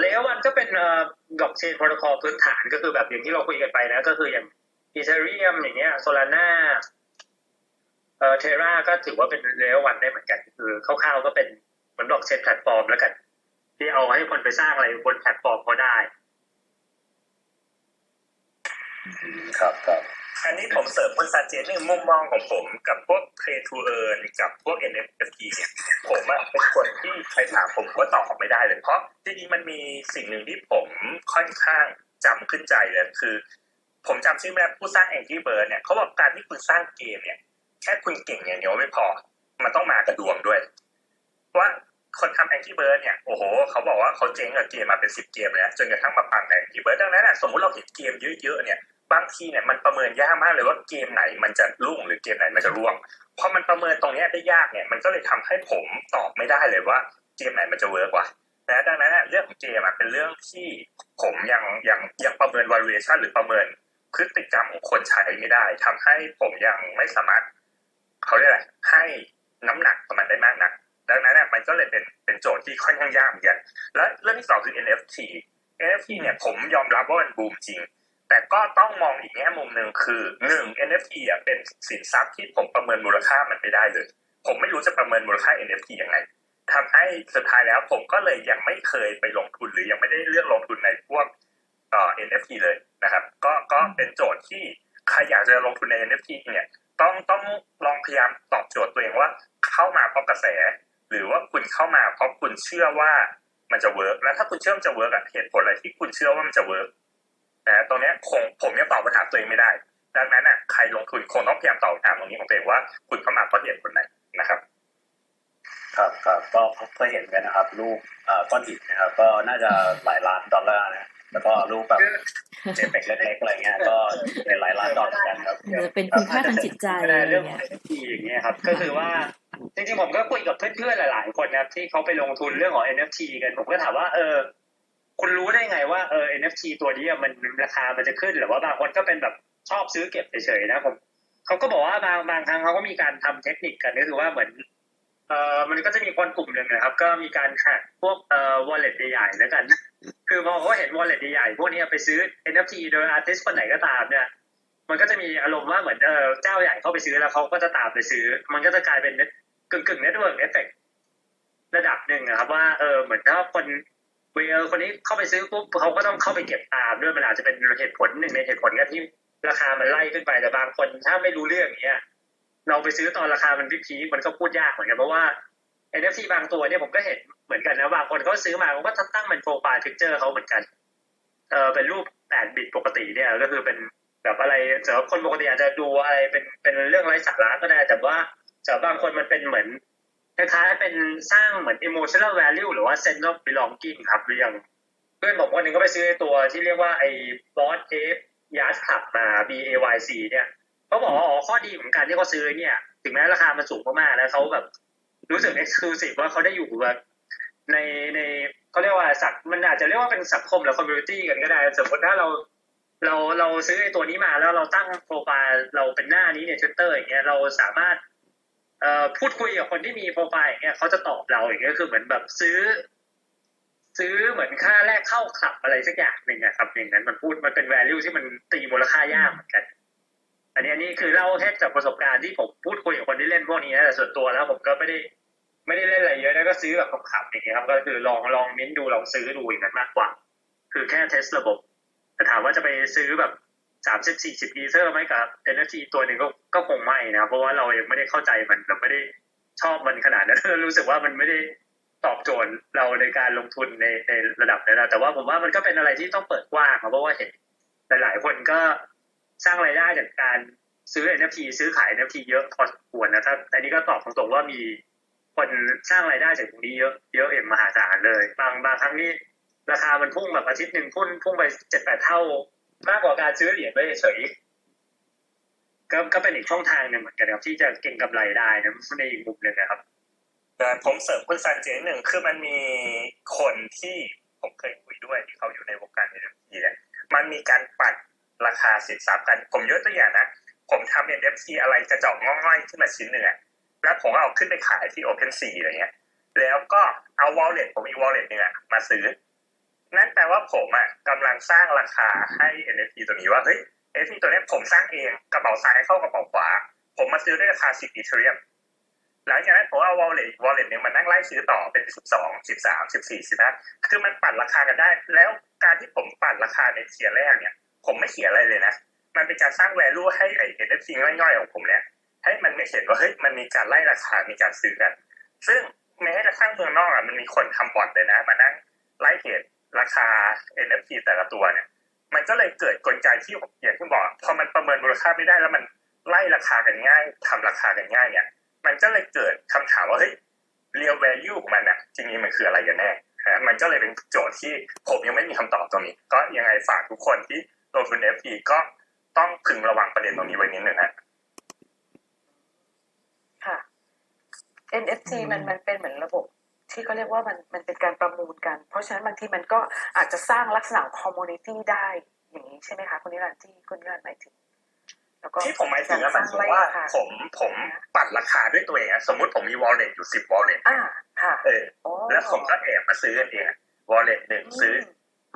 layer one ก็เป็นเอ่อ blockchain protocol พื้นฐานก็คือแบบอย่างที่เราคุยกันไปนะ ก็คืออย่าง Ethereum อย่างเงี้ย Solanaเอ่อ Terra ก็ถือว่าเป็น layer one ได้เหมือนกันคือคร่าวๆก็เป็นเหมือน blockchain platform แล้วกัน ที่เอาให้คนไปสร้างอะไรบนแพลตฟอร์มเขาได้ ครับครับอันนี้ผมเสริมคุณซาเจนในมุมมองของผมกับพวก Play to Earn กับพวก NFT เนี่ยผมอะเป็นคนที่ใครถามผมก็ตอบไม่ได้เลย เพราะจริงๆมันมีสิ่งหนึ่งที่ผมค่อนข้างจำขึ้นใจเลยคือ ผมจำชื่อแม่ผู้สร้าง Angry Bird เนี่ยเขาบอกการที่คุณสร้างเกมเนี่ย แค่คุณเก่งอย่างเดียวไม่พอ มันต้องมากระดวงด้วย ว่า คนทำ Angry Bird เนี่ยโอ้โหเขาบอกว่าเขาเจ๊งกับเกมมาเป็นสิบเกมแล้วจนกระทั่งมาปั่น Angry Bird ดังนั้นสมมติเราเห็นเกมเยอะๆเนี่ยบางทีเนี่ยมันประเมินยากมากเลยว่าเกมไหนมันจะรุ่งหรือเกมไหนมันจะร่วงพอมันประเมินตรงนี้ได้ยากเนี่ยมันก็เลยทำให้ผมตอบไม่ได้เลยว่าเกมไหนมันจะเวิร์กว่านะดังนั้นเรื่องของเกมเป็นเรื่องที่ผมยังยังยังประเมิน valuation หรือประเมินพฤติกรรมของคนใช้ไม่ได้ทำให้ผมยังไม่สามารถเขาเรียกอะไรให้น้ำหนักกับมันได้มากนัก ดังนั้นเนี่ยมันก็เลยเป็นเป็นโจทย์ที่ค่อนข้างยากเหมือนกัน และเรื่องที่สองคือ NFT NFT เนี่ยผมยอมรับว่ามันบูมจริง แต่ก็ต้องมองอีกแง่มุมหนึ่งคือหนึ่ง NFT อะเป็นสินทรัพย์ที่ผมประเมินมูลค่ามันไม่ได้เลย ผมไม่รู้จะประเมินมูลค่า NFT ยังไงทำให้สุดท้ายแล้วผมก็เลยยังไม่เคยไปลงทุนหรือยังไม่ได้เลือกลงทุนในพวกเอ่อ NFT เลยนะครับ ก็ก็เป็นโจทย์ที่ใครอยากจะลงทุนใน NFT เนี่ยต้องต้องลองพยายามตอบโจทย์ตัวเองว่าเข้ามาเพราะกระแส หรือว่าคุณเข้ามาเพราะคุณเชื่อว่ามันจะ work แล้วถ้าคุณเชื่อมันจะ work อะเหตุผลอะไรที่คุณเชื่อว่ามันจะ work นะตรงนี้คงผมยังตอบปัญหาตัวเองไม่ได้ ดังนั้นอะใครลงทุนคงต้องพยายามตอบคำถามตรงนี้ของตัวเองว่า คุณเข้ามาเพราะเหตุผลไหนนะครับ ครับครับก็เคยเห็นกันนะครับลูกก้อนหินนะครับ ก็น่าจะหลายล้านดอลลาร์นะ แล้วก็ลูกแบบเจเปกเล็กๆอะไรเงี้ยก็เป็นหลายล้านดอลลาร์กันครับหรือเป็นคุณค่าทางจิตใจอะไรเรื่องเงี้ย NFT อย่างเงี้ยครับ ก็คือว่าจริงๆผมก็คุยกับเพื่อนๆหลาย ๆ คนนะครับที่เขาไปลงทุนเรื่องของ NFT กันผมก็ถามว่าเออคุณรู้ได้ไงว่าเออ NFT ตัวนี้มันราคามันจะขึ้นหรือว่าบางคนก็เป็นแบบชอบซื้อเก็บเฉยๆนะผมเขาก็บอกว่าบางบางครั้งเขาก็มีการทำเทคนิคกันก็คือว่าเหมือนเอ่อมันก็จะมีคนกลุ่มหนึ่งนะครับ ก็มีการ track พวกเอ่อ wallet ใหญ่ๆแล้วกัน คือพอเขาเห็น wallet ใหญ่ๆพวกนี้ไปซื้อ NFT โดย artist คนไหนก็ตามเนี่ย มันก็จะมีอารมณ์ว่าเหมือนเออเจ้าใหญ่เข้าไปซื้อแล้วเขาก็จะตามไปซื้อ มันก็จะกลายเป็นกึ่งกึ่ง network effect ระดับหนึ่งนะครับว่าเออเหมือนถ้าคนเออคนนี้เข้าไปซื้อปุ๊บเขาก็ต้องเข้าไปเก็บตามด้วยมันอาจจะเป็นเหตุผลหนึ่งในเหตุผลก็ที่ราคามันไล่ขึ้นไปแต่บางคนถ้าไม่รู้เรื่องอย่างเงี้ยเราไปซื้อตอนราคามัน peak มันก็พูดยากเหมือนกันเพราะว่า NFT บางตัวเนี่ยผมก็เห็นเหมือนกันนะบางคนเขาซื้อมาเขาก็ตั้งเป็น profile picture เขาเหมือนกันเออเป็นรูป8 bit ปกติเนี่ยก็คือเป็นแบบอะไรสำหรับคนปกติอาจจะดูอะไรเป็นเป็นเรื่องไร้สาระก็ได้ แต่ว่าสำหรับบางคนมันเป็นเหมือนคล้ายๆเป็นสร้างเหมือน emotional value หรือว่า sense of belonging ครับหรืออย่างเพื่อนผมคนหนึ่งก็ไปซื้อไอ้ตัวที่เรียกว่าไอ้ boss ape yacht club มา B A Y C เนี่ยเขาบอกว่าอ๋อข้อดีของการที่เขาซื้อเนี่ย ถึงแม้ราคามันสูงมากๆแล้วเขาแบบ รู้สึก exclusive ว่าเขาได้อยู่แบบในในเขาเรียกว่าสักมันอาจจะเรียกว่าเป็นสังคมหรือ community กันก็ได้สมมติถ้าเราเราเราซื้อไอ้ตัวนี้มาแล้วเราตั้งโปรไฟล์เราเป็นหน้านี้ใน Twitter อย่างเงี้ยเราสามารถเอ่อพูดคุยกับคนที่มีโปรไฟล์อย่างเงี้ยเขาจะตอบเราอย่างเงี้ยคือเหมือนแบบซื้อ ซื้อเหมือนค่าแรกเข้าคลับอะไรสักอย่างหนึ่งอะครับอย่างนั้นมันพูดมันเป็น value ที่มันตีมูลค่ายากเหมือนกัน อันนี้อันนี้คือเล่าแค่จากประสบการณ์ที่ผมพูดคุยกับคนที่เล่นพวกนี้นะแต่ส่วนตัวแล้วผมก็ไม่ได้ ไม่ได้เล่นอะไรเยอะนะก็ซื้อแบบขำๆอย่างเงี้ยครับ ก็คือลองลองมิ้นดูลองซื้อดูอย่างนั้นมากกว่า คือแค่เทสระบบ แต่ถามว่าจะไปซื้อแบบสามสิบสี่สิบอีเซอร์ไหมกับ NFT ตัวหนึ่งก็ก็คงไม่นะเพราะว่าเรายังไม่ได้เข้าใจมันเราไม่ได้ชอบมันขนาดนั้นรู้สึกว่ามันไม่ได้ตอบโจทย์เราในการลงทุนในในระดับนั้นนะแต่ว่าผมว่ามันก็เป็นอะไรที่ต้องเปิดกว้างครับเพราะว่าเห็นหลาย ๆ คนก็สร้างรายได้จากการซื้อ NFT ซื้อขาย NFT เยอะพอสมควรนะครับอันนี้ก็ตอบตรงๆว่ามี คนสร้างรายได้จากตรงนี้เยอะเยอะเอ็มมหาศาลเลย บางบางครั้งนี่ราคามันพุ่งแบบอาทิตย์หนึ่งพุ่งพุ่งไปเจ็ดแปดเท่า มากกว่าการซื้อเหรียญไว้เฉยก็ก็เป็นอีกช่องทางหนึ่งเหมือนกันครับที่จะเก็งกำไรได้นะในอีกมุมหนึ่งนะครับแต่ผมเสริมคุณซันเจนหนึ่งคือมันมีคนที่ผมเคยคุยด้วยที่เขาอยู่ในวงการ NFT เนี่ยมันมีการปัดราคาสินทรัพย์กัน ผมยกตัวอย่างนะ ผมทำ NFT อะไรกระจอกง่อยๆขึ้นมาชิ้นหนึ่งอะ แล้วผมเอาขึ้นไปขายที่ OpenSea อะไรเงี้ย แล้วก็เอา wallet ผมมี wallet หนึ่งอะมาซื้อ นั่นแปลว่าผมอะกำลังสร้างราคาให้ NFT ตัวนี้ว่าเฮ้ย NFT ตัวนี้ผมสร้างเองกระเป๋าซ้ายเข้ากระเป๋าขวา ผมมาซื้อด้วยราคา 10 Ethereum หลังจากนั้นผมเอา wallet wallet หนึ่งมานั่งไล่ซื้อต่อเป็น 12 13 14 15คือมันปั่นราคากันได้ แล้วการที่ผมปั่นราคาในเทียร์แรกเนี่ย ผมไม่เขียอะไรเลยนะ มันเป็นการสร้าง value ให้ไอ้ NFT ง่อยๆของผมเนี่ย ให้มันไม่เห็นว่าเฮ้ยมันมีการไล่ราคา มีการซื้อกัน ซึ่งแม้กระทั่งเมืองนอกอะมันมีคนทำบอทเลยนะมานั่งไล่เทรดราคา NFT แต่ละตัวเนี่ย มันก็เลยเกิดกลไกที่อย่างที่บอกพอมันประเมินมูลค่าไม่ได้แล้วมันไล่ราคากันง่ายทำราคากันง่ายเนี่ย มันก็เลยเกิดคำถามว่าเฮ้ย real value ของมันอะจริงๆมันคืออะไรกันแน่ฮะมันก็เลยเป็นโจทย์ที่ผมยังไม่มีคำตอบตรงนี้ ก็ยังไงฝากทุกคนที่ลงทุน NFT ก็ต้องพึงระวังประเด็นตรงนี้ไว้นิดหนึ่งฮะ NFT มันมันเป็นเหมือนระบบที่เขาเรียกว่ามันมันเป็นการประมูลกัน เพราะฉะนั้นบางทีมันก็อาจจะสร้างลักษณะ community ได้ อย่างนี้ใช่ไหมคะคุณนิรันดร์ที่คุณนิรันดร์หมายถึงแล้วก็ที่ผมหมายถึงอะหมายถึงว่าผมผมปั่นราคาด้วยตัวเองอะสมมุติผมมี wallet อยู่สิบ wallet อ่าค่ะเออโอ้แล้วผมก็แอบมาซื้อกันเองอะ wallet หนึ่งซื้อ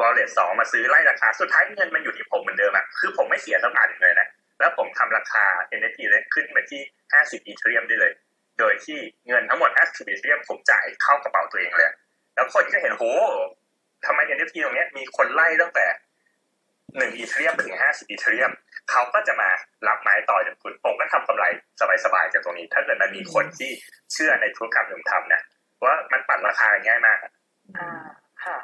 wallet สองมาซื้อไล่ราคาสุดท้ายเงินมันอยู่ที่ผมเหมือนเดิมอะคือผมไม่เสียสักบาทเลยนะแล้วผมทำราคา NFT เลยขึ้นไปที่50อีเทเรียมได้เลย โดยที่เงินทั้งหมด50อีเทเรียมผมจ่ายเข้ากระเป๋าตัวเองเลย แล้วคนก็เห็นโหทำไม NFT ตรงเนี้ยมีคนไล่ตั้งแต่หนึ่งอีเทเรียมถึง50อีเทเรียมเขาก็จะมารับไม้ต่อจากคุณผมก็ทำกำไรสบายๆจากตรงนี้ ถ้าเกิดมันมีคนที่เชื่อในธุรกรรมที่ผมทำนะว่ามันปั่นราคาง่ายมากอ่าค่ะ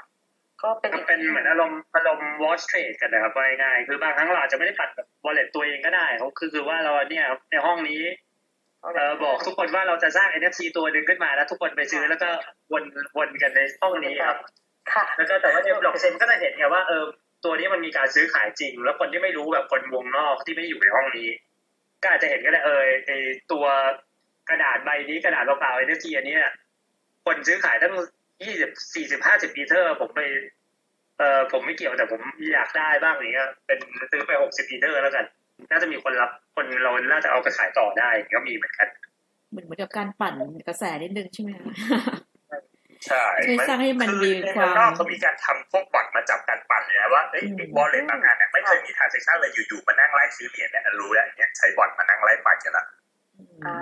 ก็เป็นมันเป็นเหมือนอารมณ์อารมณ์ watch trade กันนะครับว่าง่ายๆคือบางครั้งเราอาจจะไม่ได้ปัดแบบ wallet ตัวเองก็ได้เขาคือคือว่าเราเนี่ยในห้องนี้ เออบอกทุกคนว่าเราจะสร้าง NFT ตัวหนึ่งขึ้นมาแล้วทุกคนไปซื้อแล้วก็วนวนกันในห้องนี้ครับ ค่ะ แล้วก็แต่ว่าในบล็อกเชนก็จะเห็นไงว่าเออตัวนี้มันมีการซื้อขายจริง แล้วคนที่ไม่รู้แบบคนวงนอกที่ไม่ได้อยู่ในห้องนี้ ก็อาจจะเห็นก็ได้เออไอตัวกระดาษใบนี้กระดาษเปล่าๆ NFT อันเนี้ยคนซื้อขายตั้งยี่สิบสี่สิบห้าสิบปีเทอร์ ผมไปเออผมไม่เกี่ยวแต่ผมอยากได้บ้างอย่างเงี้ยเป็นซื้อไปหกสิบปีเทอร์แล้วกัน น่าจะมีคนรับคนเราน่าจะเอาไปขายต่อได้ก็มีเหมือนกันเหมือนเหมือนกับการปั่นกระแสนิดนึงใช่ไหมคะใช่ช่วยสร้างให้มันมีในความเมืองนอกเขามีการทำพวก bot มาจับการปั่นเลยนะว่าเอ้ยอืม wallet บางอันเนี่ยไม่เคยมี transaction เลยอยู่ๆมานั่งไล่ซื้อเหรียญเนี่ยรู้แล้วเนี่ยใช้ bot มานั่งไล่ปั่นกันละอ่า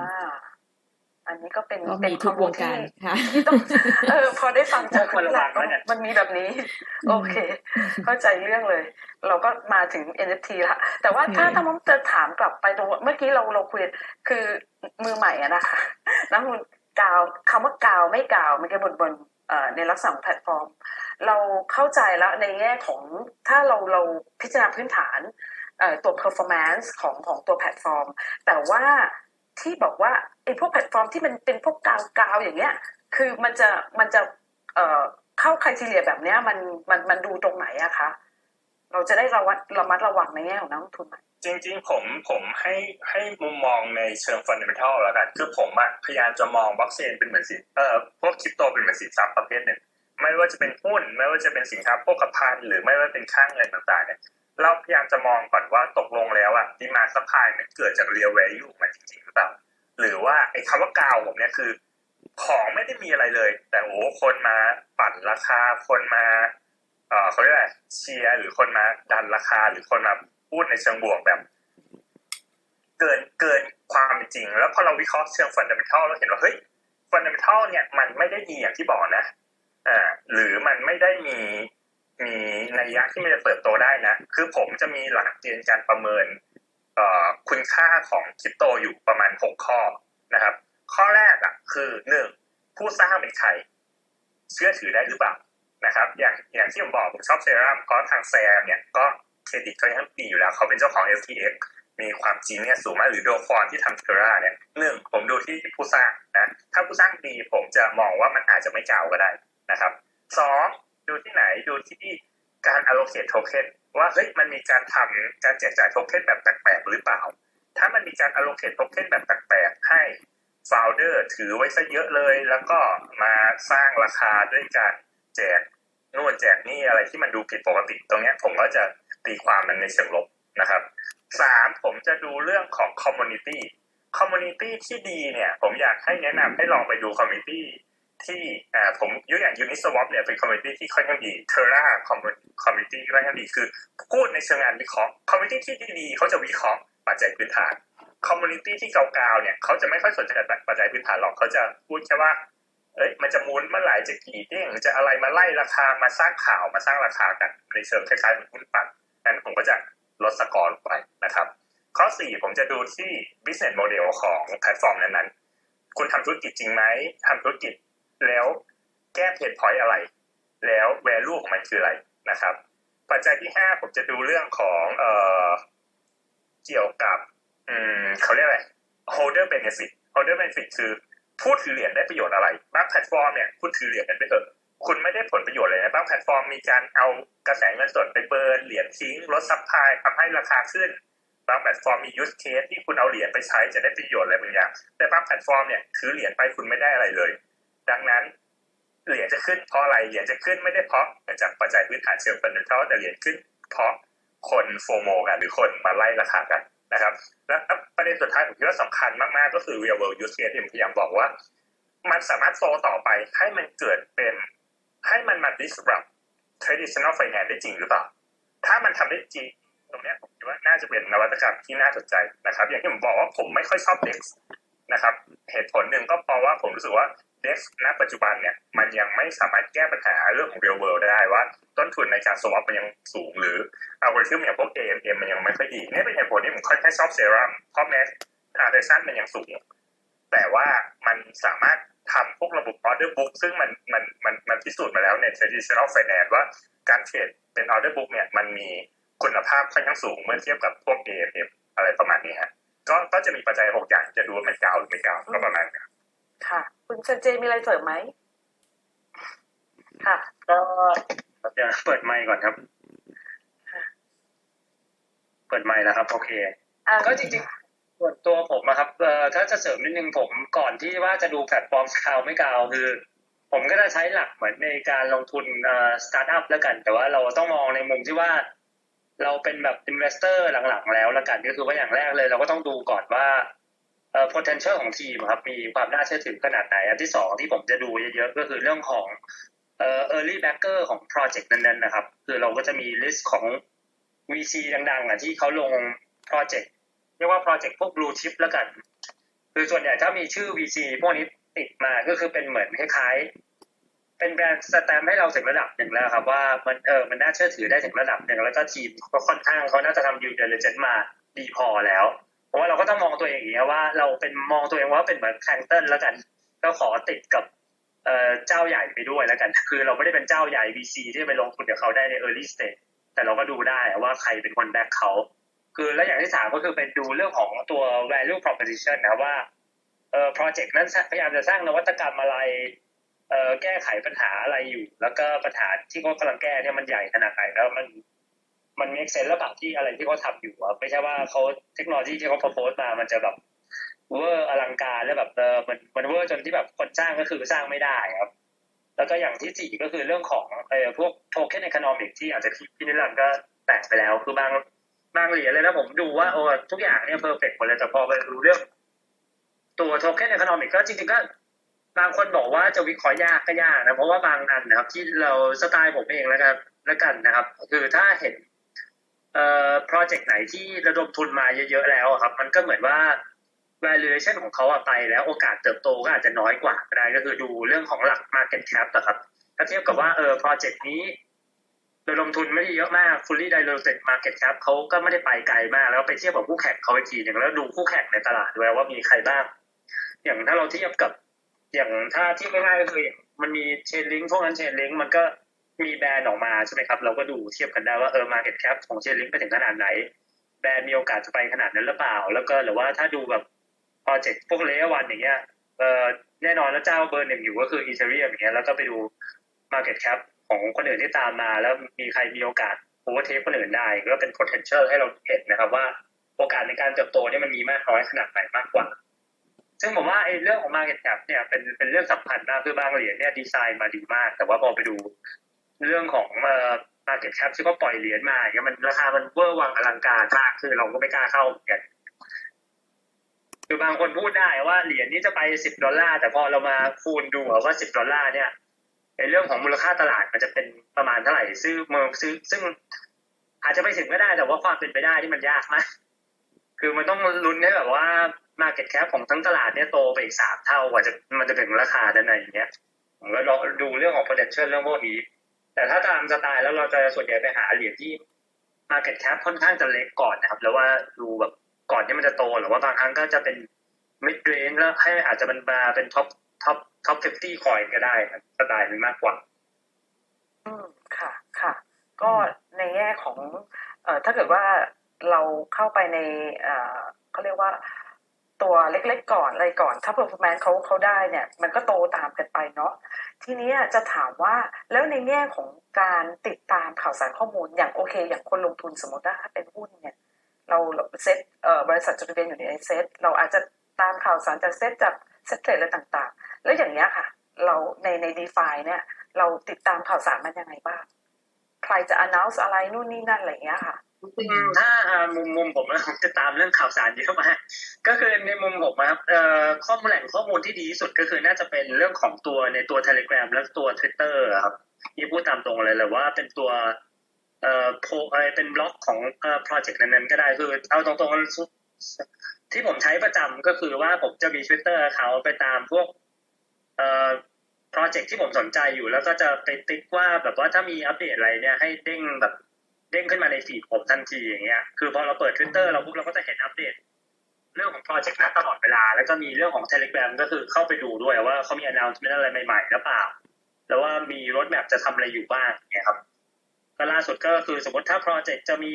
อันนี้ก็เป็นก็เป็นมีนทุกวงการที่ค่ะที่ต้องเออพอได้ฟังจากคนละวงแล้วเนี่ยมันมีแบบนี้ โอเค เข้าใจเรื่องเลย เราก็มาถึง NFT ละแต่ว่าถ้าอืมถ้าผมจะถามกลับไปตรงเมื่อกี้เราเราคุยคือมือใหม่อะนะคะนักลงทุนกาวคำว่ากาวไม่กาวมันจะบนบนเอ่อในลักษณะของแพลตฟอร์ม เราเข้าใจแล้วในแง่ของถ้าเราเราพิจารณาพื้นฐานเอ่อตัว performance ของของตัวแพลตฟอร์ม แต่ว่า ที่บอกว่าไอ้พวกแพลตฟอร์มที่มันเป็นพวกกาวกาวอย่างเงี้ย คือมันจะมันจะเอ่อเข้าค r i ทีเรียแบบเนี้ยมันมันมันดูตรงไหนอะคะเราจะได้ระวัดระมัดระวังในแง่ของนักลงทุนไหมจริงๆ ผมผมให้ให้มุมมองในเชิง fundamental แล้วกัน คือผมอะพยายามจะมองบล็อกเชนเป็นเหมือนสินเอ่อพวกคริปโตเป็นเหมือนสินทรัพย์ประเภทหนึ่งไม่ว่าจะเป็นหุ้น ไม่ว่าจะเป็นสินค้าโภคภัณฑ์หรือไม่ว่าเป็นค่าเงินต่างๆเนี่ย เราพยายามจะมองก่อนว่าตกลงแล้วอะ demand supply มันเกิดจากเรียลแวลูมันจริงๆหรือเปล่าหรือว่าไอ้คำว่ากาวผมเนี่ยคือ ของไม่ได้มีอะไรเลย แต่โอ้คนมาปั่นราคาคนมาเออเขาเรียกอะไรเชียร์หรือคนมาดันราคา หรือคนมาพูดในเชิงบวกแบบ เกินเกินความจริง แล้วพอเราวิเคราะห์เชิง fundamental เราเห็นว่าเฮ้ย fundamental เนี่ยมันไม่ได้ดีอย่างที่บอกนะอ่าหรือมันไม่ได้มี มีนัยยะที่มันจะเติบโตได้นะ คือผมจะมีหลักเกณฑ์การประเมินคุณค่าของคริปโตอยู่ประมาณหกข้อนะครับ ข้อแรกอะคือหนึ่งผู้สร้างเป็นใคร เชื่อถือได้หรือเปล่านะครับ อย่างอย่างที่ผมบอกผมชอบเซรั่มเพราะทางแซมเนี่ยก็เครดิตเขายังดีอยู่แล้ว เขาเป็นเจ้าของ FTX มีความจริงเนี่ยสูงมากหรือโดฟอนที่ทำเทราเนี่ยหนึ่งผมดูที่ผู้สร้างนะถ้าผู้สร้างดีผมจะมองว่ามันอาจจะไม่เก่าก็ได้นะครับสอง ดูที่ไหนดูที่การ allocate token ว่าเฮ้ยมันมีการทำการแจกจ่ายโทเค็นแบบแปลกๆหรือเปล่า ถ้ามันมีการ allocate token แบบแปลกๆให้ founder ถือไว้ซะเยอะเลย แล้วก็มาสร้างราคาด้วยการแจกนู่นแจกนี่อะไรที่มันดูผิดปกติ ตรงเนี้ยผมก็จะตีความมันในเชิงลบนะครับสามผมจะดูเรื่องของ community community ที่ดีเนี่ย ผมอยากให้แนะนำให้ลองไปดู community ที่อ่าผมยกอย่าง Uniswap เนี่ยเป็น community ที่ค่อนข้างดี Terra community ค่อนข้างดีคือพูดในเชิงงานวิเคราะห์ community ที่ดีเขาจะวิเคราะห์ปัจจัยพื้นฐาน community ที่กาวๆเนี่ยเขาจะไม่ค่อยสนใจปัจจัยพื้นฐานหรอกเขาจะพูดแค่ว่าเอ้ยมันจะ moon เมื่อไหร่จะกี่เด้งจะอะไรมาไล่ราคามาสร้างข่าวมาสร้างราคากันในเชิงคล้ายๆเหมือนหุ้นปั่นนั้นผมก็จะลดสกอร์ลงไปนะครับ ข้อสี่ผมจะดูที่ business model ของแพลตฟอร์มนั้นๆคุณทำธุรกิจจริงไหมทำธุรกิจ แล้วแก้ pain point อะไร แล้ว value ของมันคืออะไรนะครับ ปัจจัยที่ห้าผมจะดูเรื่องของเอ่อเกี่ยวกับอืมเขาเรียกอะไร holder benefit holder benefit คือผู้ถือเหรียญได้ประโยชน์อะไรบางแพลตฟอร์มเนี่ยคุณถือเหรียญกันไปเถอะคุณไม่ได้ผลประโยชน์เลยนะบางแพลตฟอร์มมีการเอากระแสเงินสดไป burn เหรียญทิ้งลด supply ทำให้ราคาขึ้นบางแพลตฟอร์มมี use case ที่คุณเอาเหรียญไปใช้จะได้ประโยชน์อะไรบางอย่างแต่บางแพลตฟอร์มเนี่ยถือเหรียญไปคุณไม่ได้อะไรเลย ดังนั้นเหรียญจะขึ้นเพราะอะไรเหรียญจะขึ้นไม่ได้เพราะจากปัจจัยพื้นฐานเชิง fundamental แต่เหรียญขึ้นเพราะคน FOMO กันหรือคนมาไล่ราคากันนะครับ และประเด็นสุดท้ายผมคิดว่าสำคัญมาก ๆ ก็คือ real world use case ที่ผมพยายามบอกว่า มันสามารถโตต่อไปให้มันเกิดเป็นให้มันมา disrupt traditional finance ได้จริงหรือเปล่า ถ้ามันทำได้จริงตรงนี้ผมคิดว่าน่าจะเป็นนวัตกรรมที่น่าสนใจนะครับ อย่างที่ผมบอกว่าผมไม่ค่อยชอบ DEX นะครับ เหตุผลหนึ่งก็เพราะว่าผมรู้สึกว่า DEX ณปัจจุบันเนี่ยมันยังไม่สามารถแก้ปัญหาเรื่องของ real world ได้ว่า ต้นทุนในการ swap มันยังสูง หรือเอัลกอริทึมอย่างพวก AMM มันยังไม่ค่อยดีนี่เป็นเหตุผลที่ผมค่อนข้างชอบเซรั่มเพราะแม้ทาร์เดชันมันยังสูง แต่ว่ามันสามารถทำพวกระบบ order book ซึ่งมันมันมันมันพิสูจน์มาแล้วใน traditional finance ว่าการเทรดเป็น order book เนี่ยมันมีคุณภาพค่อนข้างสูงเมื่อเทียบกับพวก AMM อะไรประมาณนี้ฮะก็ก็จะมีปัจจัยหกอย่างจะดูว่ามันกาวหรือไม่กาวก็ประมาณนี้ค่ะ คุณเซนเจมีอะไรเสริมไหมค่ะ ก็เดี๋ยวเปิดไมค์ก่อนครับ เปิดไมค์แล้วครับ โอเคอ่าก็จริงๆส่วนตัวผมอะครับเอ่อถ้าจะเสริมนิดนึงผมก่อนที่ว่าจะดูแพลตฟอร์มกาวไม่กาวคือ ผมก็จะใช้หลักเหมือนในการลงทุนเอ่อสตาร์ทอัพแล้วกัน แต่ว่าเราต้องมองในมุมที่ว่า เราเป็นแบบ investor หลังๆ แล้วแล้วกันก็คือว่าอย่างแรกเลย เราก็ต้องดูก่อนว่าเอ่อ potential ของทีมครับมีความน่าเชื่อถือขนาดไหน อันที่สองที่ผมจะดูเยอะๆก็คือเรื่องของเอ่อ early backer ของ project นั้นๆนะครับ คือเราก็จะมี list ของ VC ดังๆอะที่เขาลง project เรียกว่า project พวก blue chip แล้วกัน คือส่วนใหญ่ถ้ามีชื่อ VC พวกนี้ติดมาก็คือเป็นเหมือนคล้ายๆ เป็นแบรนด์สแตมให้เราถึงระดับหนึ่งแล้วครับ ว่ามันเออมันน่าเชื่อถือได้ถึงระดับหนึ่งแล้วก็ทีมก็ค่อนข้างเขาน่าจะทำ due diligence มาดีพอแล้ว เพราะว่าเราก็ต้องมองตัวเองอย่างนี้ว่าเราเป็นมองตัวเองว่าเป็นเหมือนแพลงก์ต้นแล้วกัน ก็ขอติดกับเอ่อเจ้าใหญ่ไปด้วยแล้วกัน คือเราไม่ได้เป็นเจ้าใหญ่ VC ที่ไปลงทุนกับเขาได้ใน early stage แต่เราก็ดูได้ว่าใครเป็นคน back เขา คือแล้วอย่างที่สามก็คือเป็นดูเรื่องของตัว value proposition นะว่าเอ่อ project นั้นพยายามจะสร้างนวัตกรรมอะไรเอ่อแก้ไขปัญหาอะไรอยู่ แล้วก็ปัญหาที่เขากำลังแก้เนี่ยมันใหญ่ขนาดไหนแล้วมัน มัน make sense แล้วแบบที่อะไรที่เขาทำอยู่อะไม่ใช่ว่าเขาเทคโนโลยีที่เขา propose มามันจะแบบเวอร์อลังการแล้วแบบเออมันมันเวอร์จนที่แบบคนสร้างก็คือสร้างไม่ได้ครับ แล้วก็อย่างที่สี่ก็คือเรื่องของเอ่อพวกโทเค็น e อ o น o มิกที่อาจจะพี่นิรันดร์ก็แตะไปแล้ว คือบางบางเหรียญเลยนะผมดูว่าโอ้ทุกอย่างเนี่ย perfect หมดเลยแต่พอไปดูเรื่อง ตัวโทเค็น e อ o น o มิกก็จริงๆก็บางคนบอกว่าจะวิเคราะห์ยากก็ยากนะเพราะว่าบางอันนะครับ ที่เราสไตล์ผมเองแล้วกันแล้วกันนะครับ คือถ้าเห็น โปรเจกต์ไหนที่ระดมทุนมาเยอะๆแล้วครับ มันก็เหมือนว่า valuation ของเขาอะไปแล้วโอกาสเติบโตก็อาจจะน้อยกว่าก็ได้ก็คือดูเรื่องของหลัก market cap อะครับถ้าเทียบกับว่าเออโปรเจกต์นี้ระดมทุนไม่ได้เยอะมาก fully diluted market cap เขาก็ไม่ได้ไปไกลมาก แล้วไปเทียบกับคู่แข่งเขาอีกทีหนึ่งแล้วดูคู่แข่งในตลาดด้วยว่ามีใครบ้าง อย่างถ้าเราเทียบกับ อย่างถ้าเทียบง่ายๆก็คือมันมี Chainlink พวกนั้น Chainlink มันก็ มี Band ออกมาใช่ไหมครับ เราก็ดูเทียบกันได้ว่าเออ market cap ของ Chainlink ไปถึงขนาดไหน Band มีโอกาสจะไปขนาดนั้นหรือเปล่า แล้วก็หรือว่าถ้าดูแบบโปรเจกต์พวก layer one อย่างเงี้ยเออแน่นอนแล้วเจ้าเบอร์หนึ่งอยู่ก็คือ Ethereum อย่างเงี้ยแล้วก็ไปดู market cap ของคนอื่นที่ตามมา แล้วมีใครมีโอกาส overtake คนอื่นได้ ก็เป็น potential ให้เราเห็นนะครับว่าโอกาสในการเติบโตนี่มันมีมากน้อยขนาดไหนมากกว่า ซึ่งผมว่าไอ้เรื่องของ market cap เนี่ยเป็นเป็นเรื่องสำคัญมากคือบางเหรียญเนี่ยดีไซน์มาดีมาก แต่ว่าพอไปดู เรื่องของเอ่อ market cap ที่เขาปล่อยเหรียญมาเนี่ยมันราคามันเวอร์วังอลังการมากคือเราก็ไม่กล้าเข้าเหมือนกันคือบางคนพูดได้ว่าเหรียญนี้จะไปสิบดอลลาร์แต่พอเรามาคูณดูว่าสิบดอลลาร์เนี่ยในเรื่องของมูลค่าตลาดมันจะเป็นประมาณเท่าไหร่ซื้อเมืองซื้อ ซึ่งอาจจะไปถึงก็ได้แต่ว่าความเป็นไปได้ที่มันยากมากคือมันต้องลุ้นให้แบบว่า market cap ของทั้งตลาดเนี่ยโตไปอีกสามเท่ากว่าจะมันจะถึงราคาด้านในอย่างเงี้ยผมก็ลองดูเรื่องของ potential เรื่องพวกนี้ แต่ถ้าตามสไตล์แล้วเราจะส่วนใหญ่ไปหาเหรียญที่ market cap ค่อนข้างจะเล็กก่อนนะครับ แล้วว่าดูแบบก่อนที่มันจะโตหรือว่าบางครั้งก็จะเป็น mid range แล้วให้อาจจะเป็นบาเป็น top top top 50 coin ก็ได้ครับสไตล์นี้มากกว่า อืมค่ะค่ะ ก็ในแง่ของ เอ่อถ้าเกิดว่าเราเข้าไปในเอ่อเขาเรียกว่าตัวเล็กๆก่อนอะไรก่อน ถ้า performance เขาเขาได้เนี่ย มันก็โตตามกันไป ทีนี้จะถามว่าแล้วในแง่ของการติดตามข่าวสารข้อมูลอย่างโอเค อย่างคนลงทุนสมมติว่าถ้าเป็นหุ้นเนี่ยเราเซ็ตเอ่อบริษัทจดทะเบียนอยู่ในเซ็ตเราอาจจะตามข่าวสารจากเซ็ตจากเซ็ตเทรดอะไรต่างๆ แล้วอย่างเนี้ยค่ะ เราในใน DeFi เนี่ยเราติดตามข่าวสารมันยังไงบ้าง ใครจะ announce อะไรนู่นนี่นั่นอะไรเงี้ยค่ะถ้ามุมมุมผมนะผมจะตามเรื่องข่าวสารเยอะมากก็คือในมุมผมนะครับเอ่อข้อมูลแหล่งข้อมูลที่ดีที่สุดก็คือน่าจะเป็นเรื่องของตัวในตัว Telegram และตัว Twitter ครับที่พูดตามตรงเลยเลยว่าเป็นตัวเอ่อโพอะไรเป็นบล็อกของเอ่อ project นั้นๆก็ได้คือเอาตรงๆที่ผมใช้ประจำก็คือว่าผมจะมี Twitter เขาไปตามพวกเอ่อ โปรเจกต์ที่ผมสนใจอยู่แล้วก็จะไปติ๊กว่าแบบว่าถ้ามีอัปเดตอะไรเนี่ยให้เด้งแบบเด้งขึ้นมาในฟีดผมทันทีอย่างเงี้ย คือพอเราเปิด Twitter เราปุ๊บเราก็จะเห็นอัปเดต เรื่องของโปรเจกต์นั้นตลอดเวลา แล้วก็มีเรื่องของ Telegram ก็คือเข้าไปดูด้วยว่าเขามี announcement อะไรใหม่ๆหรือเปล่า แล้วว่ามีรถแมพจะทำอะไรอยู่บ้างเนี่ยครับ ก็ล่าสุดก็คือสมมติถ้าโปรเจกต์จะมี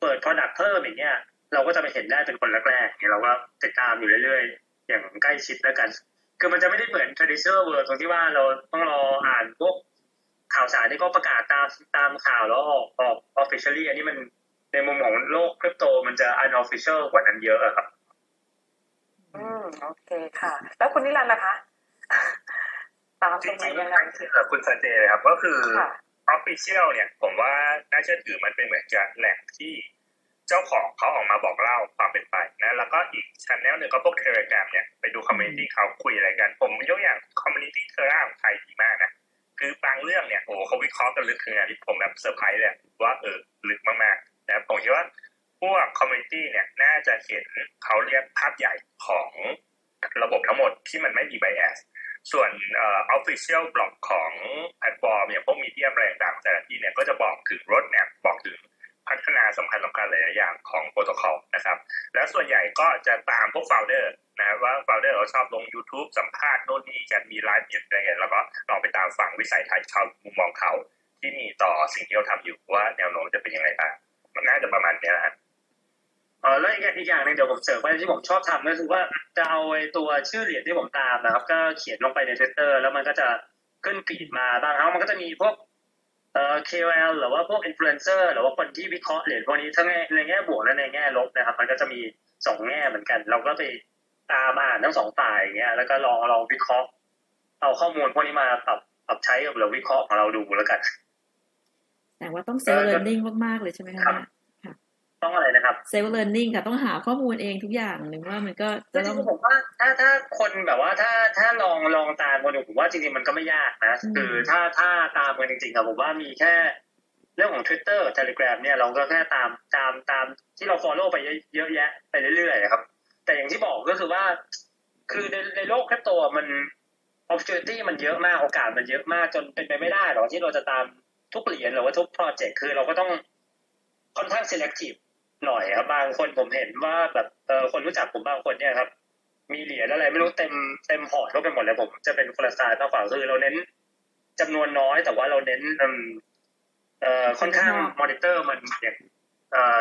เปิด product เพิ่มอย่างเงี้ย เราก็จะไปเห็นได้เป็นคนแรกๆเนี่ยเราก็ติดตามอยู่เรื่อยๆ อย่างใกล้ชิดแล้วกัน คือมันจะไม่ได้เหมือน traditional world ตรงที่ว่าเราต้องรออ่านพวกข่าวสารที่เขาประกาศตามตามข่าวแล้วออกออก officially อันนี้มันในมุมของโลกคริปโตมันจะ unofficial กว่านั้นเยอะอะครับ อืมโอเคค่ะ แล้วคุณนิรันดร์ล่ะคะตามตจรงไหนริงยังๆไงนั่นคือแบบคุณซันเจเลยครับ ก็คือค่ะ official เนี่ย ผมว่าน่าเชื่อถือมันเป็นเหมือนกับแหล่งที่เจ้าของเขาออกมาบอกเล่าความเป็นไปนะแล้วก็อีกชั้นแนวหนึ่งก็พวกเทเลกรมเนี่ยไปดูคอมมูนิตี้เขาคุยอะไรกัน ผมยกอย่างคอมมูนิตี้เทอร่าของไทยดีมากนะคือบางเรื่องเนี่ยโอ้โหเขาวิเคราะห์กันลึกคืออันที่ผมแบบเซอร์ไพรส์เลยว่าเออลึกมากๆนะครับผมคิดว่าพวกคอมมูนิตี้เนี่ยน่าจะเห็นเขาเรียกภาพใหญ่ของระบบทั้งหมดที่มันไม่มี bias ส่วนเอ่อ official บล็อกของแพลตฟอร์มอย่างพวก Medium แบรนด์ต่างแต่ละที่เนี่ยก็จะบอกถึงรถเนี่ยบอกถึง พัฒนาสำคัญสำคัญหลายอย่างของโปรโตคอลนะครับ แล้วส่วนใหญ่ก็จะตามพวก founder นะว่า founder เขาชอบลง YouTube สัมภาษณ์โน่นนี่กันมีไลฟ์มีอะไรเงี้ยแล้วก็ลองไปตามฟังวิสัยทัศน์เขามุมมองเขาที่มีต่อสิ่งที่เขาทำอยู่ว่าแนวโน้มจะเป็นยังไงบ้างมันน่าจะประมาณนี้ยนะฮะเออแล้วอีกอย่างหนึงเดี๋ยวผมเสริมไปที่ผมชอบทำก็คือว่าจะเอาไอ้ตัวชื่อเหรียญที่ผมตามนะครับ ก็เขียนลงไปใน Twitter แล้วมันก็จะขึ้นฟีดมาบางครั้งมันก็จะมีพวก เอ่อ KOL หรือว่าพวกอินฟลูเอนเซอร์หรือว่าคนที่วิเคราะห์เหรียญพวกนี้ทั้งในแง่บวกและในแง่ลบนะครับ มันก็จะมีสองแง่เหมือนกัน เราก็ไปตามอ่านทั้งสองฝ่ายอย่างเงี้ยแล้วก็ลองลองวิเคราะห์ เอาข้อมูลพวกนี้มาปรับปรับใช้กับเราวิเคราะห์ของเราดูแล้วกันแต่ว่าต้องเซลล์เรียนนิ่งมากๆเลยใช่ไหมคะครับ ต้องอะไรนะครับเซลล์ learning ค่ะต้องหาข้อมูลเองทุกอย่างหนึ่งว่ามันก็จจะริต้องงๆผมว่าถ้าถ้าคนแบบว่าถ้าถ้าลองลองตามกันดูผมว่าจริงๆมันก็ไม่ยากนะอืมคือถ้าถ้าตามกันจริงๆอะผมว่ามีแค่เรื่องของ Twitter กับ Telegram เนี่ยเราก็แค่ตามตามตามที่เรา follow ไปเยอะแยะไปเรื่อยๆครับ แต่อย่างที่บอกก็คือว่า คือในในโลกคริปโตอะมัน opportunity มันเยอะมากโอกาสมันเยอะมากจนเป็นไปไม่ได้หรอกที่เราจะตามทุกเหรียญหรือว่าทุก project คือเราก็ต้องค่อนข้าง selective หน่อยครับบางคนผมเห็นว่าแบบเออคนรู้จักผมบางคนเนี่ยครับ มีเหรียญอะไรไม่รู้เต็มเต็มพอร์ตก็ไปหมดเลยผมจะเป็นคนละสไตล์มากกว่าคือเราเน้นจำนวนน้อยแต่ว่าเราเน้นอืมเอ่อค่อนข้างมอนิเตอร์มันอย่างเอ่อ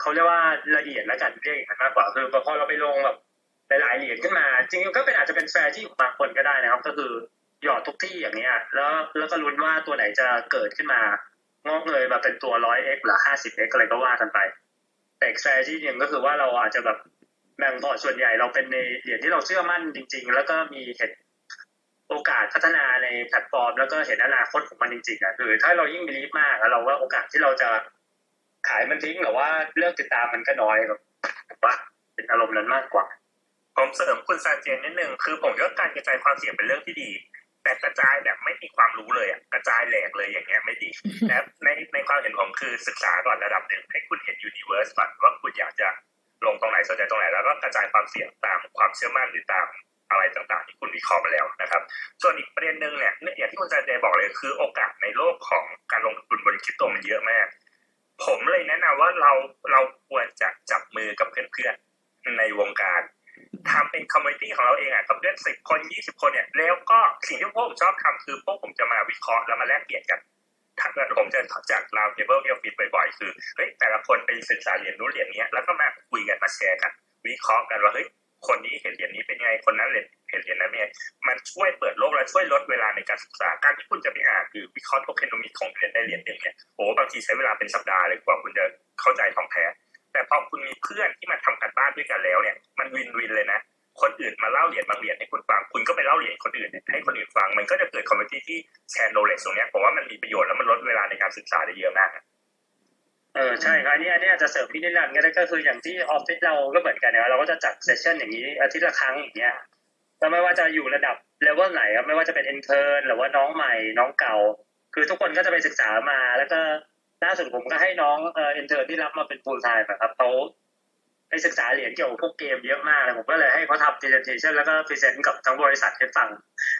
เขาเรียกว่าละเอียดและกันเรียกอย่างนั้นมากกว่าคือพอเราไปลงแบบหลายๆเหรียญขึ้นมา จริงๆก็เป็นอาจจะเป็น strategy ของบางคนก็ได้นะครับ ก็คือหยอดทุกที่อย่างเงี้ย แล้วแล้วก็ลุ้นว่าตัวไหนจะเกิดขึ้นมางอกเงยมาเป็นตัวร้อย X หรือห้าสิบ X อะไรก็ว่ากันไป แต่อีก strategy หนึ่งก็คือว่าเราอาจจะแบบแบ่งพอร์ตส่วนใหญ่เราเป็นในเหรียญที่เราเชื่อมั่นจริง ๆ แล้วก็มีเห็นโอกาสพัฒนาในแพลตฟอร์ม แล้วก็เห็นอนาคตของมันจริงๆอะคือถ้าเรายิ่ง believe มากแล้วเราว่าโอกาสที่เราจะขายมันทิ้งหรือว่าเลือกติดตามมันก็น้อยครับว่าเป็นอารมณ์นั้นมากกว่า ผมเสริมคุณซานเจนนิดนึงคือผมว่าการกระจายความเสี่ยงเป็นเรื่องที่ดี แต่กระจายแบบไม่มีความรู้เลยอะกระจายแหลกเลยอย่างเงี้ยไม่ดีและในในความเห็นผมคือศึกษาก่อนระดับหนึ่งให้คุณเห็นยูนิเวอร์สก่อนว่าคุณอยากจะลงตรงไหนสนใจตรงไหนแล้วก็กระจายความเสี่ยงตามความเชื่อมั่นหรือตามอะไรต่างๆ ที่คุณวิเคราะห์มาแล้วนะครับ ส่วนอีกประเด็นหนึ่งเนี่ยอย่างที่คุณซานเจบอกเลยคือโอกาสในโลกของการลงทุนบนคริปโตมันเยอะมาก ผมเลยแนะนำว่าเราเราควรจะจับมือกับเพื่อนๆในวงการ ทำเป็น community ของเราเองอะกับเพื่อนสิบคนยี่สิบคนเนี่ยแล้วก็สิ่งที่พวกผมชอบทำคือพวกผมจะมาวิเคราะห์แล้วมาแลกเปลี่ยนกันถ้าเกิดผมจะจัด round table เอลฟิตบ่อยๆ คือเฮ้ยแต่ละคนไปศึกษาเรียนรู้เรียนนี้แล้วก็มาคุยกันมาแชร์กัน วิเคราะห์กันว่าเฮ้ยคนนี้เห็นเหรียญนี้เป็นไงคนนั้นเห็นเห็นเหรียญนั้นเป็นไงมันช่วยเปิดโลกและช่วยลดเวลาในการศึกษาการที่คุณจะไปอ่านคือวิเคราะห์ tokenomics ของเหรียญใดเหรียญหนึ่งเนี่ยโอ้บางทีใช้เวลาเป็นสัปดาห์เลยกว่าคุณจะเข้าใจถ่องแท้ แต่พอคุณมีเพื่อนที่มาทำการบ้านด้วยกันแล้วเนี่ยมัน win-win เลยนะ คนอื่นมาเล่าเหรียญบางเหรียญให้คุณฟัง คุณก็ไปเล่าเหรียญคนอื่นให้คนอื่นฟัง มันก็จะเกิด com munity ที่แชร์ knowledge ตรงนี้ผมว่ามันมีประโยชน์แล้วมันลดเวลาในการศึกษาได้เยอะมากเออใช่ครับอันนี้อันนี้อาจจะเสริมพี่นิรันดร์ก็ได้ก็คืออย่างที่ออฟฟิศเราก็เหมือนกันนะเราก็จะจัด session อย่างนี้อาทิตย์ละครั้งอย่างเงี้ยแล้วไม่ว่าจะอยู่ระดับเลเวลไหนครับไม่ว่าจะเป็น intern หรือว่าน้องใหม่น้องเก่า คือทุกคนก็จะไปศึกษามาแล้วก็ ล่าสุดผมก็ให้น้องเอ่อ intern ที่รับมาเป็น full time อะครับเขาไปศึกษาเหรียญเกี่ยวกับพวกเกมเยอะมากเลยผมก็เลยให้เขาทำ presentation แล้วก็ present กับทั้งบริษัทให้ฟัง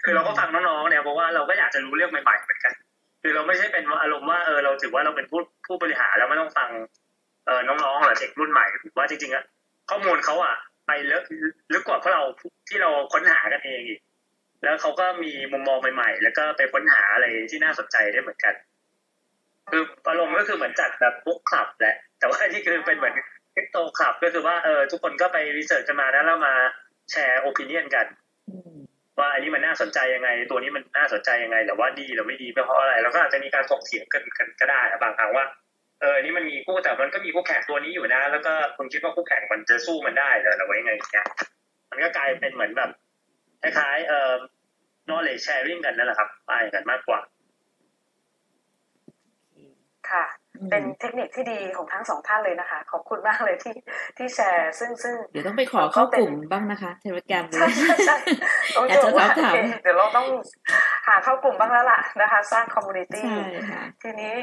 คือเราก็ฟังน้องๆเนี่ยเพราะว่าเราก็อยากจะรู้เรื่องใหม่ๆเหมือนกัน คือเราไม่ใช่เป็นอารมณ์ว่าเออเราถือว่าเราเป็นผู้ผู้บริหารแล้วไม่ต้องฟังเออน้องๆหรือเด็กรุ่นใหม่ผมว่าจริงๆอะข้อมูลเขาอะไปลึกลึกกว่าพวกเราที่เราค้นหากันเองอีกแล้วเขาก็มีมุมมองใหม่ๆ แล้วก็ไปค้นหาอะไรที่น่าสนใจได้เหมือนกัน คืออารมณ์ก็คือเหมือนจัดแบบบุ๊กคลับแหละ แต่ว่านี่คือเป็นเหมือนคริปโตคลับก็คือว่าเออทุกคนก็ไปรีเสิร์ชกันมาแล้วแล้วมาแชร์โอปิเนียนกันอืมว่าอันนี้มันน่าสนใจยังไง ตัวนี้มันน่าสนใจยังไงหรือว่าดีหรือไม่ดีเพราะอะไร แล้วก็อาจจะมีการถกเถียงกันกันก็ได้นะบางครั้งว่าเอออนนี่มันมีคู่แต่มันก็มีคู่แข่งตัวนี้อยู่นะ แล้วก็คุณคิดว่าคู่แข่งมันจะสู้มันได้เหรอหรือว่ายังไงอย่างเงี้ยมันก็กลายเป็นเหมือนแบบคล้ายๆเอ่อ knowledge sharing กันนั่นแหละครับไปกันมากกว่า ค่ะอืมเป็นเทคนิคที่ดีของทั้งสองท่านเลยนะคะ ขอบคุณมากเลยที่ที่แชร์ ซึ่งซึ่งเดี๋ยวต้องไปขอเข้ากลุ่มบ้างนะคะเทเลแกรมเลใช่ยใช่ใช่ต้องอยากจะว่าถามโอเคเดี๋ยวเราต้องหาเข้ากลุ่มบ้างแล้วล่ะนะคะ สร้าง community ใช่ค่ะทีนี้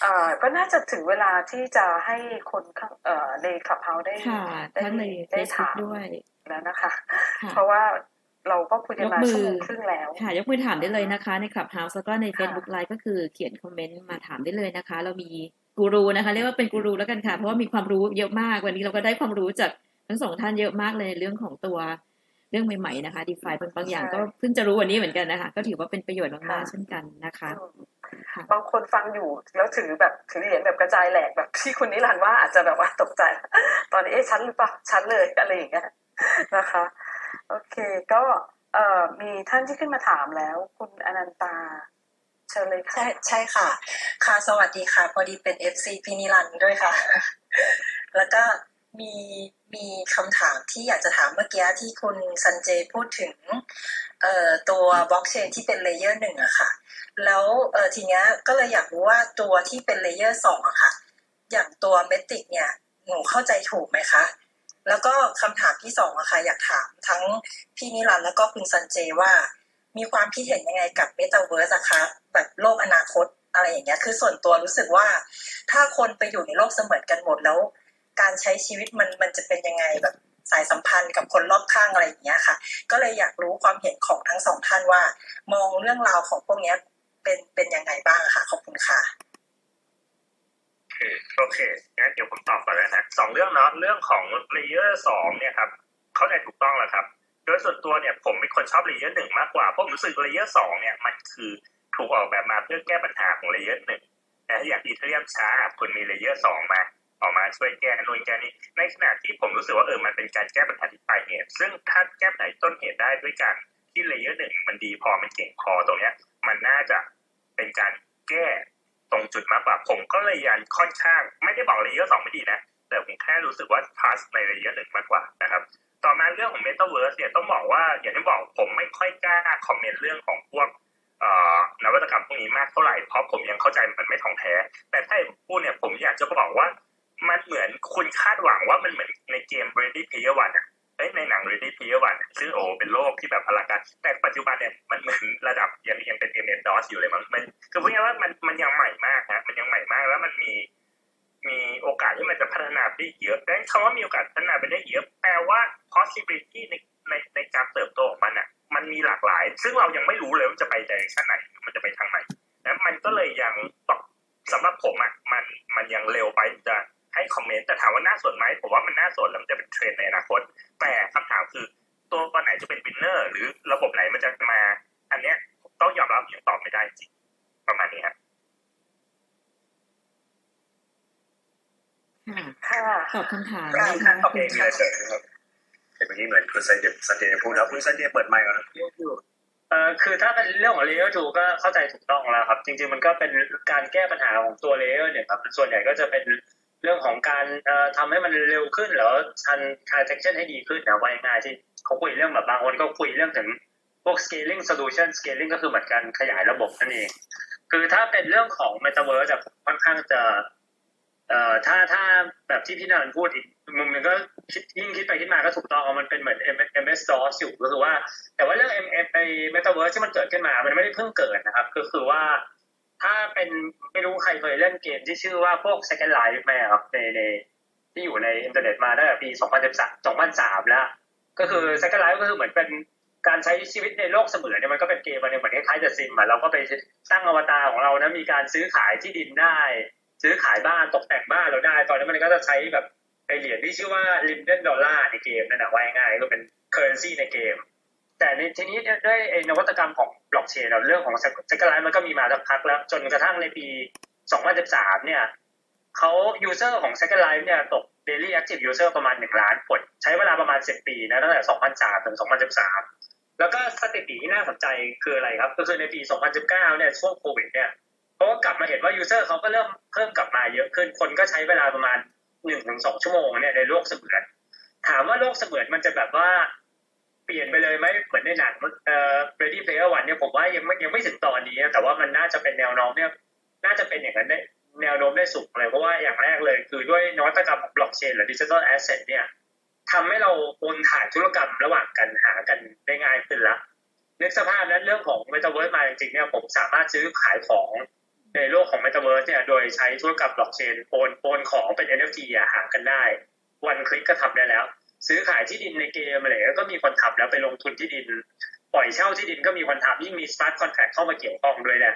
เอ่อก็น่าจะถึงเวลาที่จะให้คนข้างเอ่อใน Clubhouse ได้ค่ะได้ทั้งในได้ Facebook ถามด้วยแล้วนะคะค่ะเพราะว่า เราก็คุยกันมายกมือชั่วโมงครึ่งแล้ว ค่ะ ยกมือถามได้เลยนะคะ ใน Clubhouse แล้วก็ในค่ะ Facebook Live ก็คือเขียนคอมเมนต์มาถามได้เลยนะคะ เรามีกูรูนะคะ เรียกว่าเป็นกูรูแล้วกันค่ะ เพราะว่ามีความรู้เยอะมากวันนี้เราก็ได้ความรู้จากทั้งสองท่านเยอะมากเลยในเรื่องของตัวเรื่องใหม่ๆนะคะ DeFi บางบางอย่างก็เพิ่งจะรู้วันนี้เหมือนกันนะคะ ก็ถือว่าเป็นประโยชน์มากๆเช่นกันนะคะค่ะบางคนฟังอยู่แล้วถือแบบถือเหรียญแบบกระจายแหลกแบบที่คุณนิรันดร์ว่าอาจจะแบบว่าตกใจ ตอนนี้เอ๊ะชั้นหรือเปล่าชั้นเลยอะไรอย่างเงี้ยนะคะ โอเคก็เอ่อมีท่านที่ขึ้นมาถามแล้ว คุณอนันตา เชิญเลยค่ะ ใช่ใช่ค่ะ ค่ะสวัสดีค่ะ พอดีเป็น FC พี่นิรันดร์ด้วยค่ะ แล้วก็มีมีคำถามที่อยากจะถามเมื่อกี้ที่คุณซันเจพูดถึงเอ่อตัวบล็อกเชนที่เป็น layer หนึ่งอะค่ะ แล้วเอ่อทีเนี้ยก็เลยอยากรู้ว่าตัวที่เป็น layer สองอะค่ะ อย่างตัว Matic เนี่ยหนูเข้าใจถูกไหมคะ แล้วก็คำถามที่สองอะค่ะอยากถามทั้งพี่นิรันแล้วก็คุณซันเจว่า มีความคิดเห็นยังไงกับเมตาเวิร์สอะคะแบบโลกอนาคตอะไรอย่างเงี้ยคือส่วนตัวรู้สึกว่า ถ้าคนไปอยู่ในโลกเสมือนกันหมดแล้ว การใช้ชีวิตมันมันจะเป็นยังไงแบบสายสัมพันธ์กับคนรอบข้างอะไรอย่างเงี้ยค่ะ ก็เลยอยากรู้ความเห็นของทั้งสองท่านว่า มองเรื่องราวของพวกเนี้ยเป็นเป็นยังไงบ้างค่ะขอบคุณค่ะ โอเคงั้นเดี๋ยวผมตอบก่อนแล้วนะสองเรื่องเนาะเรื่องของ layer สองเนี่ยครับเข้าใจถูกต้องแล้วครับโดยส่วนตัวเนี่ยผมเป็นคนชอบ layer หนึ่งมากกว่าเพราะผมรู้สึก layer สองเนี่ยมันคือถูกออกแบบมาเพื่อแก้ปัญหาของ layer หนึ่งแต่ถ้าอย่าง Ethereum ช้าคุณมี layer สองมาออกมาช่วยแก้นู่นแก้นี่ในขณะที่ผมรู้สึกว่าเออมันเป็นการแก้ปัญหาที่ปลายเหตุซึ่งถ้าแก้ปัญหาต้นเหตุได้ด้วยกันที่ layer หนึ่งมันดีพอมันเก่งพอตรงเนี้ย มันน่าจะเป็นการแก้ ตรงจุดมากกว่าผมก็เลยยังค่อนข้าง ไม่ได้บอก layer สองไม่ดีนะ แต่ผมแค่รู้สึกว่า passion layer หนึ่งมากกว่านะครับต่อมาเรื่องของ Metaverse เนี่ยต้องบอกว่าอย่างที่บอกผมไม่ค่อยกล้าคอมเมนต์เรื่องของพวกนวัตกรรมพวกนี้มากเท่าไหร่เพราะผมยังเข้าใจมันไม่ท่องแท้ แต่ถ้าพูดเนี่ยผมอยากจะบอกว่ามันเหมือนคุณคาดหวังว่ามันเหมือนในเกม Ready Player One อะ เอ้ในหนัง Ready Player One อะซึ่งโอเป็นโลกที่แบบอลังการแต่ปัจจุบันเนี่ยมันเหมือนระดับยังยังเป็น MS DOS อยู่เลยมันมันคือพูดง่ายว่ามันมันยังใหม่มากฮะมันยังใหม่มากแล้วมันมี มีโอกาสที่มันจะพัฒนาไปได้เยอะดังนั้นคำว่ามีโอกาสพัฒนาไปได้เยอะแปลว่า possibility ในในในการเติบโตของมันอะ มันมีหลากหลาย ซึ่งเรายังไม่รู้เลยว่าจะไป direction ไหนมันจะไปทางไหนแล้วมันก็เลยยังต้องสำหรับผมอะมันมันยังเร็วไปจะ ให้คอมเมนต์แต่ถามว่าน่าสนไหมผมว่ามันน่าสนแล้วมันจะเป็นเทรนด์ในอนาคต แต่คำถามคือตัวไหนจะเป็น winner หรือระบบไหนมันจะมา อันเนี้ยต้องยอมรับยังตอบไม่ได้จริงประมาณนี้ครับค่ะค่ะตอบคำถามค่ะนะคะโอเคมีอะไรเสริมไหมครับเห็นเมื่อกี้เหมือนคุณซันเจซันเจพูดแล้วคุณซันเจเปิดไมค์ก่อนนะเอ่อคือถ้าเป็นเรื่องของ layer 2ก็เข้าใจถูกต้องแล้วครับ จริง ๆ มันก็เป็นการแก้ปัญหาของตัว layer เนี่ยครับส่วนใหญ่ก็จะเป็น เรื่องของการเอ่อทำให้มันเร็วขึ้นแล้วทัน transaction ให้ดีขึ้นนะว่าง่ายที่เขาคุยเรื่องแบบบางคนก็คุยเรื่องถึงพวก scaling solution scaling ก็คือเหมือนการขยายระบบนั่นเอง คือถ้าเป็นเรื่องของ metaverse จะค่อนข้างจะเอ่อถ้าถ้าแบบที่พี่นันพูดอีกมุมหนึ่งก็คิดยิ่งคิดไปคิดมาก็ถูกต้องมันเป็นเหมือน MS DOS อยู่ก็คือว่า แต่ว่าเรื่อง MF ไอ Metaverse ที่มันเกิดขึ้นมา มันไม่ได้เพิ่งเกิดนะครับ ก็คือว่า ถ้าเป็นไม่รู้ใครเคยเล่นเกมที่ชื่อว่าพวก Second Life ไหมครับในในที่อยู่ในอินเทอร์เน็ตมาตั้งแต่ปี 2013 2003 แล้ว ก็คือ Second Life ก็คือเหมือนเป็นการใช้ชีวิตในโลกเสมือนเนี่ยมันก็เป็นเกมอันหนึ่งเหมือนคล้ายๆ The Sims อะเราก็ไปตั้งอวตารของเรานะมีการซื้อขายที่ดินได้ ซื้อขายบ้านตกแต่งบ้านเราได้ ตอนนั้นมันก็จะใช้แบบไอเหรียญที่ชื่อว่า Linden Dollar ในเกมนั่นแหละว่าง่ายก็เป็น currency ในเกม แต่ในทีนี้ด้วยไอ้นวัตกรรมของบล็อกเชนเรื่องของ Second Life มันก็มีมาสักพักแล้ว จนกระทั่งในปี 2013 เนี่ยเขา user ของ Second Life เนี่ยตก daily active user ประมาณ 1 ล้านคน ใช้เวลาประมาณ 10 ปีนะตั้งแต่ 2003 ถึง 2013 แล้วก็สถิติที่น่าสนใจคืออะไรครับ ก็คือในปี 2019 เนี่ยช่วงโควิดเนี่ยเขาก็กลับมาเห็นว่า user เขาก็เริ่มเพิ่มกลับมาเยอะขึ้น คนก็ใช้เวลาประมาณ 1-2 ชั่วโมงเนี่ยในโลกเสมือน ถามว่าโลกเสมือนมันจะแบบว่า เปลี่ยนไปเลยไหมเหมือนในหนังเอ่อ Ready Player One เนี่ยผมว่ายังไม่ยังไม่ถึงตอนนี้นะแต่ว่ามันน่าจะเป็นแนวโน้มเนี่ยน่าจะเป็นอย่างนั้นได้แนวโน้มได้สูงเลยเพราะว่าอย่างแรกเลย คือด้วยนวัตกรรมของบล็อกเชนหรือ digital asset เนี่ยทำให้เราโอนถ่ายธุรกรรมระหว่างกันหากันได้ง่ายขึ้นละนึกสภาพนั้นเรื่องของ Metaverse มาจริงๆเนี่ยผมสามารถซื้อขายของในโลกของ Metaverse เนี่ยโดยใช้ธุรกรรมบล็อกเชนโอนโอนของเป็น NFT อะหากันได้ one click ก็ทำได้แล้ว ซื้อขายที่ดินในเกมอะไรก็มีคนทำแล้วไปลงทุนที่ดิน ปล่อยเช่าที่ดินก็มีคนทำยิ่งมี smart contract เข้ามาเกี่ยวข้องด้วยเนี่ย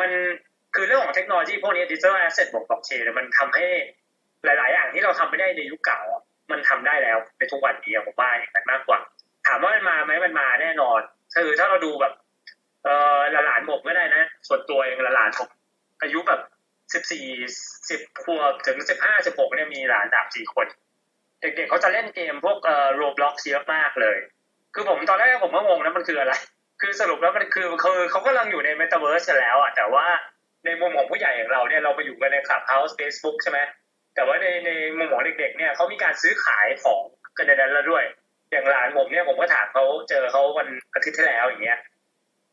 มันคือเรื่องของเทคโนโลยีพวกนี้ digital asset บวกบล็อกเชนมันทำให้หลาย ๆ อย่างที่เราทำไม่ได้ในยุคเก่า มันทำได้แล้วในทุกวันนี้ผมว่าอย่างนั้นมากกว่า ถามว่ามันมาไหมมันมาแน่นอนคือถ้าเราดูแบบ เออหลานๆผมก็ได้นะ ส่วนตัวเองหลานผมอายุแบบสิบสี่สิบขวบถึงสิบห้าสิบหกเนี่ยมีหลานสามสี่คน เด็กๆเขาจะเล่นเกมพวกเอ่อ Roblox เยอะมากเลย คือผมตอนแรกผมก็งงนะมันคืออะไร คือสรุปแล้วมันคือคือเขากำลังอยู่ในเมตาเวิร์สแล้วอะแต่ว่าในมุมของผู้ใหญ่อย่างเราเนี่ยเราไปอยู่กันในคลับเฮาส์เฟซบุ๊กใช่ไหมแต่ว่าในในมุมของเด็ก ๆ เนี่ยเขามีการซื้อขายของกันในนั้นแล้วด้วย อย่างหลานผมเนี่ยผมก็ถามเขาเจอเขาวันอาทิตย์ที่แล้วอย่างเงี้ย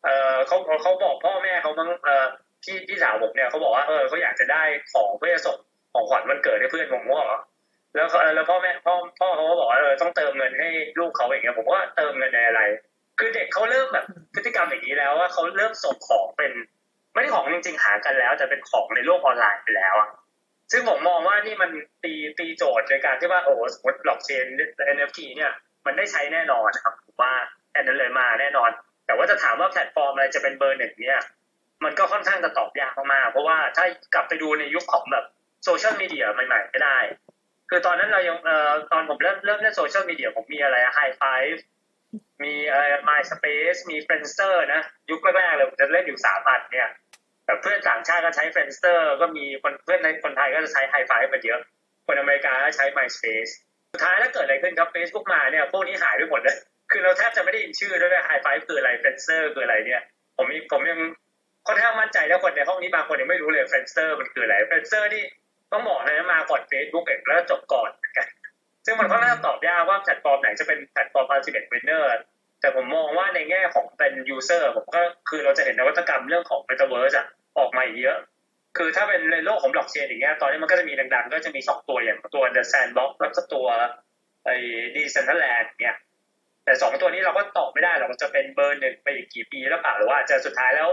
เออเขาเขาบอกพ่อแม่เขาบ้างเออพี่พี่สาวผมเนี่ยเขาบอกว่าเออเขาอยากจะได้ของเพื่อจะส่งของขวัญวันเกิดให้เพื่อนผมว่า แล้วแล้วพ่อแม่พ่อพ่อเขาก็บอกว่าเออต้องเติมเงินให้ลูกเขาอย่างเงี้ยผมว่าเติมเงินในอะไร คือเด็กเขาเริ่มแบบพฤติกรรมอย่างนี้แล้วว่าเขาเริ่มส่งของเป็นไม่ได้ของจริงๆหากันแล้ว แต่เป็นของในโลกออนไลน์ไปแล้วอะซึ่งผมมองว่านี่มันตีตีโจทย์ในการที่ว่าโอ้สมมติบล็อกเชน NFT เนี่ยมันได้ใช้แน่นอนครับผมว่าแค่นั้นเลยมาแน่นอน แต่ว่าจะถามว่าแพลตฟอร์มอะไรจะเป็นเบอร์หนึ่งเนี่ยมันก็ค่อนข้างจะตอบยากมากๆเพราะว่าถ้ากลับไปดูในยุคของแบบโซเชียลมีเดียใหม่ๆไม่ได้ คือตอนนั้นเรายังเอ่อตอนผมเริ่มเริ่มเล่นโซเชียลมีเดียผมมีอะไรไฮไฟมีเอ่อ MySpace มี Friendster นะ ยุคแรกๆเลยผมจะเล่นอยู่สามอันเนี่ยแบบเพื่อนต่างชาติก็ใช้ Friendster ก็มีคนเพื่อนในคนไทยก็จะใช้ไฮไฟกันเยอะ คนอเมริกาก็ใช้ MySpace สุดท้ายแล้วเกิดอะไรขึ้นครับ Facebook มาเนี่ยพวกนี้หายไปหมดเลยคือเราแทบจะไม่ได้ยินชื่อด้วยไฮไฟคืออะไร Friendster คืออะไรเนี่ยผมผมยังค่อนข้างมั่นใจแล้วคนในห้องนี้บางคนยังไม่รู้เลย Friendster มันคืออะไร Friendster นี่ ต้องบอกเลยมาก่อน Facebook เองแล้วจบก่อนกัน ซึ่งมันค่อนข้างตอบยากว่าแพลตฟอร์มไหนจะเป็นแพลตฟอร์ม ultimate winner แต่ผมมองว่าในแง่ของเป็น user ผมก็คือเราจะเห็นนวัตกรรมเรื่องของ metaverse อะออกมาเยอะ คือถ้าเป็นในโลกของบล็อกเชนอย่างเงี้ยตอนนี้มันก็จะมีดังๆ ก็จะมีสองตัวอย่างตัว The Sandbox แล้วก็ตัวไอ้ Decentraland เนี่ยแต่สองตัวนี้เราก็ตอบไม่ได้หรอกว่าจะเป็นเบอร์หนึ่งไปอีกกี่ปีแล้วเปล่าหรือว่าจะสุดท้ายแล้ว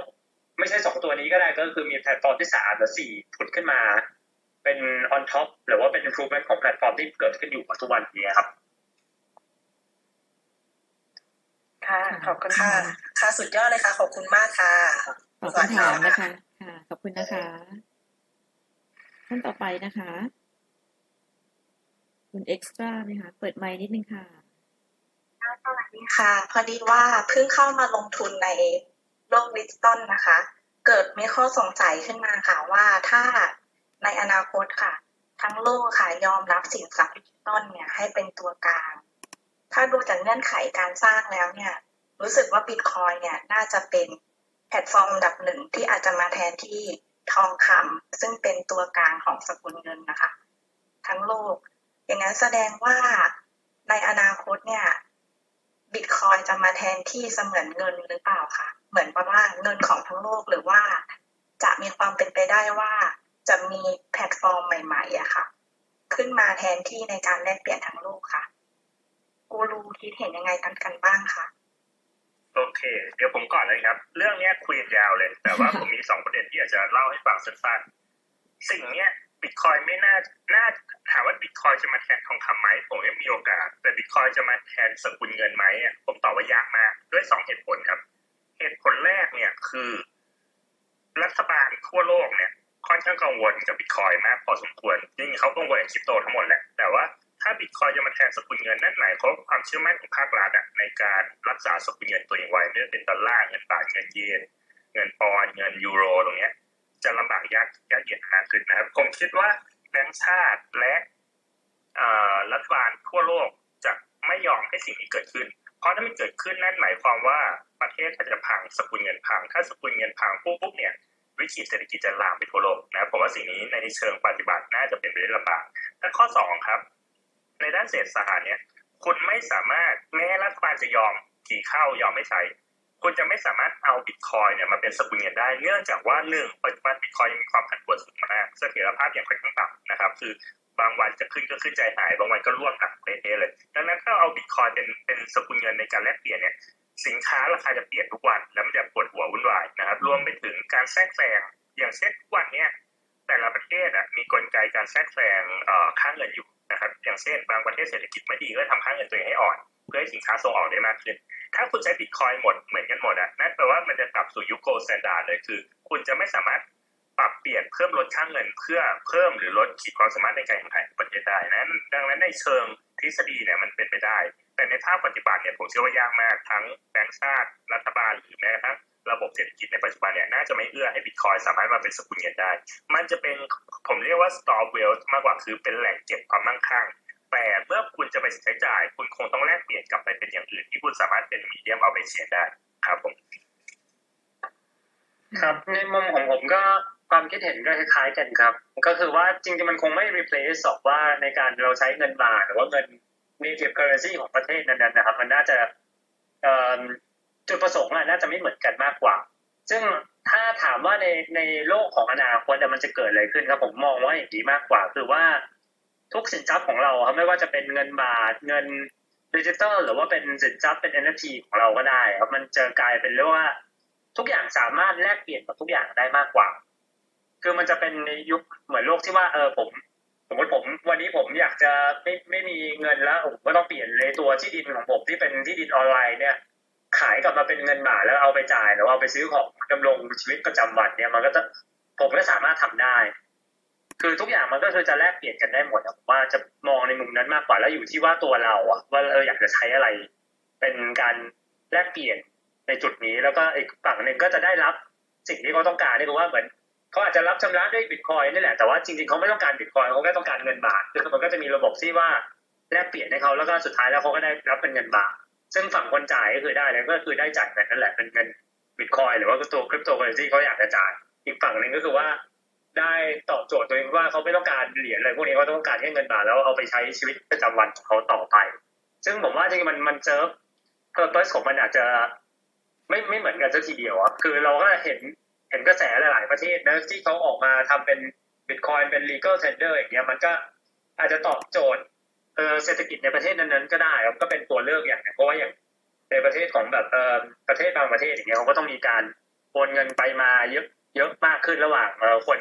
ไม่ใช่สองตัวนี้ก็ได้ก็คือมีแพลตฟอร์มที่สามหรือสี่ผุดขึ้นมา เป็น on top หรือว่าเป็น improvement ของแพลตฟอร์มที่เกิดขึ้นอยู่ปัจจุบันนี้ครับค่ะขอบคุณค่ะ ค่ะค่ะสุดยอดเลยค่ะ ขอบคุณมากค่ะตอบคำถามนะคะค่ะ ขอบคุณนะคะท่านต่อไปนะคะ คุณเอ็กซ์ตร้าไหมคะเปิดไมค์นิดนึงค่ะสวัสดีค่ะ พอดีว่าเพิ่งเข้ามาลงทุนในโลกดิจิตอลนะคะ เกิดมีข้อสงสัยขึ้นมาค่ะว่าถ้า ในอนาคตค่ะ ทั้งโลกค่ะยอมรับสินทรัพย์ดิจิตอลเนี่ยให้เป็นตัวกลาง ถ้าดูจากเงื่อนไขการสร้างแล้วเนี่ยรู้สึกว่าบิตคอยน์เนี่ยน่าจะเป็นแพลตฟอร์มอันดับหนึ่งที่อาจจะมาแทนที่ทองคำซึ่งเป็นตัวกลางของสกุลเงินนะคะ ทั้งโลก อย่างนั้นแสดงว่าในอนาคตเนี่ยบิตคอยจะมาแทนที่เสมือนเงินหรือเปล่าคะเหมือนประว่าเงินของทั้งโลกหรือว่า จะมีความเป็นไปได้ว่า จะมีแพลตฟอร์มใหม่ๆอะค่ะ ขึ้นมาแทนที่ในการแลกเปลี่ยนทั้งโลกค่ะ กูรูคิดเห็นยังไงกันกันบ้างคะโอเค เดี๋ยวผมก่อนเลยครับ เรื่องเนี้ยคุยยาวเลย แต่ว่าผมมีสองประเด็นที่อยากจะเล่าให้ฟังสั้นๆ สิ่งเนี้ยบิตคอยไม่น่า น่าถามว่าบิตคอยจะมาแทนทองคำไหมผมยังมีโอกาส แต่บิตคอยจะมาแทนสกุลเงินไหมอะผมตอบว่ายากมาก ด้วยสองเหตุผลครับ เหตุผลแรกเนี่ยคือ รัฐบาลทั่วโลกเนี่ย ค่อนข้างกังวลกับบิตคอยมากพอสมควรจริงๆเขากังวลกับคริปโตทั้งหมดแหละ แต่ว่าถ้าบิตคอยจะมาแทนสกุลเงินนั่นหมายความว่าความเชื่อมั่นของภาครัฐอะในการรักษาสกุลเงินตัวเองไว้ไม่ว่าเป็นดอลลาร์เงินบาทเงินเยนเงินปอนเงินยูโรตรงเนี้ย จะลำบากยากยากเย็นมากขึ้นนะครับผมคิดว่าแบงก์ชาติและรัฐบาลทั่วโลกจะไม่ยอมให้สิ่งนี้เกิดขึ้น เพราะถ้ามันเกิดขึ้นนั่นหมายความว่าประเทศก็จจะพังสกุลเงินพัง ถ้าสกุลเงินพังปุ๊บเนี่ย วิกฤตเศรษฐกิจจะลามไปทั่วโลกนะผมว่าสิ่งนี้ในเชิงปฏิบัติน่าจะเป็นไปได้ลำบากและข้อสองครับ ในด้านเศรษฐศาสตร์เนี่ย คุณไม่สามารถแม้รัฐบาลจะยอมขี่เข้ายอมไม่ใช้คุณจะไม่สามารถเอาบิตคอยเนี่ยมาเป็นสกุลเงินได้ เนื่องจากว่าหนึ่งปัจจุบันบิตคอยยังมีความผันผวนสูงมากเสถียรภาพอย่างค่อนข้างต่ำนะครับ คือบางวันจะขึ้นก็ขึ้นใจหาย บางวันก็ร่วงหนักเละเลย ดังนั้นถ้าเอาบิตคอยเป็นเป็นสกุลเงินในการแลกเปลี่ยนเนี่ย สินค้าราคาจะเปลี่ยนทุกวัน แล้วมันจะปวดหัววุ่นวายนะครับ รวมไปถึงการแทรกแซงอย่างเช่นทุกวันเนี้ยแต่ละประเทศอะมีกลไกการแทรกแซงเอ่อค่าเงินอยู่นะครับอย่างเช่นบางประเทศเศรษฐกิจไม่ดีก็ทำค่าเงินตัวเองให้อ่อน เพื่อให้สินค้าส่งออกได้มากขึ้น ถ้าคุณใช้บิตคอยน์หมดเหมือนกันหมดอะนั่นแปลว่ามันจะกลับสู่ยุค gold standard เลยคือ คุณจะไม่สามารถปรับเปลี่ยนเพิ่มลดค่าเงินเพื่อเพิ่มหรือลดขีดความสามารถในการแข่งขันของประเทศได้นั้นดังนั้นในเชิงทฤษฎีเนี่ยมันเป็นไปได้ แต่ในภาคปฏิบัติเนี่ยผมเชื่อว่ายากมากทั้งแบงก์ชาติรัฐบาลหรือแม้กระทั่งระบบเศรษฐกิจในปัจจุบันเนี่ยน่าจะไม่เอื้อให้บิตคอยน์สามารถมาเป็นสกุลเงินได้ มันจะเป็นผมเรียกว่า store of wealth มากกว่าคือเป็นแหล่งเก็บความมั่งคั่ง แต่เมื่อคุณจะไปใช้จ่าย คุณคงต้องแลกเปลี่ยนกลับไปเป็นอย่างอื่น ที่คุณสามารถเป็นมีเดียมเอาไปเชียได้ครับผม ครับในมุมของผมก็ความคิดเห็นก็คล้ายๆกันครับ ก็คือว่าจริงๆมันคงไม่ replace หรอกว่าในการเราใช้เงินบาทหรือว่าเงิน native currency ของประเทศนั้นๆนะครับ มันน่าจะจุดประสงค์อะน่าจะไม่เหมือนกันมากกว่า ซึ่งถ้าถามว่าในในโลกของอนาคตมันจะเกิดอะไรขึ้นครับ ผมมองว่าอย่างนี้มากกว่า คือว่าทุกสินทรัพย์ของเราครับไม่ว่าจะเป็นเงินบาทเงินดิจิตอลหรือว่าเป็นสินทรัพย์เป็น NFT ของเราก็ได้ครับมันจะกลายเป็นเรียกว่า ทุกอย่างสามารถแลกเปลี่ยนกับทุกอย่างได้มากกว่า คือมันจะเป็นในยุคเหมือนโลกที่ว่าเออผม สมมติผมวันนี้ผมอยากจะไม่ไม่มีเงินแล้วผมก็ต้องเปลี่ยนในตัวที่ดินของผมที่เป็นที่ดินออนไลน์เนี่ย ขายกลับมาเป็นเงินบาทแล้วเอาไปจ่ายหรือเอาไปซื้อของดำรงชีวิตประจำวันเนี่ยมันก็จะผมก็สามารถทำได้ คือทุกอย่างมันก็คือจะแลกเปลี่ยนกันได้หมดผมว่าจะมองในมุมนั้นมากกว่าแล้วอยู่ที่ว่าตัวเราอะว่าเอออยากจะใช้อะไร เป็นการแลกเปลี่ยนในจุดนี้แล้วก็อีกฝั่งหนึ่งก็จะได้รับสิ่งที่เขาต้องการนี่คือว่าเหมือน เขาอาจจะรับชำระด้วยบิตคอยนี่แหละแต่ว่าจริงๆเขาไม่ต้องการบิตคอยเขาแค่ต้องการเงินบาทคือมันก็จะมีระบบที่ว่าแลกเปลี่ยนให้เขาแล้วก็สุดท้ายแล้วเขาก็ได้รับเป็นเงินบาท ซึ่งฝั่งคนจ่ายก็คือได้แล้วก็คือได้จ่ายแบบนั่นแหละเป็นเงินบิตคอยน์หรือว่าตัวคริปโตเคอร์เรนซีเขาอยากจะจ่ายอีกฝั่งหนึ่งก็คือว่า ได้ตอบโจทย์ตัวเองว่าเขาไม่ต้องการเหรียญอะไรพวกนี้เขาต้องการแค่เงินบาทแล้วเอาไปใช้ชีวิตประจำวันของเขาต่อไป ซึ่งผมว่าจริงๆมันมัน serve purpose ของมันอาจจะไม่ไม่เหมือนกันสักทีเดียวอะคือเราก็เห็น เห็นกระแสหลาย ๆ ประเทศนะที่เขาออกมาทำเป็นบิตคอยน์เป็น legal tender อย่างเงี้ยมันก็อาจจะตอบโจทย์เศรษฐกิจในประเทศนั้นๆก็ได้ครับก็เป็นตัวเลือกอย่างหนึ่งเพราะว่าอย่างในประเทศของแบบเออประเทศบางประเทศอย่างเงี้ยเขาก็ต้องมีการโอนเงินไปมาเยอะเยอะมากขึ้นระหว่างเออคน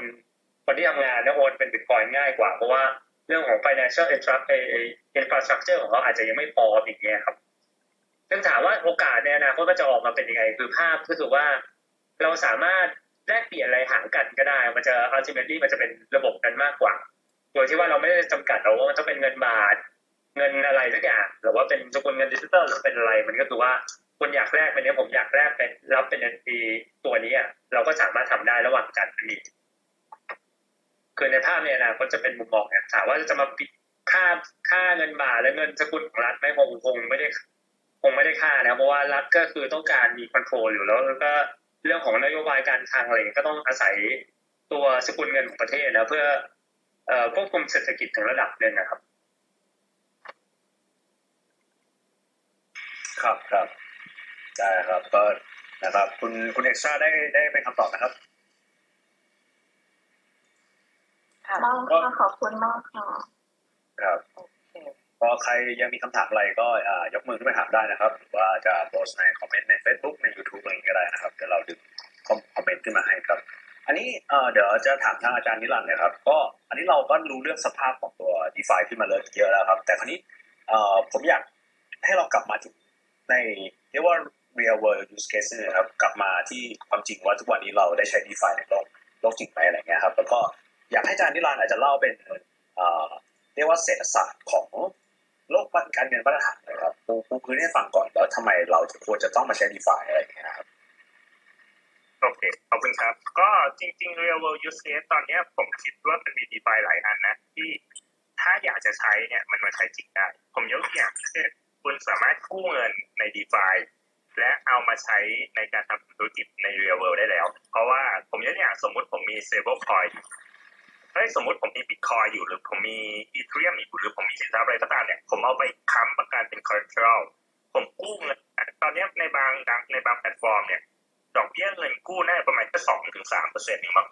คนที่ทำงานเนี่ยโอนเป็นบิตคอยง่ายกว่า เพราะว่าเรื่องของ financial infrastructure ของเขาอาจจะยังไม่พออย่างเงี้ยครับซึ่งถามว่าโอกาสในอนาคตก็จะออกมาเป็นยังไง คือภาพก็คือว่า เราสามารถแลกเปลี่ยนอะไรหางกันก็ได้ มันจะ ultimately มันจะเป็นระบบกันมากกว่า โดยที่ว่าเราไม่ได้จำกัดเราว่ามันต้องเป็นเงินบาท เงินอะไรสักอย่างหรือว่าเป็นสกุลเงินดิจิตอลหรือเป็นอะไร มันก็คือว่าคนอยากแลกเป็นนี้ผมอยากแลกเป็นรับเป็น NFT ตัวนี้อะเราก็สามารถทำได้ระหว่างกันมีคือในภาพเนี่ยนะก็จะเป็นมุมมองเนี่ยถามว่าจะมาปิดค่าค่าเงินบาทและเงินสกุลของรัฐไม่คงคงไม่ได้คงไม่ได้ค่านะเพราะว่ารัฐก็คือต้องการมี control อยู่แล้วแล้วก็ เรื่องของนโยบายการคลังอะไรก็ต้องอาศัยตัวสกุลเงินของประเทศนะเพื่อเอ่อควบคุมเศรษฐกิจถึงระดับหนึ่งนะครับ ครับครับได้ครับก็นะครับ คุณคุณเอ็กซ์ตร้าได้ได้เป็นคำตอบนะครับค่ะได้ค่ะขอบคุณมากค่ะครับ พอใครยังมีคำถามอะไรก็อ่ายกมือขึ้นไปถามได้นะครับหรือว่าจะโพสในคอมเมนต์ใน Facebook ใน YouTube อะไรอย่างนี้ก็ได้นะครับเดี๋ยวเราดึงคอมเมนต์ขึ้นมาให้ครับ อันนี้เดี๋ยวจะถามทางอาจารย์นิรันดร์นะครับ ก็อันนี้เราก็รู้เรื่องสภาพของตัว d e f i ขึ้นมาเลยเยอะแล้วครับ แต่คราวนี้ผมอยากให้เรากลับมาถึงในเรียกว่า real world use case นี่ยครับกลับมาที่ความจริงว่าทุกวันนี้เราได้ใช้ d e f i ในโลกโลกจริงไหมอะไรเงี้ยครับแล้วก็อยากให้อาจารย์นิรันดร์อาจจะเล่าเป็นเอ่อเรียกว่าเศรษฐศาสตร์ของ โลกการเงินมาตรฐานเลยครับปูปูพื้นให้ฟังก่อนแล้วทำไมเราควรจะต้องมาใช้ d e f i อะไรอย่างเงี้ยครับโอเคขอบคุณครับ ก็จริง ๆ real world use case ตอนนี้ผมคิดว่ามันมี DeFi หลายอันนะ ที่ถ้าอยากจะใช้เนี่ยมันมาใช้จริงได้ ผมยกตัวอย่างเช่นคุณสามารถกู้เงินใน DeFi และเอามาใช้ในการทำธุรกิจใน real world ได้แล้ว เพราะว่าผมยกตัวอย่างสมมุติผมมี stable coin อย ฮ้ยสมมติผมมี bitcoin อยู่หรือผมมี ethereum อยู่หรือผมมีสินทรัพย์อะไรก็ตามเนี่ยผมเอาไปค้ำประกันเป็น collateral ผมกู้เงินตอนนี้ในบางในบางแพลตฟอร์มเนี่ยดอกเบี้ยเงินกู้น่าจะประมาณแค่สองถึงสามเปอร์เซ็นต์นี่มั้ง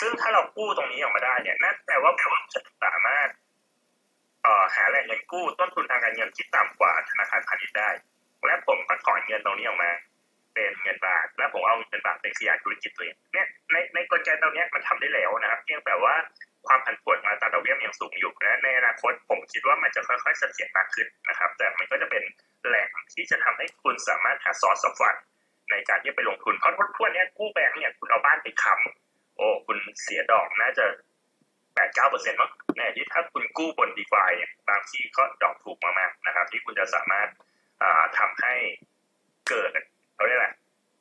ซึ่งถ้าเรากู้ตรงนี้ออกมาได้เนี่ยนั่นแปลว่าผมจะสามารถเอ่อหาแหล่งเงินกู้ต้นทุนทางการเงินที่ต่ำกว่าธนาคารพาณิชย์ได้ และผมก็ถอนเงินตรงนี้ออกมา เป็นเงินบาท และผมเอาเงินบาทไปขยายธุรกิจตัวเองเนี่ยในในกลไกตรงนี้มันทำได้แล้วนะครับเพียงแต่ว่าความผันผวนมาตราดอกเบี้ยมยังสูงอยู่และในอนาคตผมคิดว่ามันจะค่อยๆเสถียรมากขึ้นนะครับ แต่มันก็จะเป็นแหล่งที่จะทำให้คุณสามารถหาซอสสฟันในการที่ไปลงทุนเพราะทุกวันนี้กู้แบงก์เนี่ยคุณเอาบ้านไปค้ำโอ้คุณเสียดอกน่าจะแปดเก้าเปอร์เซ็นต์มั้งในที่ถ้าคุณกู้บนดีฟาเนี่ยบางที่ก็ดอกถูกมากๆนะครับ ที่คุณจะสามารถาทำให้เกิด เขาเรียกอะไร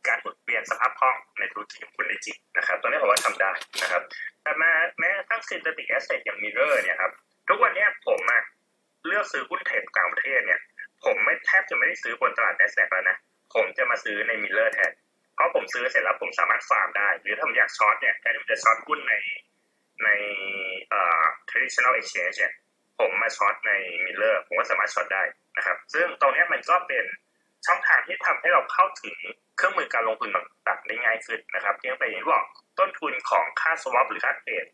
การหมุนเวียนสภาพคล่องในธุรกิจของคุณได้จริงนะครับตรงนี้ผมว่าทำได้นะครับ แต่แม้แม้ทั้ง synthetic asset อย่าง Mirror เนี่ยครับทุกวันนี้ผมอะเลือกซื้อหุ้นเทรดต่างประเทศเนี่ย ผมไม่แทบจะไม่ได้ซื้อบนตลาด NASDAQ แล้วนะผมจะมาซื้อใน Mirror แทน เพราะผมซื้อเสร็จแล้วผมสามารถฟาร์มได้ หรือถ้าผมอยาก short เนี่ยแทนที่ผมจะ short หุ้นในในเอ่อ traditional exchange เนี่ยผมมา short ใน Mirror ผมก็สามารถ short ได้นะครับ ซึ่งตรงนี้มันก็เป็น ช่องทางที่ทำให้เราเข้าถึงเครื่องมือการลงทุนต่างๆได้ง่ายขึ้นนะครับเพียงแต่อย่างที่บอกต้นทุนของค่า swap หรือค่าเทรด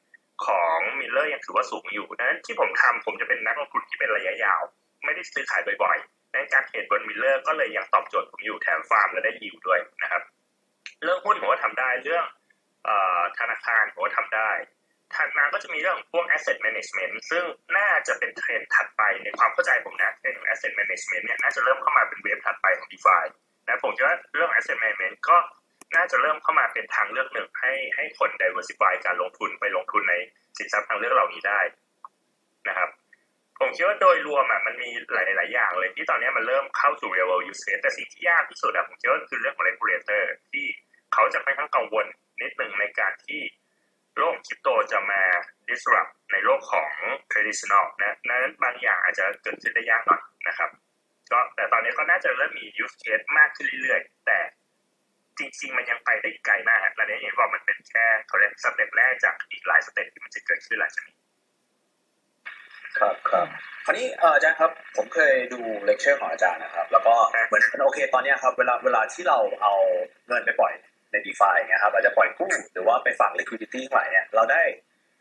ของ Mirror ยังถือว่าสูงอยู่ดังนั้นที่ผมทำผมจะเป็นนักลงทุนที่เป็นระยะยาว ไม่ได้ซื้อขายบ่อยๆดังนั้นการเทรดบน Mirror ก็เลยยังตอบโจทย์ผมอยู่แถมฟาร์มและได้ยิวด้วยนะครับ เรื่องหุ้นผมก็ทำได้เรื่องออธนาคารผมก็ทำได้ ถัดมาก็จะมีเรื่องพวก asset management ซึ่งน่าจะเป็นเทรนด์ถัดไปในความเข้าใจผมนะเทรนด์ของ asset management เนี่ยน่าจะเริ่มเข้ามาเป็น wave ถัดไปของ DeFi นะผมคิดว่าเรื่อง asset management ก็น่าจะเริ่มเข้ามาเป็นทางเลือกหนึ่งให้ให้คน diversify การลงทุนไปลงทุนในสินทรัพย์ทางเลือกเหล่านี้ได้นะครับผมคิดว่าโดยรวมอะมันมีหลายหลายๆอย่างเลยที่ตอนนี้มันเริ่มเข้าสู่ real world use case แต่สิ่งที่ยากที่สุดอะผมคิดว่าคือเรื่องของ regulator ที่เขาจะค่อนข้างกังวลนิดหนึ่งในการที่ โลกคริปโตจะมา disrupt ในโลกของ traditional นะนั้นบางอย่างอาจจะเกิดขึ้นได้ยากหน่อยนะครับก็แต่ตอนนี้ก็น่าจะเริ่มมี use case มากขึ้นเรื่อยๆ แต่จริงๆ มันยังไปได้ไกลมากและเนี่ยเห็นว่ามันเป็นแค่เขาเรียก step แรกจากอีกหลาย step ที่มันจะเกิดขึ้นหลังจากนี้ครับครับคราวนี้เอ่ออาจารย์ครับผมเคยดูเลคเชอร์ของอาจารย์นะครับ แล้วก็เหมือนโอเคตอนเนี้ยครับเวลาเวลาที่เราเอาเงินไปปล่อย ใน d e f i เงี้ยครับอาจจะปล่อยกู้หรือว่าไปฝาก liquidity ทั้งหลายเนี่ยเราได้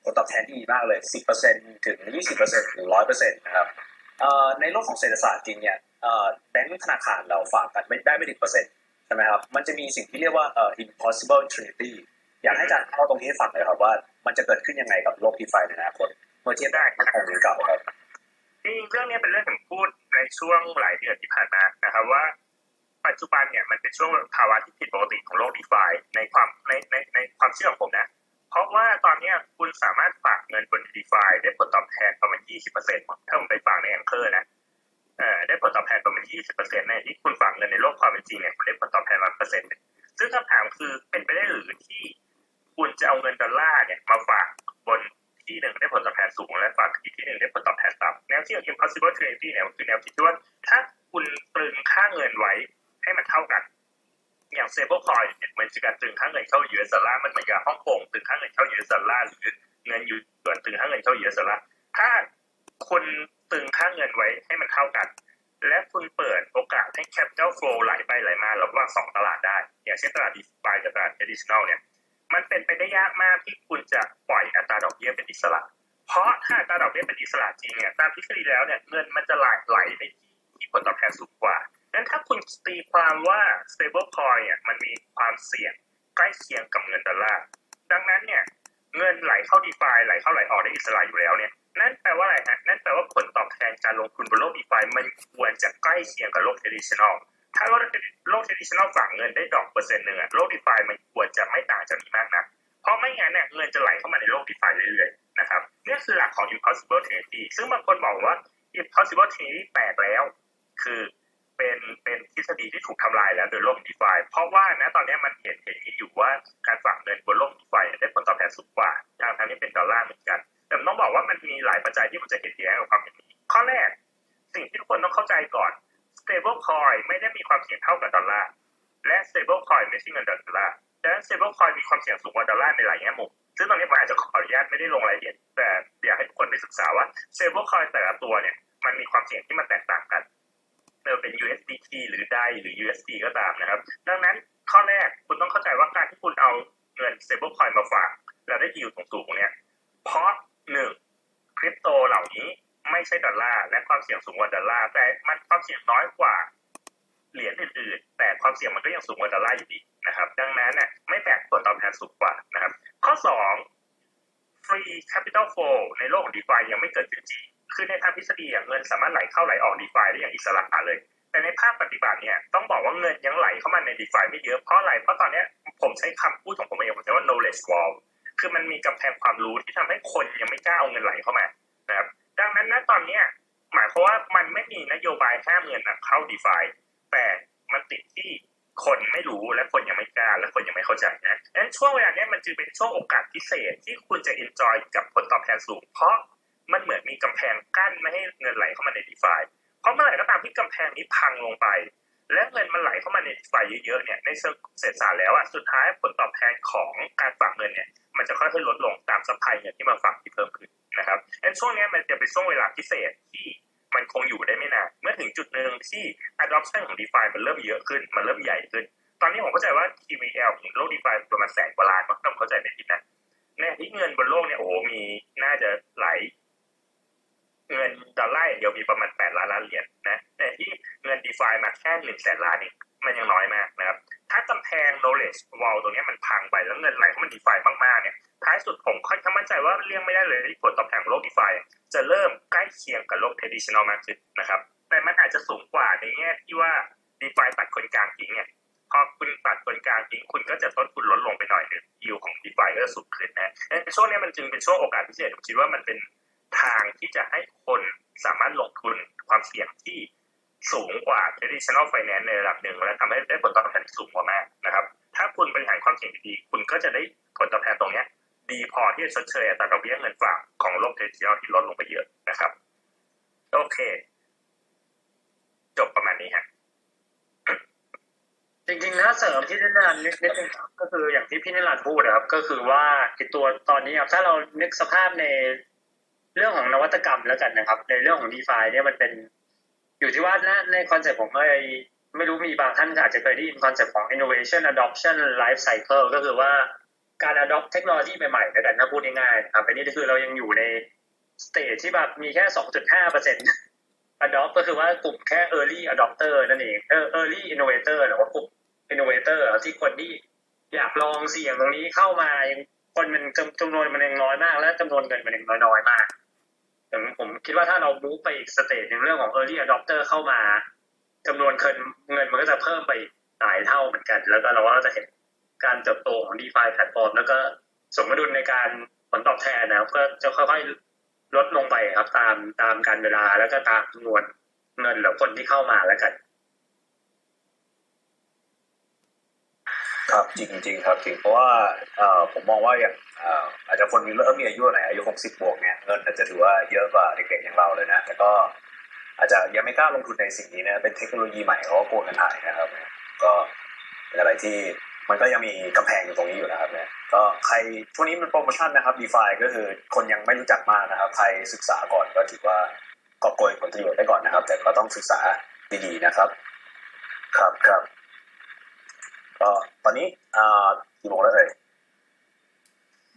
ผลตอบแทนที่ดีมากเลย 10%ถึง 20%ถึง 100%นะครับในโลกของเศรษฐศาสตร์จริงเนี่ยแบงก์ธนาคารเราฝากกันไม่ได้ไม่ถึงเปอร์เซ็นต์ใช่ไหมครับมันจะมีสิ่งที่เรียกว่า impossible trinity อยากให้อาจารย์เล่าตรงนี้ให้ฟังเลยครับว่ามันจะเกิดขึ้นยังไงกับโลก d e f i ในอนาคตเมื่อเทียบได้กับของเก่าครับจริงเรื่องนี้เป็นเรื่องที่ผมพูดในช่วงหลายเดือนที่ผ่านมานะครับว่า ปัจจุบันเนี่ยมันเป็นช่วงภาวะที่ผิดปกติของโลกดีฟาในความในในในความเชื่อของผมนะ เพราะว่าตอนเนี้ยคุณสามารถฝากเงินบน DeFi ได้ผลตอบแทนประมาณ 20%ถ้าผมไปฝากใน Anchor นะได้ผลตอบแทนประมาณ 20%ในขณะที่คุณฝากเงินในโลกความเป็นจริงเนี่ยคุณได้ผลตอบแทนมาเปอร์เซ็นต์ซึ่งคำถามคือเป็นไปได้หรือที่คุณจะเอาเงินดอลลาร์เนี่ยมาฝากบนที่หนึ่งได้ผลตอบแทนสูงและฝากอีกที่หนึ่งได้ผลตอบแทนต่ำแนวที่ impossible trinity เนี่ยคือแนวคิดที่ว่าถ้าคุณตรึงค่าเงินไว้ ให้มันเท่ากัน อย่าง stable coin เนี่ยเหมือการตึงค่าเงินเข้า US ดอลลาร์มันเหมือนกับฮ่องกงตึงค่าเงินเข้า US ดอลลาร์หรือเงินอยู่ส่วนตึงค่าเงินเข้า US ดอลลาร์ถ้าคุณตึงค่าเงินไว้ให้มันเท่ากัน และคุณเปิดโอกาสให้ capital flow ไหลไปไหลมาระหว่างสองตลาดได้ อย่างเช่นตลาด DeFi กับตลาด traditional เนี่ยมันเป็นไปได้ยากมากที่คุณจะปล่อยอัตราดอกเบี้ยเป็นอิสระ เพราะถ้าอัตราดอกเบี้ยเป็นอิสระจริงเนี่ยตามทฤษฎีแล้วเนี่ยเงินมันจะไหลไหลไปที่ที่ผลตอบแทนสูงกว่า นั้นถ้าคุณตีความว่า stable coin เนี่ยมันมีความเสี่ยงใกล้เคียงกับเงินดอลลาร์ดังนั้นเนี่ยเงินไหลเข้า DeFi ไหลเข้าไหลออกได้อิสระอยู่แล้วเนี่ยนั่นแปลว่าอะไรฮะนั่นแปลว่าผลตอบแทนการลงทุนบนโลก DeFi มันควรจะใกล้เคียงกับโลก traditional ถ้าโลกโลก traditional ฝากเงินได้ดอกเปอร์เซ็นต์หนึ่งอะโลก DeFi มันควรจะไม่ต่างจากนี้มากนะเพราะไม่งั้นเนี่ยเงินจะไหลเข้ามาในโลก DeFi เรื่อยๆนะครับนี่คือหลักของ impossible trinity ซึ่งบางคนบอกว่า impossible trinity แตกแล้ว คือ เป็นเป็นทฤษฎีที่ถูกทำลายแล้วโดยโลก DeFi เพราะว่านะตอนนี้มันเห็นเห็นอยู่ว่าการฝากเงินบนโลก DeFi ได้ผลตอบแทนสูงกว่าทางทางนี้เป็นดอลลาร์เหมือนกัน แต่ต้องบอกว่ามันมีหลายปัจจัยที่มันจะเห็นแย้งกับความเห็นนี้ข้อแรก สิ่งที่ทุกคนต้องเข้าใจก่อน stable coin ไม่ได้มีความเสี่ยงเท่ากับดอลลาร์และ stable coin ไม่ใช่เงินดอลลาร์ดังนั้น stable coin มีความเสี่ยงสูงกว่าดอลลาร์ในหลายแง่มุมซึ่งตอนนี้ผมอาจจะขออนุญาตไม่ได้ลงรายละเอียดแต่อยากให้ทุกคนไปศึกษาว่า stable coin แต่ละตัวเนี่ยมันมีความเสี่ยงที่มันแตกต่างกัน ไม่ว่าเป็น USDT หรือ DAI หรือ USD ก็ตามนะครับ ดังนั้นข้อแรกคุณต้องเข้าใจว่าการที่คุณเอาเงิน stable coin มาฝาก แล้วได้ยิวสูงๆเนี่ยเพราะหนึ่งคริปโตเหล่านี้ไม่ใช่ดอลลาร์และความเสี่ยงสูงกว่าดอลลาร์แต่มันความเสี่ยงน้อยกว่าเหรียญอื่นๆแต่ความเสี่ยงมันก็ยังสูงกว่าดอลลาร์อยู่ดีนะครับ ดังนั้นเนี่ยไม่แปลกผลตอบแทนสูงกว่านะครับ ข้อสอง free capital flow ในโลกของ DeFi ยังไม่เกิดขึ้นจริง คือในทางทฤษฎีเงินสามารถไหลเข้าไหลออก DeFi ได้อย่างอิสระเลย แต่ในภาคปฏิบัติเนี่ยต้องบอกว่าเงินยังไหลเข้ามาใน DeFi ไม่เยอะเพราะอะไรเพราะตอนนี้ผมใช้คำพูดของผมเองผมใช้ว่า knowledge wall คือมันมีกำแพงความรู้ที่ทำให้คนยังไม่กล้าเอาเงินไหลเข้ามานะครับดังนั้นนะตอนเนี้ยหมายความว่ามันไม่มีนโยบายห้ามเงินเข้า DeFi แต่มันติดที่คนไม่รู้และคนยังไม่กล้าและคนยังไม่เข้าใจนะดังนั้นช่วงเวลานี้มันจึงเป็นช่วงโอกาสพิเศษที่คุณจะ enjoy กับผลตอบแทนสูง เพราะ มันเหมือนมีกำแพงกั้นไม่ให้เงินไหลเข้ามาใน DeFi เพราะเมื่อไหร่ก็ตามที่กำแพงนี้พังลงไป และเงินมันไหลเข้ามาใน DeFi เยอะๆเนี่ยในเศรษฐศาสตร์แล้วอะสุดท้ายผลตอบแทนของการฝากเงินเนี่ยมันจะค่อยๆลดลงตามสัพพายเงินที่มาฝากที่เพิ่มขึ้นนะครับดังช่วงนี้มันจะเป็นช่วงเวลาพิเศษที่มันคงอยู่ได้ไม่นานเมื่อถึงจุดหนึ่งที่ adoption ของ DeFi มันเริ่มเยอะขึ้น มันเริ่มใหญ่ขึ้น ตอนนี้ผมเข้าใจว่า TVL ของโลก DeFi ประมาณแสนกว่าล้านมั้งถ้าผมเข้าใจไม่ผิดนะแน่ที่เงินบนโลกเนี่ยโอ้โหมีน่าจะหล เงินดอลลาร์เดียวมีประมาณแปดล้านล้านเหรียญนะแต่ที่เงิน DeFi มาแค่หนึ่งแสนล้านเองมันยังน้อยมากนะครับ ถ้ากำแพง knowledge wall ตรงนี้มันพังไปแล้วเงินไหลเข้ามา DeFi มากๆเนี่ยท้ายสุดผมค่อนข้างมั่นใจว่าเลี่ยงไม่ได้เลยที่ผลตอบแทนของโลก DeFi จะเริ่มใกล้เคียงกับโลก traditional มากขึ้นนะครับแต่มันอาจจะสูงกว่าในแง่ที่ว่า DeFi ตัดคนกลางทิ้งเนี่ยพอคุณตัดคนกลางทิ้งคุณก็จะต้นทุนลดลงไปหน่อยหนึ่งยิวของ DeFi ก็จะสูงขึ้นนะในช่วงนี้มันจึงเป็นช่วงโอกาสพิเศษผมคิดว่ามันเป็นทางที่จะให้คนสามารถลงทุนความเสี่ยงที่สูงกว่า traditional finance ในระดับหนึ่ง และทำให้ได้ผลตอบแทนที่สูงกว่ามากนะครับ ถ้าคุณบริหารความเสี่ยงดีคุณก็จะได้ผลตอบแทนตรงนี้ดีพอที่จะชดเชยอัตราดอกเบี้ยเงินฝากของโลก traditional ที่ลดลงไปเยอะนะครับ โอเค จบประมาณนี้ฮะจริงๆถ้าเสริมพี่นิรันดร์นิดนึงครับก็คืออย่างที่พี่นิรันดร์พูดนะครับ ก็คือว่าตัวตอนนี้ครับถ้าเรานึกสภาพในเรื่องของนวัตกรรมแล้วกันนะครับ ในเรื่องของ d e f i เนี่ยมันเป็น อยู่ที่ว่าในคอนเซ็ปต์ผมเคยไม่รู้มีบางท่านอาจจะเคยได้ยินคอนเซ็ปต์ของ innovation adoption life cycle ก็คือว่าการ adopt เทคโนโลยีใหม่ๆแล้วกันถ้าพูดง่ายๆครับอันนี้คือเรายังอยู่ใน stage ที่แบบมีแค่ 2.5เปอร์เซ็นต์ adopt ก็คือว่ากลุ่มแค่ early adopter นั่นเอง early innovator หรือว่ากลุ่ม innovator ที่คนที่อยากลองเสี่ยงตรงนี้เข้ามายังคนมันจำนวนมันยังน้อยมาก และจำนวนเงินมันยังน้อยๆมาก ว่าถ้าเรา move ไปอีก stage ในเรื่องของ early adopter เข้ามาจำนวนเงินเงินมันก็จะเพิ่มไปหลายเท่าเหมือนกัน แล้วก็เราก็จะเห็นการเติบโตของ d e f i แพลตฟอร์มแล้วก็สมดุลในการผลตอบแทนนะครับ ก็จะค่อยๆลดลงไปครับตามตามการเวลาแล้วก็ตามจำนวนเงินหรือคนที่เข้ามาแล้วกัน ครับจริงจริงครับจริงเพราะว่าผมมองว่าอย่าง คนมีเริ่มมีอายุหน่อยอายุหกสิบบวกเนี่ยเงินอาจจะถือว่าเยอะกว่าเด็กๆอย่างเราเลยนะ แต่ก็อาจจะยังไม่กล้าลงทุนในสิ่งนี้นะเป็นเทคโนโลยีใหม่เขาก็กลัวกันหายนะครับ ก็เป็นอะไรที่มันก็ยังมีกำแพงอยู่ตรงนี้อยู่นะครับเนี่ยก็ใครช่วงนี้มันโปรโมชั่นนะครับ d e f าก็คือคนยังไม่รู้จักมากนะครับ ใครศึกษาก่อนก็ถือว่ากอบโกยผลประโยชน์ได้ก่อนนะครับ แต่ก็ต้องศึกษาดีๆนะครับ ครับครับก็ตอนนี้อ่ากี่โมงแล้วเอ่ย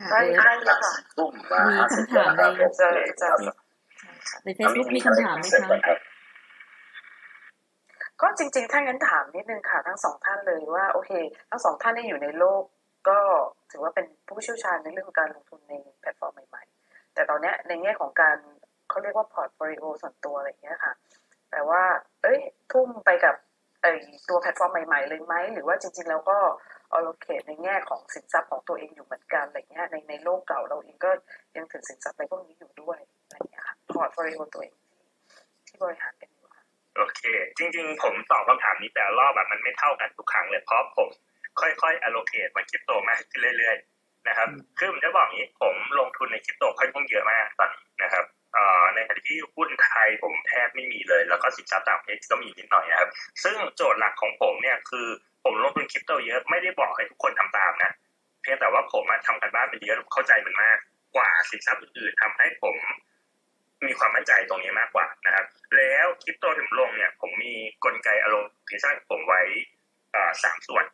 ค่ะใกล้ๆแล้วค่ะทุ่มมามีห้าสิบคำถามแล้วในครับโอเคครับใน Facebook มีคำถามไหมเสร็จคะก่อนครับก็จริงๆ ถ้างั้นถามนิดนึงค่ะทั้งสองท่านเลยว่าโอเค ทั้งสองท่านที่อยู่ในโลก ก็ถือว่าเป็นผู้เชี่ยวชาญในเรื่องของการลงทุนในแพลตฟอร์มใหม่ๆ แต่ตอนเนี้ยในแง่ของการเขาเรียกว่าพอร์ตโฟลิโอส่วนตัวอะไรอย่างเงี้ยค่ะแต่ว่า เอ้ย ทุ่มไปกับไอตัวแพลตฟอร์มใหม่ๆ เลยไหมหรือว่าจริง ๆ แล้วก็ allocate ในแง่ของสินทรัพย์ของตัวเองอยู่เหมือนกันอะไรเงี้ยในในโลกเก่าเราเองก็ยังถือสินทรัพย์ในพวกนี้อยู่ด้วยอะไรเงี้ยค่ะพอร์ตโฟลิโอตัวเองที่บริหารกันอยู่ค่ะโอเค จริง ๆ ผมตอบคำถามนี้แต่ละรอบแบบมันไม่เท่ากันทุกครั้งเลยเพราะผมค่อยๆ allocate มาคริปโตมากขึ้นเรื่อยๆนะครับคือผมจะบอกอย่างนี้ผมลงทุนในคริปโตค่อนข้างเยอะมากตอนนี้นะครับเอ่อในขณะที่หุ้นไทยผมแทบไม่มีเลย แล้วก็สินทรัพย์ต่างประเทศก็มีนิดหน่อยนะครับ ซึ่งโจทย์หลักของผมเนี่ยคือ ผมลงทุนคริปโตเยอะไม่ได้บอกให้ทุกคนทำตามนะเพียงแต่ว่าผมอะทำกันบ้านไปเยอะเข้าใจมันมากกว่าสินทรัพย์อื่นๆทำให้ผมมีความมั่นใจตรงนี้มากกว่านะครับ แล้วคริปโตถึงลงเนี่ยผมมีกลไก allocation ของผมไว้อ่าสามส่วน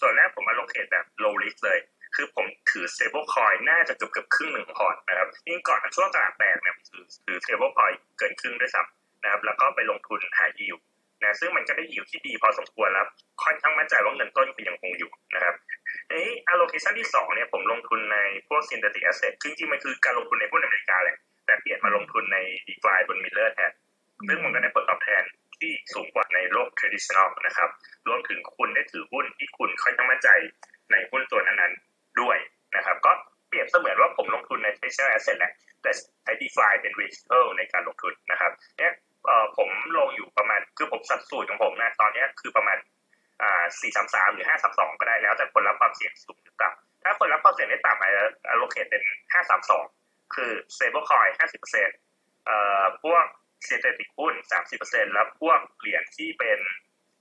ส่วนแรกผม allocate แบบ low risk เลย คือผมถือ stable coin น่าจะเกือบเกือบครึ่งหนึ่งพอร์ตนะครับยิ่งก่อนช่วงตลาดแตกเนี่ยผมถือถือ stable coin เกินครึ่งด้วยซ้ำนะครับ แล้วก็ไปลงทุน high yield นะซึ่งมันก็ได้ yield ที่ดีพอสมควรแล้ว ค่อนข้างมั่นใจว่าเงินต้นคือยังคงอยู่นะครับทีนี้ allocation ที่สองเนี่ยผมลงทุนในพวก synthetic asset จริงๆมันคือการลงทุนในหุ้นอเมริกาแหละแต่เปลี่ยนมาลงทุนใน DeFi บน Miller แทนซึ่งมันก็ได้ผลตอบแทนที่สูงกว่าในโลก traditional นะครับ รวมถึงคุณได้ถือหุ้นที่คุณค่อนข้างมั่นใจในหุ้นตัวนั้นๆด้วยนะครับ ก็เปรียบเสมือนว่าผมลงทุนใน traditional asset แหละแต่ใช้ DeFi เป็น vehicle ในการลงทุนนะครับเนี่ยผมลงอยู่ประ คือผมสัดส่วนของผมนะตอนนี้คือประมาณอ่า433หรือ532ก็ได้แล้ว แต่คนรับความเสี่ยงสูงหรือต่ำถ้าคนรับความเสี่ยงได้ต่ำอาจจะ allocate เป็น532คือ stable coin 50%เอ่อพวก synthetic หุ้น30%แล้วพวกเหรียญที่เป็น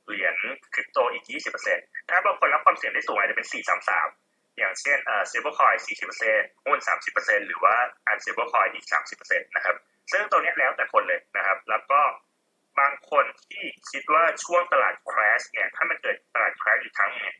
เหรียญคริปโตอีก20%ถ้าบางคนรับความเสี่ยงได้สูงอาจจะเป็น433อย่างเช่นเอ่อ stable coin 40%หุ้น30%หรือว่า unstable coin อีก30%นะครับซึ่งตัวนี้แล้วแต่คนเลยนะครับ แล้วก็ คนที่คิดว่าช่วงตลาด crash เนี่ย ถ้ามันเกิดตลาด crash อีกครั้งเนี่ย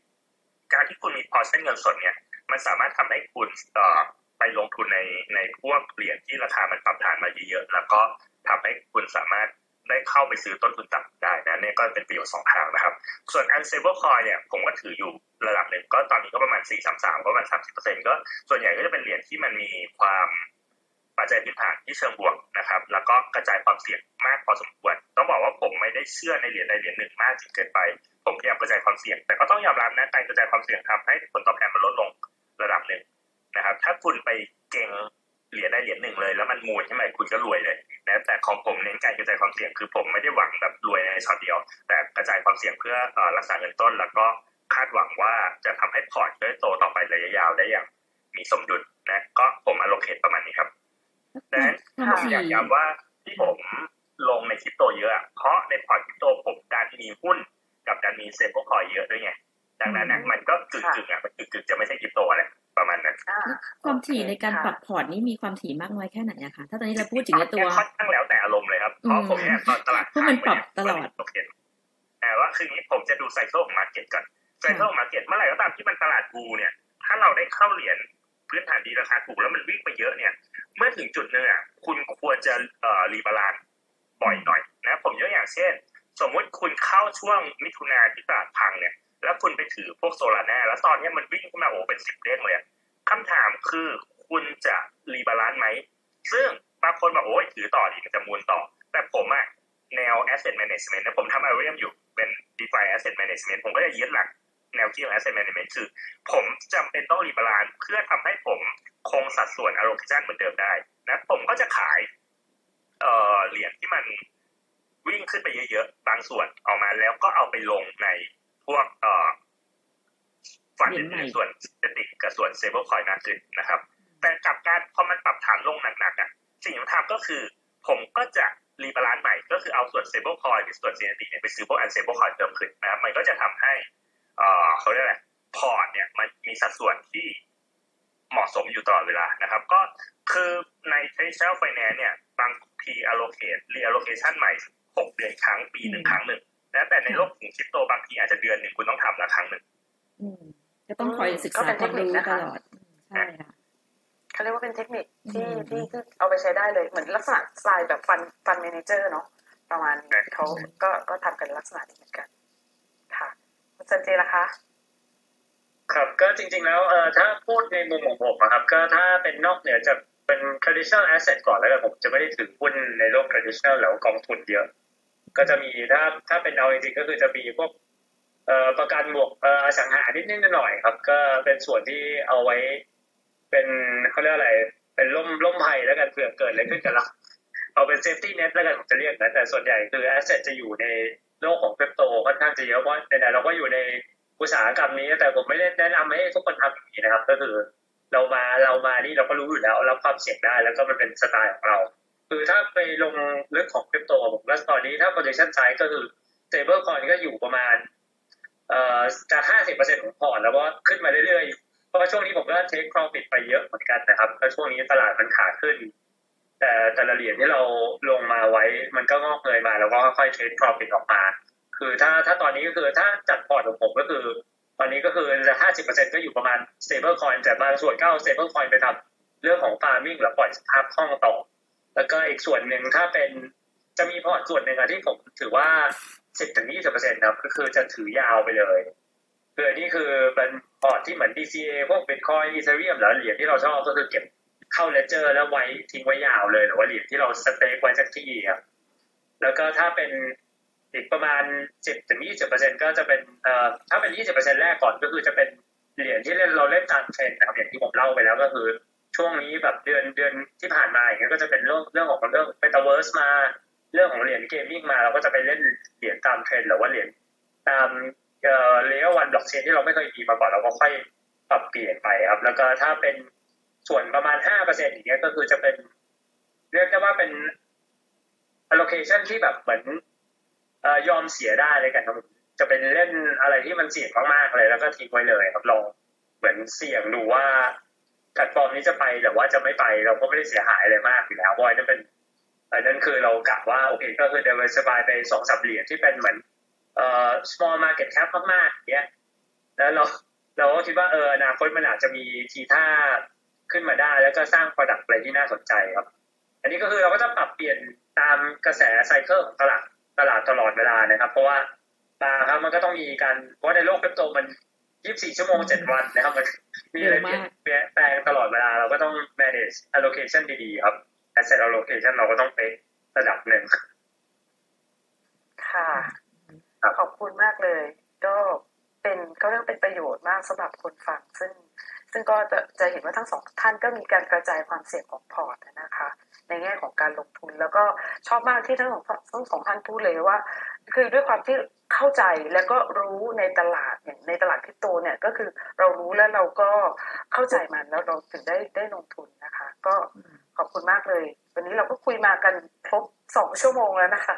การที่คุณมีพอร์ชเงินสดเนี่ย มันสามารถทำให้คุณเอ่อไปลงทุนในในพวกเหรียญที่ราคามันปรับฐานมาเยอะๆแล้วก็ทำให้คุณสามารถได้เข้าไปซื้อต้นทุนต่ำได้นะเนี่ยก็เป็นประโยชน์สองทางนะครับ ส่วน unstable coin เนี่ยผมก็ถืออยู่ระดับหนึ่งก็ตอนนี้ก็ประมาณ 4-3-3 ก็ประมาณ 30%ก็ส่วนใหญ่ก็จะเป็นเหรียญที่มันมีความ ปัจจัยพื้นฐานที่เชิงบวกนะครับ แล้วก็กระจายความเสี่ยงมากพอสมควร ต้องบอกว่าผมไม่ได้เชื่อในเหรียญใดเหรียญหนึ่งมากจนเกินไป ผมพยายามกระจายความเสี่ยง แต่ก็ต้องยอมรับนะการกระจายความเสี่ยงทำให้ผลตอบแทนมันลดลงระดับหนึ่งนะครับ ถ้าคุณไปเก่งเหรียญใดเหรียญหนึ่งเลย แล้วมันมูลใช่ไหมคุณก็รวยเลยนะแต่ของผมเน้นการกระจายความเสี่ยงคือผมไม่ได้หวังแบบรวยในช็อตเดียว แต่กระจายความเสี่ยงเพื่อรักษาเงินต้น แล้วก็คาดหวังว่าจะทำให้พอร์ตได้โตต่อไประยะยาวได้อย่างมีสมดุลนะก็ผมอโลเ t ตประมาณนี้ครับ ดังนั้นความผมถี่อยากย้ำว่าที่ผมลงในคริปโตเยอะอะเพราะในพอร์ตคริปโตผมการมีหุ้นกับการมี stable coin เยอะด้วยไงดังนั้นนะมันก็กึ่งกึ่งๆอะมันกึ่งกึ่งๆจะไม่ใช่คริปโตแหละประมาณนั้นอ่าความถี่ในการค่ะปรับพอร์ตนี่มีความถี่มากน้อยแค่ไหนอะคะถ้าตอนนี้เราพูดถึงในตัวค่อนข้างแล้วแต่อารมณ์เลยครับเพราะผมเนี่ยตอนตลาดเพราะมันปรับตลอดโอเคแต่ว่าคือนี้ผมจะดู cycle ของ market ก่อน cycle ของ market เมื่อไหร่ก็ตามที่มันตลาด bull เนี่ย ถ้าเราได้เข้าเหรียญ พื้นฐานดีราคาถูกแล้วมันวิ่งไปเยอะเนี่ย เมื่อถึงจุดหนึ่งอะคุณควรจะเอ่อ rebalance บ่อยหน่อยนะผมยกอย่างเช่น สมมติคุณเข้าช่วงมิถุนาที่ตลาดพังเนี่ยแล้วคุณไปถือพวก Solana แล้วตอนนี้มันวิ่งขึ้นมาโอ้เป็นสิบเด้งเลยคำถามคือคุณจะ rebalance ไหม ซึ่งบางคนบอกโอ้ยถือต่อดีมันจะ moon ต่อ แต่ผมอะแนว asset management นะผมทำ Avareum อยู่เป็น DeFi Asset Management ผมก็จะยึดหลัก แนวคิดของ Asset Management คือ ผมจำเป็นต้อง rebalance เพื่อทำให้ผมคงสัดส่วน allocation เหมือนเดิมได้นะผมก็จะขายเอ่อเหรียญที่มันวิ่งขึ้นไปเยอะๆ บางส่วนออกมาแล้วก็เอาไปลงในพวกเอ่อฝันในส่วน synthetic กับส่วน stable coin มากขึ้นนะครับ แต่กลับการพอมันปรับฐานลงหนักๆอะสิ่งที่ทำก็คือ ผมก็จะ rebalance ใหม่ก็คือเอาส่วน stable coin หรือส่วน CNT เนี่ยไปซื้อพวก unstable coin เพิ่มขึ้นนะครับมันก็จะทำให้ เอ่อเขาเรียกอะไรพอร์ตเนี่ยมันมีสัดส่วนที่เหมาะสมอยู่ตลอดเวลานะครับ ก็คือใน traditional finance เนี่ยบางที allocate reallocation ใหม่ 6 เดือนครั้งปีหนึ่งครั้งหนึ่งนะแต่ในโลกของคริปโตบางทีอาจจะเดือนหนึ่งคุณต้องทำละครั้งหนึ่งอืมก็ต้องคอยศึกก็ษาเป็นคเทวามคนิครู้นะคะตลอดอืมใช่ค่ะเขาเรียกว่าเป็นเทคนิคที่อืมที่ที่เอาไปใช้ได้เลยเหมือนลักษณะสไตล์แบบฟันฟันเมนเจอร์เนาะประมาณนี้เขาก็ก็ทำกันลักษณะนี้เหมือนกันค่ะคุณ จันเจล่ะคะครับก็จริง ๆ แล้วเอ่อถ้าพูดในมุมของผมอะครับ ก็ถ้าเป็นนอกเหนือจากเป็น traditional asset ก่อนแล้วกันผมจะไม่ได้ถือหุ้นในโลก traditional แล้วกองทุนเยอะ ก็จะมีถ้าถ้าเป็นเอาจริงๆก็คือจะมีพวกเอ่อประกันบวกเอ่ออสังหานิดนิดหน่อยครับ ก็เป็นส่วนที่เอาไว้ เป็นเขาเรียกอะไร เป็นล่มล่มภัยแล้วกันเผื่อเกิดอะไรขึ้นกับเราเอาเป็น safety net แล้วกันผมจะเรียกนะแต่ส่วนใหญ่คือ asset จะอยู่ใน โลกของคริปโตค่อนข้างจะเยอะเพราะไหนๆเราก็อยู่ในอุตสาหกรรมนี้ แต่ผมไม่ได้แนะนำให้ทุกคนทำอย่างนี้นะครับ ก็คือเรามาเรามานี่เราก็รู้อยู่แล้วรับความเสี่ยงได้แล้วก็มันเป็นสไตล์ของเรา คือถ้าไปลงลึกของคริปโตผมว่าตอนนี้ถ้า position size ก็คือ stable coin ก็อยู่ประมาณเอ่อจะห้าสิบเปอร์เซ็นต์ของพอร์ตแล้วก็ขึ้นมาเรื่อยๆ เพราะว่าช่วงนี้ผมก็ take profit ไปเยอะเหมือนกันนะครับแล้วช่วงนี้ตลาดมันขาขึ้น แต่แต่ละเหรียญที่เราลงมาไว้ มันก็งอกเงยมา แล้วก็ค่อยๆ take profit ออกมา คือถ้าถ้าตอนนี้ก็คือถ้าจัดพอร์ตของผมก็คือ ตอนนี้ก็คือจะห้าสิบเปอร์เซ็นก็อยู่ประมาณ stable coin แต่บางส่วนก็เอา stable coin ไปทำเรื่องของ farming หรือปล่อยสภาพคล่องต่อ แล้วก็อีกส่วนหนึ่งถ้าเป็นจะมีพอร์ตส่วนหนึ่งอะที่ผมถือว่าสิบถึงยี่สิบเปอร์เซ็นต์ครับก็คือจะถือยาวไปเลยคืออันนี้คือเป็นพอร์ตที่เหมือน DCA พวก Bitcoin Ethereum หรือเหรียญที่เราชอบก็คือเก็บ เข้า ledger แล้วไว้ทิ้งไว้ยาวเลยหรือว่าเหรียญที่เรา stake ไว้สักที่ครับแล้วก็ถ้าเป็นอีกประมาณ10ถึง20เปอร์เซ็นก็จะเป็นเอ่อถ้าเป็น20เปอร์เซ็นแรกก่อนก็คือจะเป็นเหรียญที่เล่นเราเล่นตามเทรนด์นะครับอย่างที่ผมเล่าไปแล้วก็คือ ช่วงนี้แบบเดือนเดือนที่ผ่านมาอย่างเงี้ยก็จะเป็นเรื่องเรื่องของเรื่องเมตาเวิร์สมาเรื่องของเหรียญ gaming มาเราก็จะไปเล่นเหรียญตามเทรนด์หรือว่าเหรียญตามเอ่อ layer one บล็อกเชนที่เราไม่เคยมีมาก่อนเราก็ค่อยปรับเปลี่ยนไปครับ แล้วก็ถ้าเป็น ส่วนประมาณ5เปอร์เซ็นต์อย่างเงี้ยก็คือจะเป็น เรียกได้ว่าเป็น allocation ที่แบบเหมือนอยอมเสียได้เลยกันครับจะเป็นเล่นอะไรที่มันเสี่ยงมากๆเลยแล้วก็ทิ้งไว้เลยครับลองเหมือนเสี่ยงดูว่าแพลตฟอร์มนี้จะไปหรือว่าจะไม่ไปเราก็ไม่ได้เสียหายอะไรมากอยู่แล้วเพราะว่านั่นเป็นนนั้นคือเรากะว่าโอเคก็คือ diversify ไปสองสับเหรียญที่เป็นเหมือนเอ่อ small market cap มากๆเงี้ยแล้วเราเราก็คิดว่าเอออนาคตมันอาจจะมีทีท่า ขึ้นมาได้ แล้วก็สร้าง product อะไรที่น่าสนใจครับ อันนี้ก็คือเราก็จะปรับเปลี่ยนตามกระแสไซเคิลของตลาดตลาดตลอดเวลานะครับ เพราะว่าบางครับมันก็ต้องมีการเพราะในโลกคริปโตมัน 24 ชั่วโมง 7 วันนะครับ มันมีอะไรเปลี่ยนเปลี่ยนแปลงตลอดเวลา เราก็ต้อง manage allocation ดีๆครับ asset allocation เราก็ต้องเป๊ะระดับหนึ่งค่ะครับขอบคุณมากเลย ก็เป็นก็เรียกเป็นประโยชน์มากสำหรับคนฟังซึ่ง ซึ่งก็จะจะเห็นว่าทั้งสองท่านก็มีการกระจายความเสี่ยงของพอร์ตนะคะ ในแง่ของการลงทุนแล้วก็ชอบมากที่ทั้งสองทั้งสองท่านพูดเลยว่า คือด้วยความที่เข้าใจแล้วก็รู้ในตลาดอย่างในตลาดคริปโตเนี่ยก็คือเรารู้แล้วเราก็เข้าใจมันแล้วเราถึงได้ได้ลงทุนนะคะ ก็ขอบคุณมากเลย วันนี้เราก็คุยมากันครบสองชั่วโมงแล้วนะคะ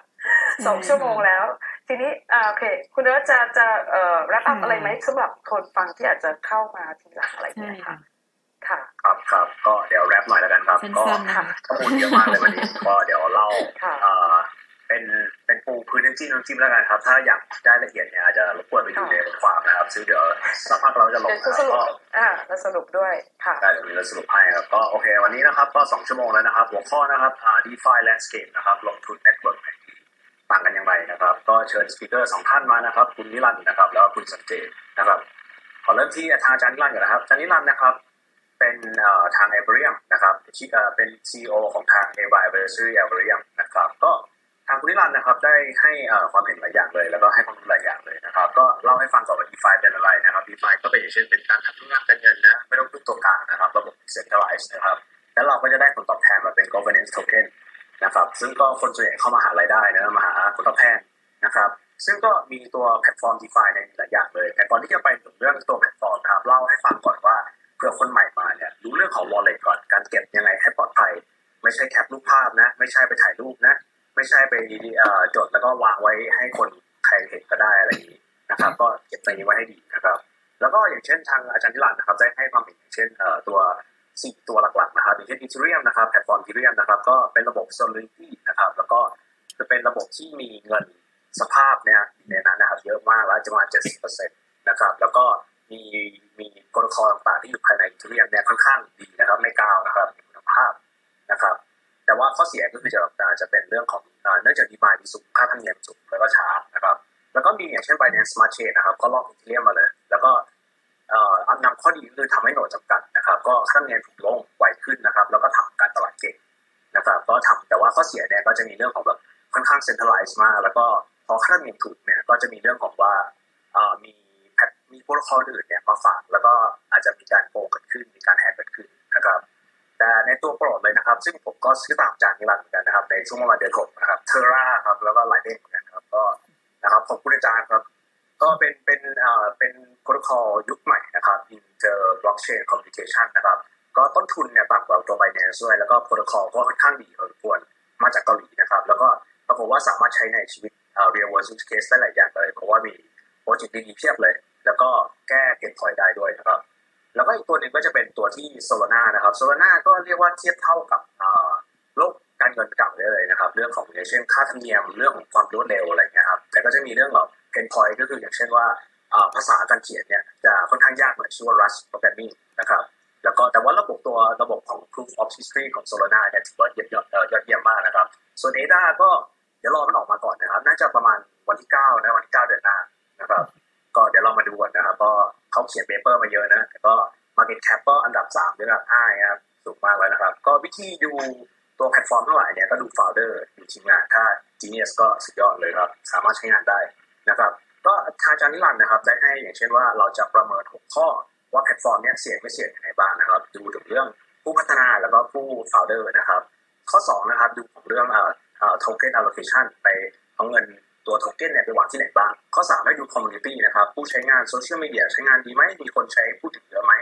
สองชั่วโมงแล้ว ทีนี้อ่าโอเค คุณเอิร์ธจะจะเอ่อรับอัพอะไรไหมสำหรับคนฟังที่อาจจะเข้ามาทีหลังอะไรอย่างใช่เงี้ยค่ะค่ะค่ะครับครับก็เดี๋ยวแรปหน่อยแล้วกันครับสั้ก็นๆนะคะข้อมูลเยอะมากเลยวันนี้ก็เดี๋ยวเล่าค่ะเอ่อเป็นเป็นปูพื้นน้ำจิ้มน้ำจิ้มแล้วกันครับ ถ้าอยากได้ละเอียดเนี่ยอาจจะรบกวนไปดูในบทความนะครับซึ่งเดี๋ยวสักพักเราจะลงเดี๋ยวนะคสรับรุปก็อ่าแล้วสรุปด้วยค่ะได้เดี๋ยวมีเราสรุปให้ครับก็โอเค วันนี้นะครับก็สองชั่วโมงแล้วนะครับ หัวข้อนะครับอ่า DeFi Landscape นะครับลงทุน Network ต่างกันอย่างไรนะครับ ก็เชิญ speaker สองท่านมานะครับ คุณนิรันดร์นะครับ แล้วก็คุณสัจเจนนะครับ ขอเริ่มที่อาจารย์นิรันดร์ก่อนนะครับอาจารย์นิรันดร์นะครับเป็นทาง a อเบรียมนะครับที่เอ่อเป็น CEO ของทาง Ava Advisory Avareum นะครับ ก็ทางคุณนิรันดร์นะครับได้ให้ความเห็นหลายอย่างเลย แล้วก็ให้ความรู้หลายอย่างเลยนะครับ ก็เล่าให้ฟังก่อนว่า DeFi เป็นอะไรนะครับ DeFi ก็เป็นอย่างเช่นเป็นการทำธุรกรรมการเงินนะไม่ต้องพึ่งตัวกลางนะครับ ระบบ decentralized นะครับ แล้วเราก็จะได้ผลตอบแทนมาเป็น governance token นะครับ ซึ่งก็คนส่วนใหญ่เข้ามาหารายได้นะมาหาผลตอบแทนนะครับ ซึ่งก็มีตัวแพลตฟอร์ม DeFi ในหลายอย่างเลย แต่ก่อนที่จะไปถึงเรื่องตัวแพลตฟอร์มนะครับเล่าให้ฟังก่อนว่าเผื่อคนใหม่มาเนี่ยรู้เรื่องของ wallet ก่อนการเก็บยังไงให้ปลอดภัย ไม่ใช่แคปรูปภาพนะ ไม่ใช่ไปถ่ายรูปนะ ไม่ใช่ไปจดแล้วก็วางไว้ให้คนใครเห็นก็ได้อะไรอย่างนี้นะครับ ก็เก็บตรงนี้ไว้ให้ดีนะครับ แล้วก็อย่างเช่นทางอาจารย์นิรันดร์นะครับได้ให้ความเห็นเช่นตัว สี่ตัวหลักๆนะครับอย่างเช่น Ethereum นะครับแพลตฟอร์ม Ethereum นะครับก็เป็นระบบ solidity นะครับแล้วก็จะเป็นระบบที่มีเงินสภาพเนี่ยในนั้นนะครับเยอะมากแล้วจะมา70%นะครับแล้วก็มีมีโปรโตคอต่างๆที่อยู่ภายใน Ethereum เนี่ยค่อนข้างดีนะครับไม่กาวนะครับมีคุณภาพนะครับ แต่ว่าข้อเสียก็คือจะจะเป็นเรื่องของเนื่องจาก demand มีสูงค่าธรรมเนียมสูงแล้วก็ช้านะครับ แล้วก็มีอย่างเช่น Binance Smart Chain นะครับก็ลอก Ethereum มาเลย แล้วก็ นำข้อดีคือทำให้หนดจำกัดนะครับ ก็ค่าธรรมเนียมถูกลงไวขึ้นนะครับ แล้วก็ทำการตลาดเก่งนะครับ ก็ทำแต่ว่าข้อเสียเนี่ยก็จะมีเรื่องของแบบค่อนข้างเซ็นทรัลไลซ์มาก แล้วก็พอค่าธรรมเนียมถูกเนี่ยก็จะมีเรื่องของว่ามีมีโปรโตคอลอื่นเนี่ยมาฝาก แล้วก็อาจจะมีการโกงเกิดขึ้น มีการแฮกเกิดขึ้นนะครับ แต่ในตัวโปรดเลยนะครับ ซึ่งผมก็ซื้อตามจากนิรันดร์เหมือนกันนะครับ ในช่วงประมาณเดือนหกนะครับเทอร่าครับแล้วก็ไลเดนเหมือนกันครับก็นะครับขอบคุณอาจารย์ครับ ก็เป็นเป็นเอ่อเป็นโปรโตคอลยุคใหม่นะครับ Inter Blockchain Communication นะครับ ก็ต้นทุนเนี่ยต่ำกว่าตัว Binance ด้วย แล้วก็โปรโตคอลก็ค่อนข้างดีพอสมควรมาจากเกาหลีนะครับ แล้วก็ปรากฏว่าสามารถใช้ในชีวิตเอ่อ real world use case ได้หลายอย่างเลยเพราะว่ามีโปรเจกต์ดีๆเพียบเลย แล้วก็แก้เก็บพอยได้ด้วยนะครับ แล้วก็อีกตัวหนึ่งก็จะเป็นตัวที่ Solana นะครับ Solana ก็เรียกว่าเทียบเท่ากับโลกการเงินเก่าได้เลยนะครับ เรื่องของอย่างเช่นค่าธรรมเนียมเรื่องของความรวดเร็วอะไรเงี้ยครับแต่ก็จะมีเรื่องของ เพนพอยก็คืออย่างเช่นว่าภาษาการเขียนเนี่ยจะค่อนข้างยากหน่อยชื่อว่า Rust programming นะครับแล้วก็แต่ว่าระบบตัวระบบของ proof of history ของ Solana เนี่ยถือว่าเยี่ยมยอดยอดเยี่ยมมากนะครับ ส่วน ADA ก็เดี๋ยวรอมันออกมาก่อนนะครับ น่าจะประมาณวันที่ 9 นะวันที่ 9 เดือนหน้านะครับ ก็เดี๋ยวเรามาดูก่อนนะครับก็เขาเขียนเปเปอร์มาเยอะนะแต่ก็ Market Cap ก็อันดับ 3 หรืออันดับ5นะครับสูงมากเลยนะครับ ก็วิธีดูตัวแพลตฟอร์มทั้งหลายเนี่ยก็ดู founder ดูทีมงานถ้า genius ก็สุดยอดเลยครับ สามารถใช้งานได้ นะครับ ก็ทางอาจารย์นิรันดร์นะครับได้ให้อย่างเช่นว่าเราจะประเมิน6ข้อว่าแพลตฟอร์มเนี่ยเสี่ยงไม่เสี่ยงยังไงบ้างนะครับ ดูถึงเรื่องผู้พัฒนาแล้วก็ผู้ founder นะครับ ข้อ2นะครับดูของเรื่องเอ่อ token allocation ไปเอาเงินตัวโทเค็นเนี่ยไปวางที่ไหนบ้าง ข้อ3ให้ดู community นะครับ ผู้ใช้งานโซเชียลมีเดียใช้งานดีไหมมีคนใช้พูดถึงเยอะไหม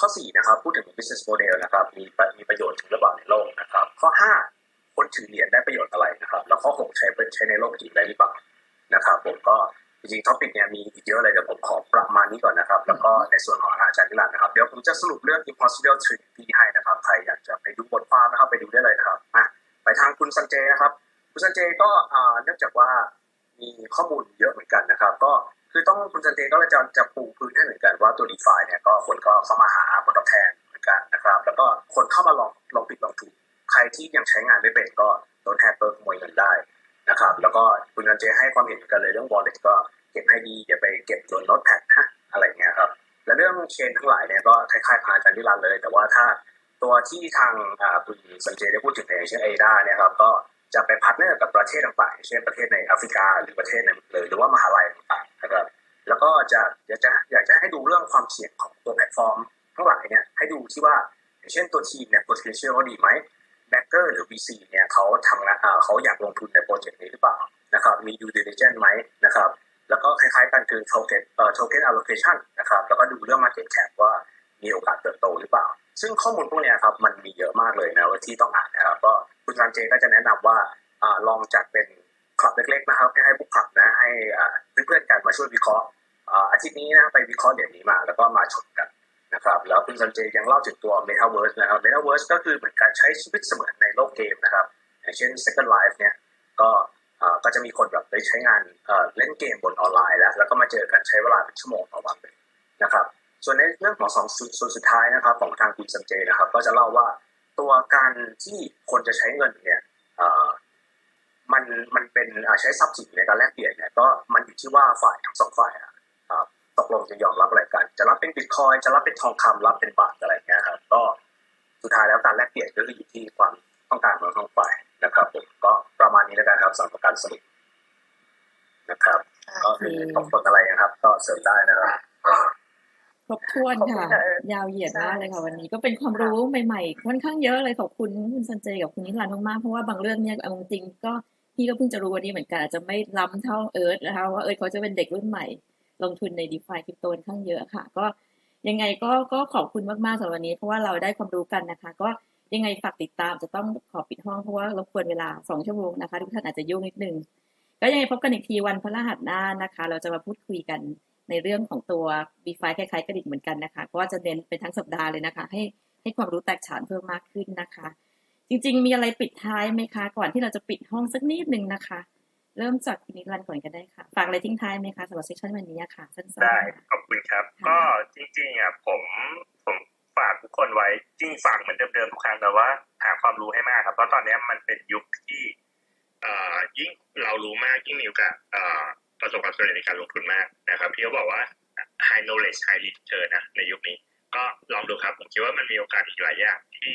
ข้อ4นะครับพูดถึง business model นะครับมีมีประโยชน์ถึงระบาดในโลกนะครับ ข้อ 5 คนถือเหรียญได้ประโยชน์อะไรนะครับ แล้วข้อ 6 ใช้เป็นใช้ในโลกจริงได้หรือเปล่า นะครับผมก็จริงๆ topic เนี่ยมีอีกเยอะเลยเดี๋ยวผมขอประมาณนี้ก่อนนะครับ แล้วก็ในส่วนของอาจารย์นิรันดร์นะครับ เดี๋ยวผมจะสรุปเรื่อง impossible trinity ให้นะครับ ใครอยากจะไปดูบทความนะครับไปดูได้เลยนะครับอะไปทางคุณสันเจนะครับ คุณสันเจก็เนื่องจากว่ามีข้อมูลเยอะเหมือนกันนะครับ ก็คือต้องคุณสันเจก็จะจะปูพื้นให้เหมือนกันว่าตัว d e f าเนี่ยก็คนก็เข้ามาหาผลตอบแทนเหมือนกันนะครับ แล้วก็คนเข้ามาลองลองผิดลองถูกใครที่ยังใช้งานไม่เป็นก็โดนแฮกเปิร์ขโมยเงินได้ นะครับ แล้วก็คุณสันเจให้ความเห็นกันเลยเรื่อง wallet ก็เก็บให้ดีอย่าไปเก็บบนโน้ตแพดฮะอะไรเงี้ยครับ และเรื่องเชนทั้งหลายเนี่ยก็คล้ายๆพาจันทิรันเลย แต่ว่าถ้าตัวที่ทางคุณสันเจได้พูดถึงในเช่นเอดาเนี่ยครับก็จะไป partner กับประเทศต่างๆ เช่นประเทศในแอฟริกาหรือประเทศในเลยหรือว่ามหาลัยต่างๆนะครับแล้วก็จะอยากจะอยากจะให้ดูเรื่องความเสี่ยงของตัวแพลตฟอร์มทั้งหลายเนี่ยให้ดูที่ว่าอย่างเช่นตัวทีมเนี่ย potential เขาดีไหม backer หรือ VC เนี่ยเขาทำงานเขาอยากลงทุนในโปรเจกต์นี้หรือเปล่านะครับมี due diligence ไหมนะครับแล้วก็คล้ายๆกันคือ token เอ่อ token allocation นะครับแล้วก็ดูเรื่อง market cap ว่ามีโอกาสเติบโตหรือเปล่า ซึ่งข้อมูลพวกนี้ครับมันมีเยอะมากเลยนะที่ต้องอ่านนะครับก็คุณรันเจก็จะแนะนำว่าลองจัดเป็นคลับเล็กๆนะครับให้ผู้ขับนะให้เพื่อนๆกันมาช่วยวิเคราะห์อาทิตย์นี้นะไปวิเคราะห์เดี๋ยวนี้มา แล้วก็มาชนกัน นะครับแล้วคุณสันเจยังเล่าถึงตัว Metaverse นะครับ Metaverse ก็คือเหมือนการใช้ชีวิตเสมือนในโลกเกมนะครับอย่างเช่น Second Life เนี่ยก็ก็จะมีคนแบบไปใช้งานเล่นเกมบนออนไลน์แล้ว แล้วก็มาเจอกันใช้เวลาเป็นชั่วโมงต่อวันเลยนะครับส่วนในเรื่องของสองส่วนสุดท้ายนะครับของทางคุณสันเจนะครับ ก็จะเล่าว่าตัวการที่คนจะใช้เงินเนี่ยมันมันเป็นใช้ทรัพย์สินในการแลกเปลี่ยนเนี่ยก็มันอยู่ที่ว่าฝ่ายทั้งสองฝ่าย ตกลงจะยอมรับอะไรกัน จะรับเป็นบิตคอยจะรับเป็นทองคำรับเป็นบาทอะไรเงี้ยครับก็สุดท้ายแล้วการแลกเปลี่ยนก็คืออยู่ที่ความต้องการของทั้งฝ่ายนะครับผมก็ประมาณนี้แล้วกันครับสำหรับการสรุปนะครับก็โอเคคือตกตกอะไรนะครับ ก็เสริมได้นะครับครบถ้วนขอบคุณค่ะค่ะเออยาวเหยียดใช่มากเลยค่ะวันนี้ก็เป็นความรู้ใหม่ๆค่อนข้างเยอะเลยขอบคุณคุณสันเจกับคุณนิรันดร์มากๆเพราะว่าบางเรื่องเนี่ยเอาจริงๆก็พี่ก็เพิ่งจะรู้วันนี้เหมือนกันอาจจะไม่ล้ำเท่าเอิร์ธนะคะว่าเอิร์ธเขาจะเป็นเด็กรุ่นใหม่ ลงทุนในดีฟาคริปโตค่อนข้างเยอะค่ะ ก็ยังไงก็ก็ขอบคุณมากๆสำหรับวันนี้ เพราะว่าเราได้ความรู้กันนะคะ ก็ยังไงฝากติดตามจะต้องขอปิดห้องเพราะว่ารบกวนเวลาสองชั่วโมงนะคะ ทุกท่านอาจจะยุ่งนิดนึงก็ยังไงพบกันอีกทีวันพฤหัสหน้านะคะ เราจะมาพูดคุยกันในเรื่องของตัว b ีไฟคล้ายๆกระดิ่งเหมือนกันนะคะก็จะเน้นเป็นทั้งสัปดาห์เลยนะคะ ให้ให้ความรู้แตกฉานเพิ่มมากขึ้นนะคะ จริง ๆ มีอะไรปิดท้ายไหมคะ ก่อนที่เราจะปิดห้องสักนิดนึงนะคะ เริ่มจากคุณนิรันดร์ก่อนก็ได้ค่ะ ฝากอะไรทิ้งท้ายไหมคะสำหรับเซสชันวันนี้อะค่ะสั้นๆได้ค่ะขอบคุณครับค่ะก็จริงๆอะผมผมฝากทุกคนไว้จริงฝากเหมือนเดิมๆทุกครั้งแต่ว่า หาความรู้ให้มากครับ เพราะตอนนี้มันเป็นยุคที่เอ่อยิ่งเรารู้มากยิ่งมีโอกาสเอ่อประสบความสำเร็จในการลงทุนมากนะครับพี่เขาบอกว่า high knowledge high return นะในยุคนี้ ก็ลองดูครับ ผมคิดว่ามันมีโอกาสอีกหลายอย่างที่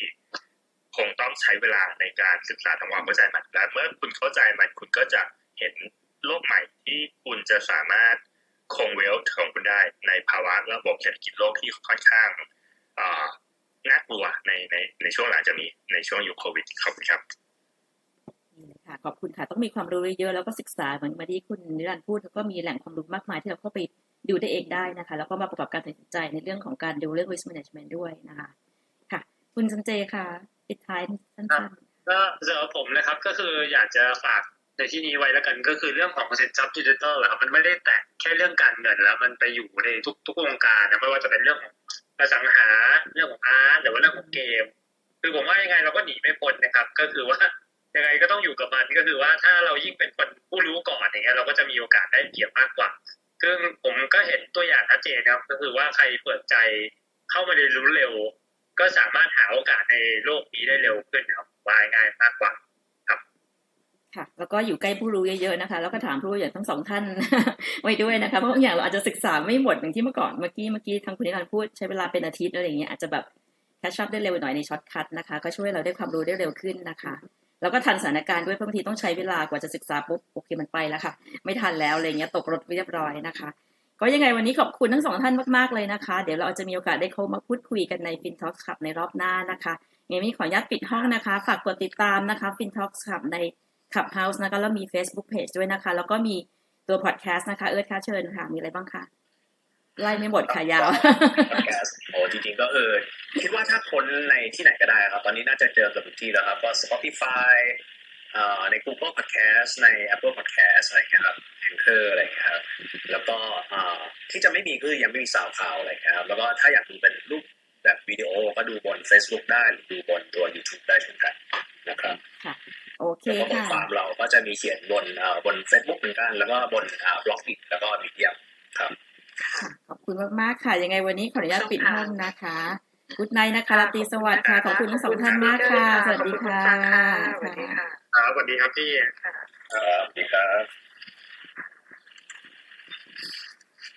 คงต้องใช้เวลาในการศึกษาทำความเข้าใจมันและเมื่อคุณเข้าใจมันคุณก็จะ เห็นโลกใหม่ที่คุณจะสามารถคงเวลของคุณได้ในภาวะระบบเศรษฐกิจโลกที่ค่อนข้างเอ่อน่ากลัวในในในช่วงหลังจากนี้ในช่วงยุคโควิดขอบคุณครับนี่ค่ะขอบคุณค่ะต้องมีความรู้เยอะๆแล้วก็ศึกษาเหมือนมาที่คุณนิรันดร์พูดแล้วก็มีแหล่งความรู้มากมายที่เราเข้าไปดูได้เองได้นะคะ แล้วก็มาประกอบการตัดสินใจในเรื่องของการดูเรื่อง risk management ด้วยนะคะค่ะ คุณสันเจค่ะปิดท้ายสั้นก็สำหรับผมนะครับก็คืออยากจะฝาก ในที่นี้ไว้แล้วกันก็คือเรื่องของสินทรัพย์ดิจิทัลอะครับมันไม่ได้แตะแค่เรื่องการเงินแล้ว มันไปอยู่ในทุกทุกวงการนะไม่ว่าจะเป็นเรื่องของอสังหาเรื่องของอาร์ตหรือว่าเรื่องของเกม คือผมว่ายังไงเราก็หนีไม่พ้นนะครับ ก็คือว่ายังไงก็ต้องอยู่กับมันก็คือว่าถ้าเรายิ่งเป็นคนผู้รู้ก่อนอย่างเงี้ยเราก็จะมีโอกาสได้เปรียบมากกว่าซึ่งผมก็เห็นตัวอย่างชัดเจนนะครับ ก็คือว่าใครเปิดใจเข้ามาเรียนรู้เร็ว ก็สามารถหาโอกาสในโลกนี้ได้เร็วขึ้นครับว่าง่ายมากกว่า ค่ะ แล้วก็อยู่ใกล้ผู้รู้เยอะๆนะคะ แล้วก็ถามผู้รู้อย่างทั้งสองท่านไว้ด้วยนะคะเพราะบางอย่างเราอาจจะศึกษาไม่หมดอย่างที่เมื่อก่อนเมื่อกี้เมื่อกี้ทางคุณนิรันดร์พูดใช้เวลาเป็นอาทิตย์อะไรอย่างเงี้ยอาจจะแบบ catch up ได้เร็วหน่อยใน shortcut นะคะ ก็ช่วยเราได้ความรู้ได้เร็วขึ้นนะคะแล้วก็ทันสถานการณ์ด้วยเพราะบางทีต้องใช้เวลากว่าจะศึกษาปุ๊บโอเคมันไปแล้วค่ะ ไม่ทันแล้วอะไรเงี้ยตกรถเรียบร้อยนะคะ ก็ยังไงวันนี้ขอบคุณทั้งสองท่านมากๆเลยนะคะ เดี๋ยวเราจะมีโอกาสได้เข้ามาพูดคุยกันใน FinTalk Club ในรอบหน้านะคะยังไงมีขออนุญาตปิดห้องนะคะ ฝากกดติดตามนะคะ FinTalk Club ใน Clubhouse นะคะแล้วมี Facebook Page ด้วยนะคะ แล้วก็มีตัว Podcast นะคะ เอิร์ธค่ะเชิญค่ะ มีอะไรบ้างคะไล่ไม่หมดค่ะยาวพอดแคสต์โอ้จริงๆก็เออคิดว่าถ้าค้นในที่ไหนก็ได้ครับ ตอนนี้น่าจะเจอเกือบทุกที่แล้วครับก็ Spotify เอ่อใน Google Podcast ใน Apple Podcast อะไรอย่างเงี้ยครับ Anchor อะไรอย่างเงี้ยครับแล้วก็เอ่อที่จะไม่มีคือยังไม่มีสาวข่าวอะไรอย่างเงี้ยครับ แล้วก็ถ้าอยากดูเป็นรูปแบบวิดีโอก็ดูบน Facebook ได้หรือดูบนตัว YouTube ได้เช่นกันนะครับค่ะ โอเคแล้วก็บทค่ะความเราก็จะมีเขียนบนเอ่อบน Facebook เหมือนกันแล้วก็บนบล็อกดิแล้วก็มีเดียครับค่ะขอบคุณมากๆค่ะ ยังไงวันนี้ขออนุญาตปิดห้องนะคะกุดไนนะคะราตรีสวัสดิ์ค่ะ ขอบคุณทั้งสองท่านมากค่ะ สวัสดีค่ะสวัสดีค่ะครับสวัสดีครับพี่ครับสวัสดีครับ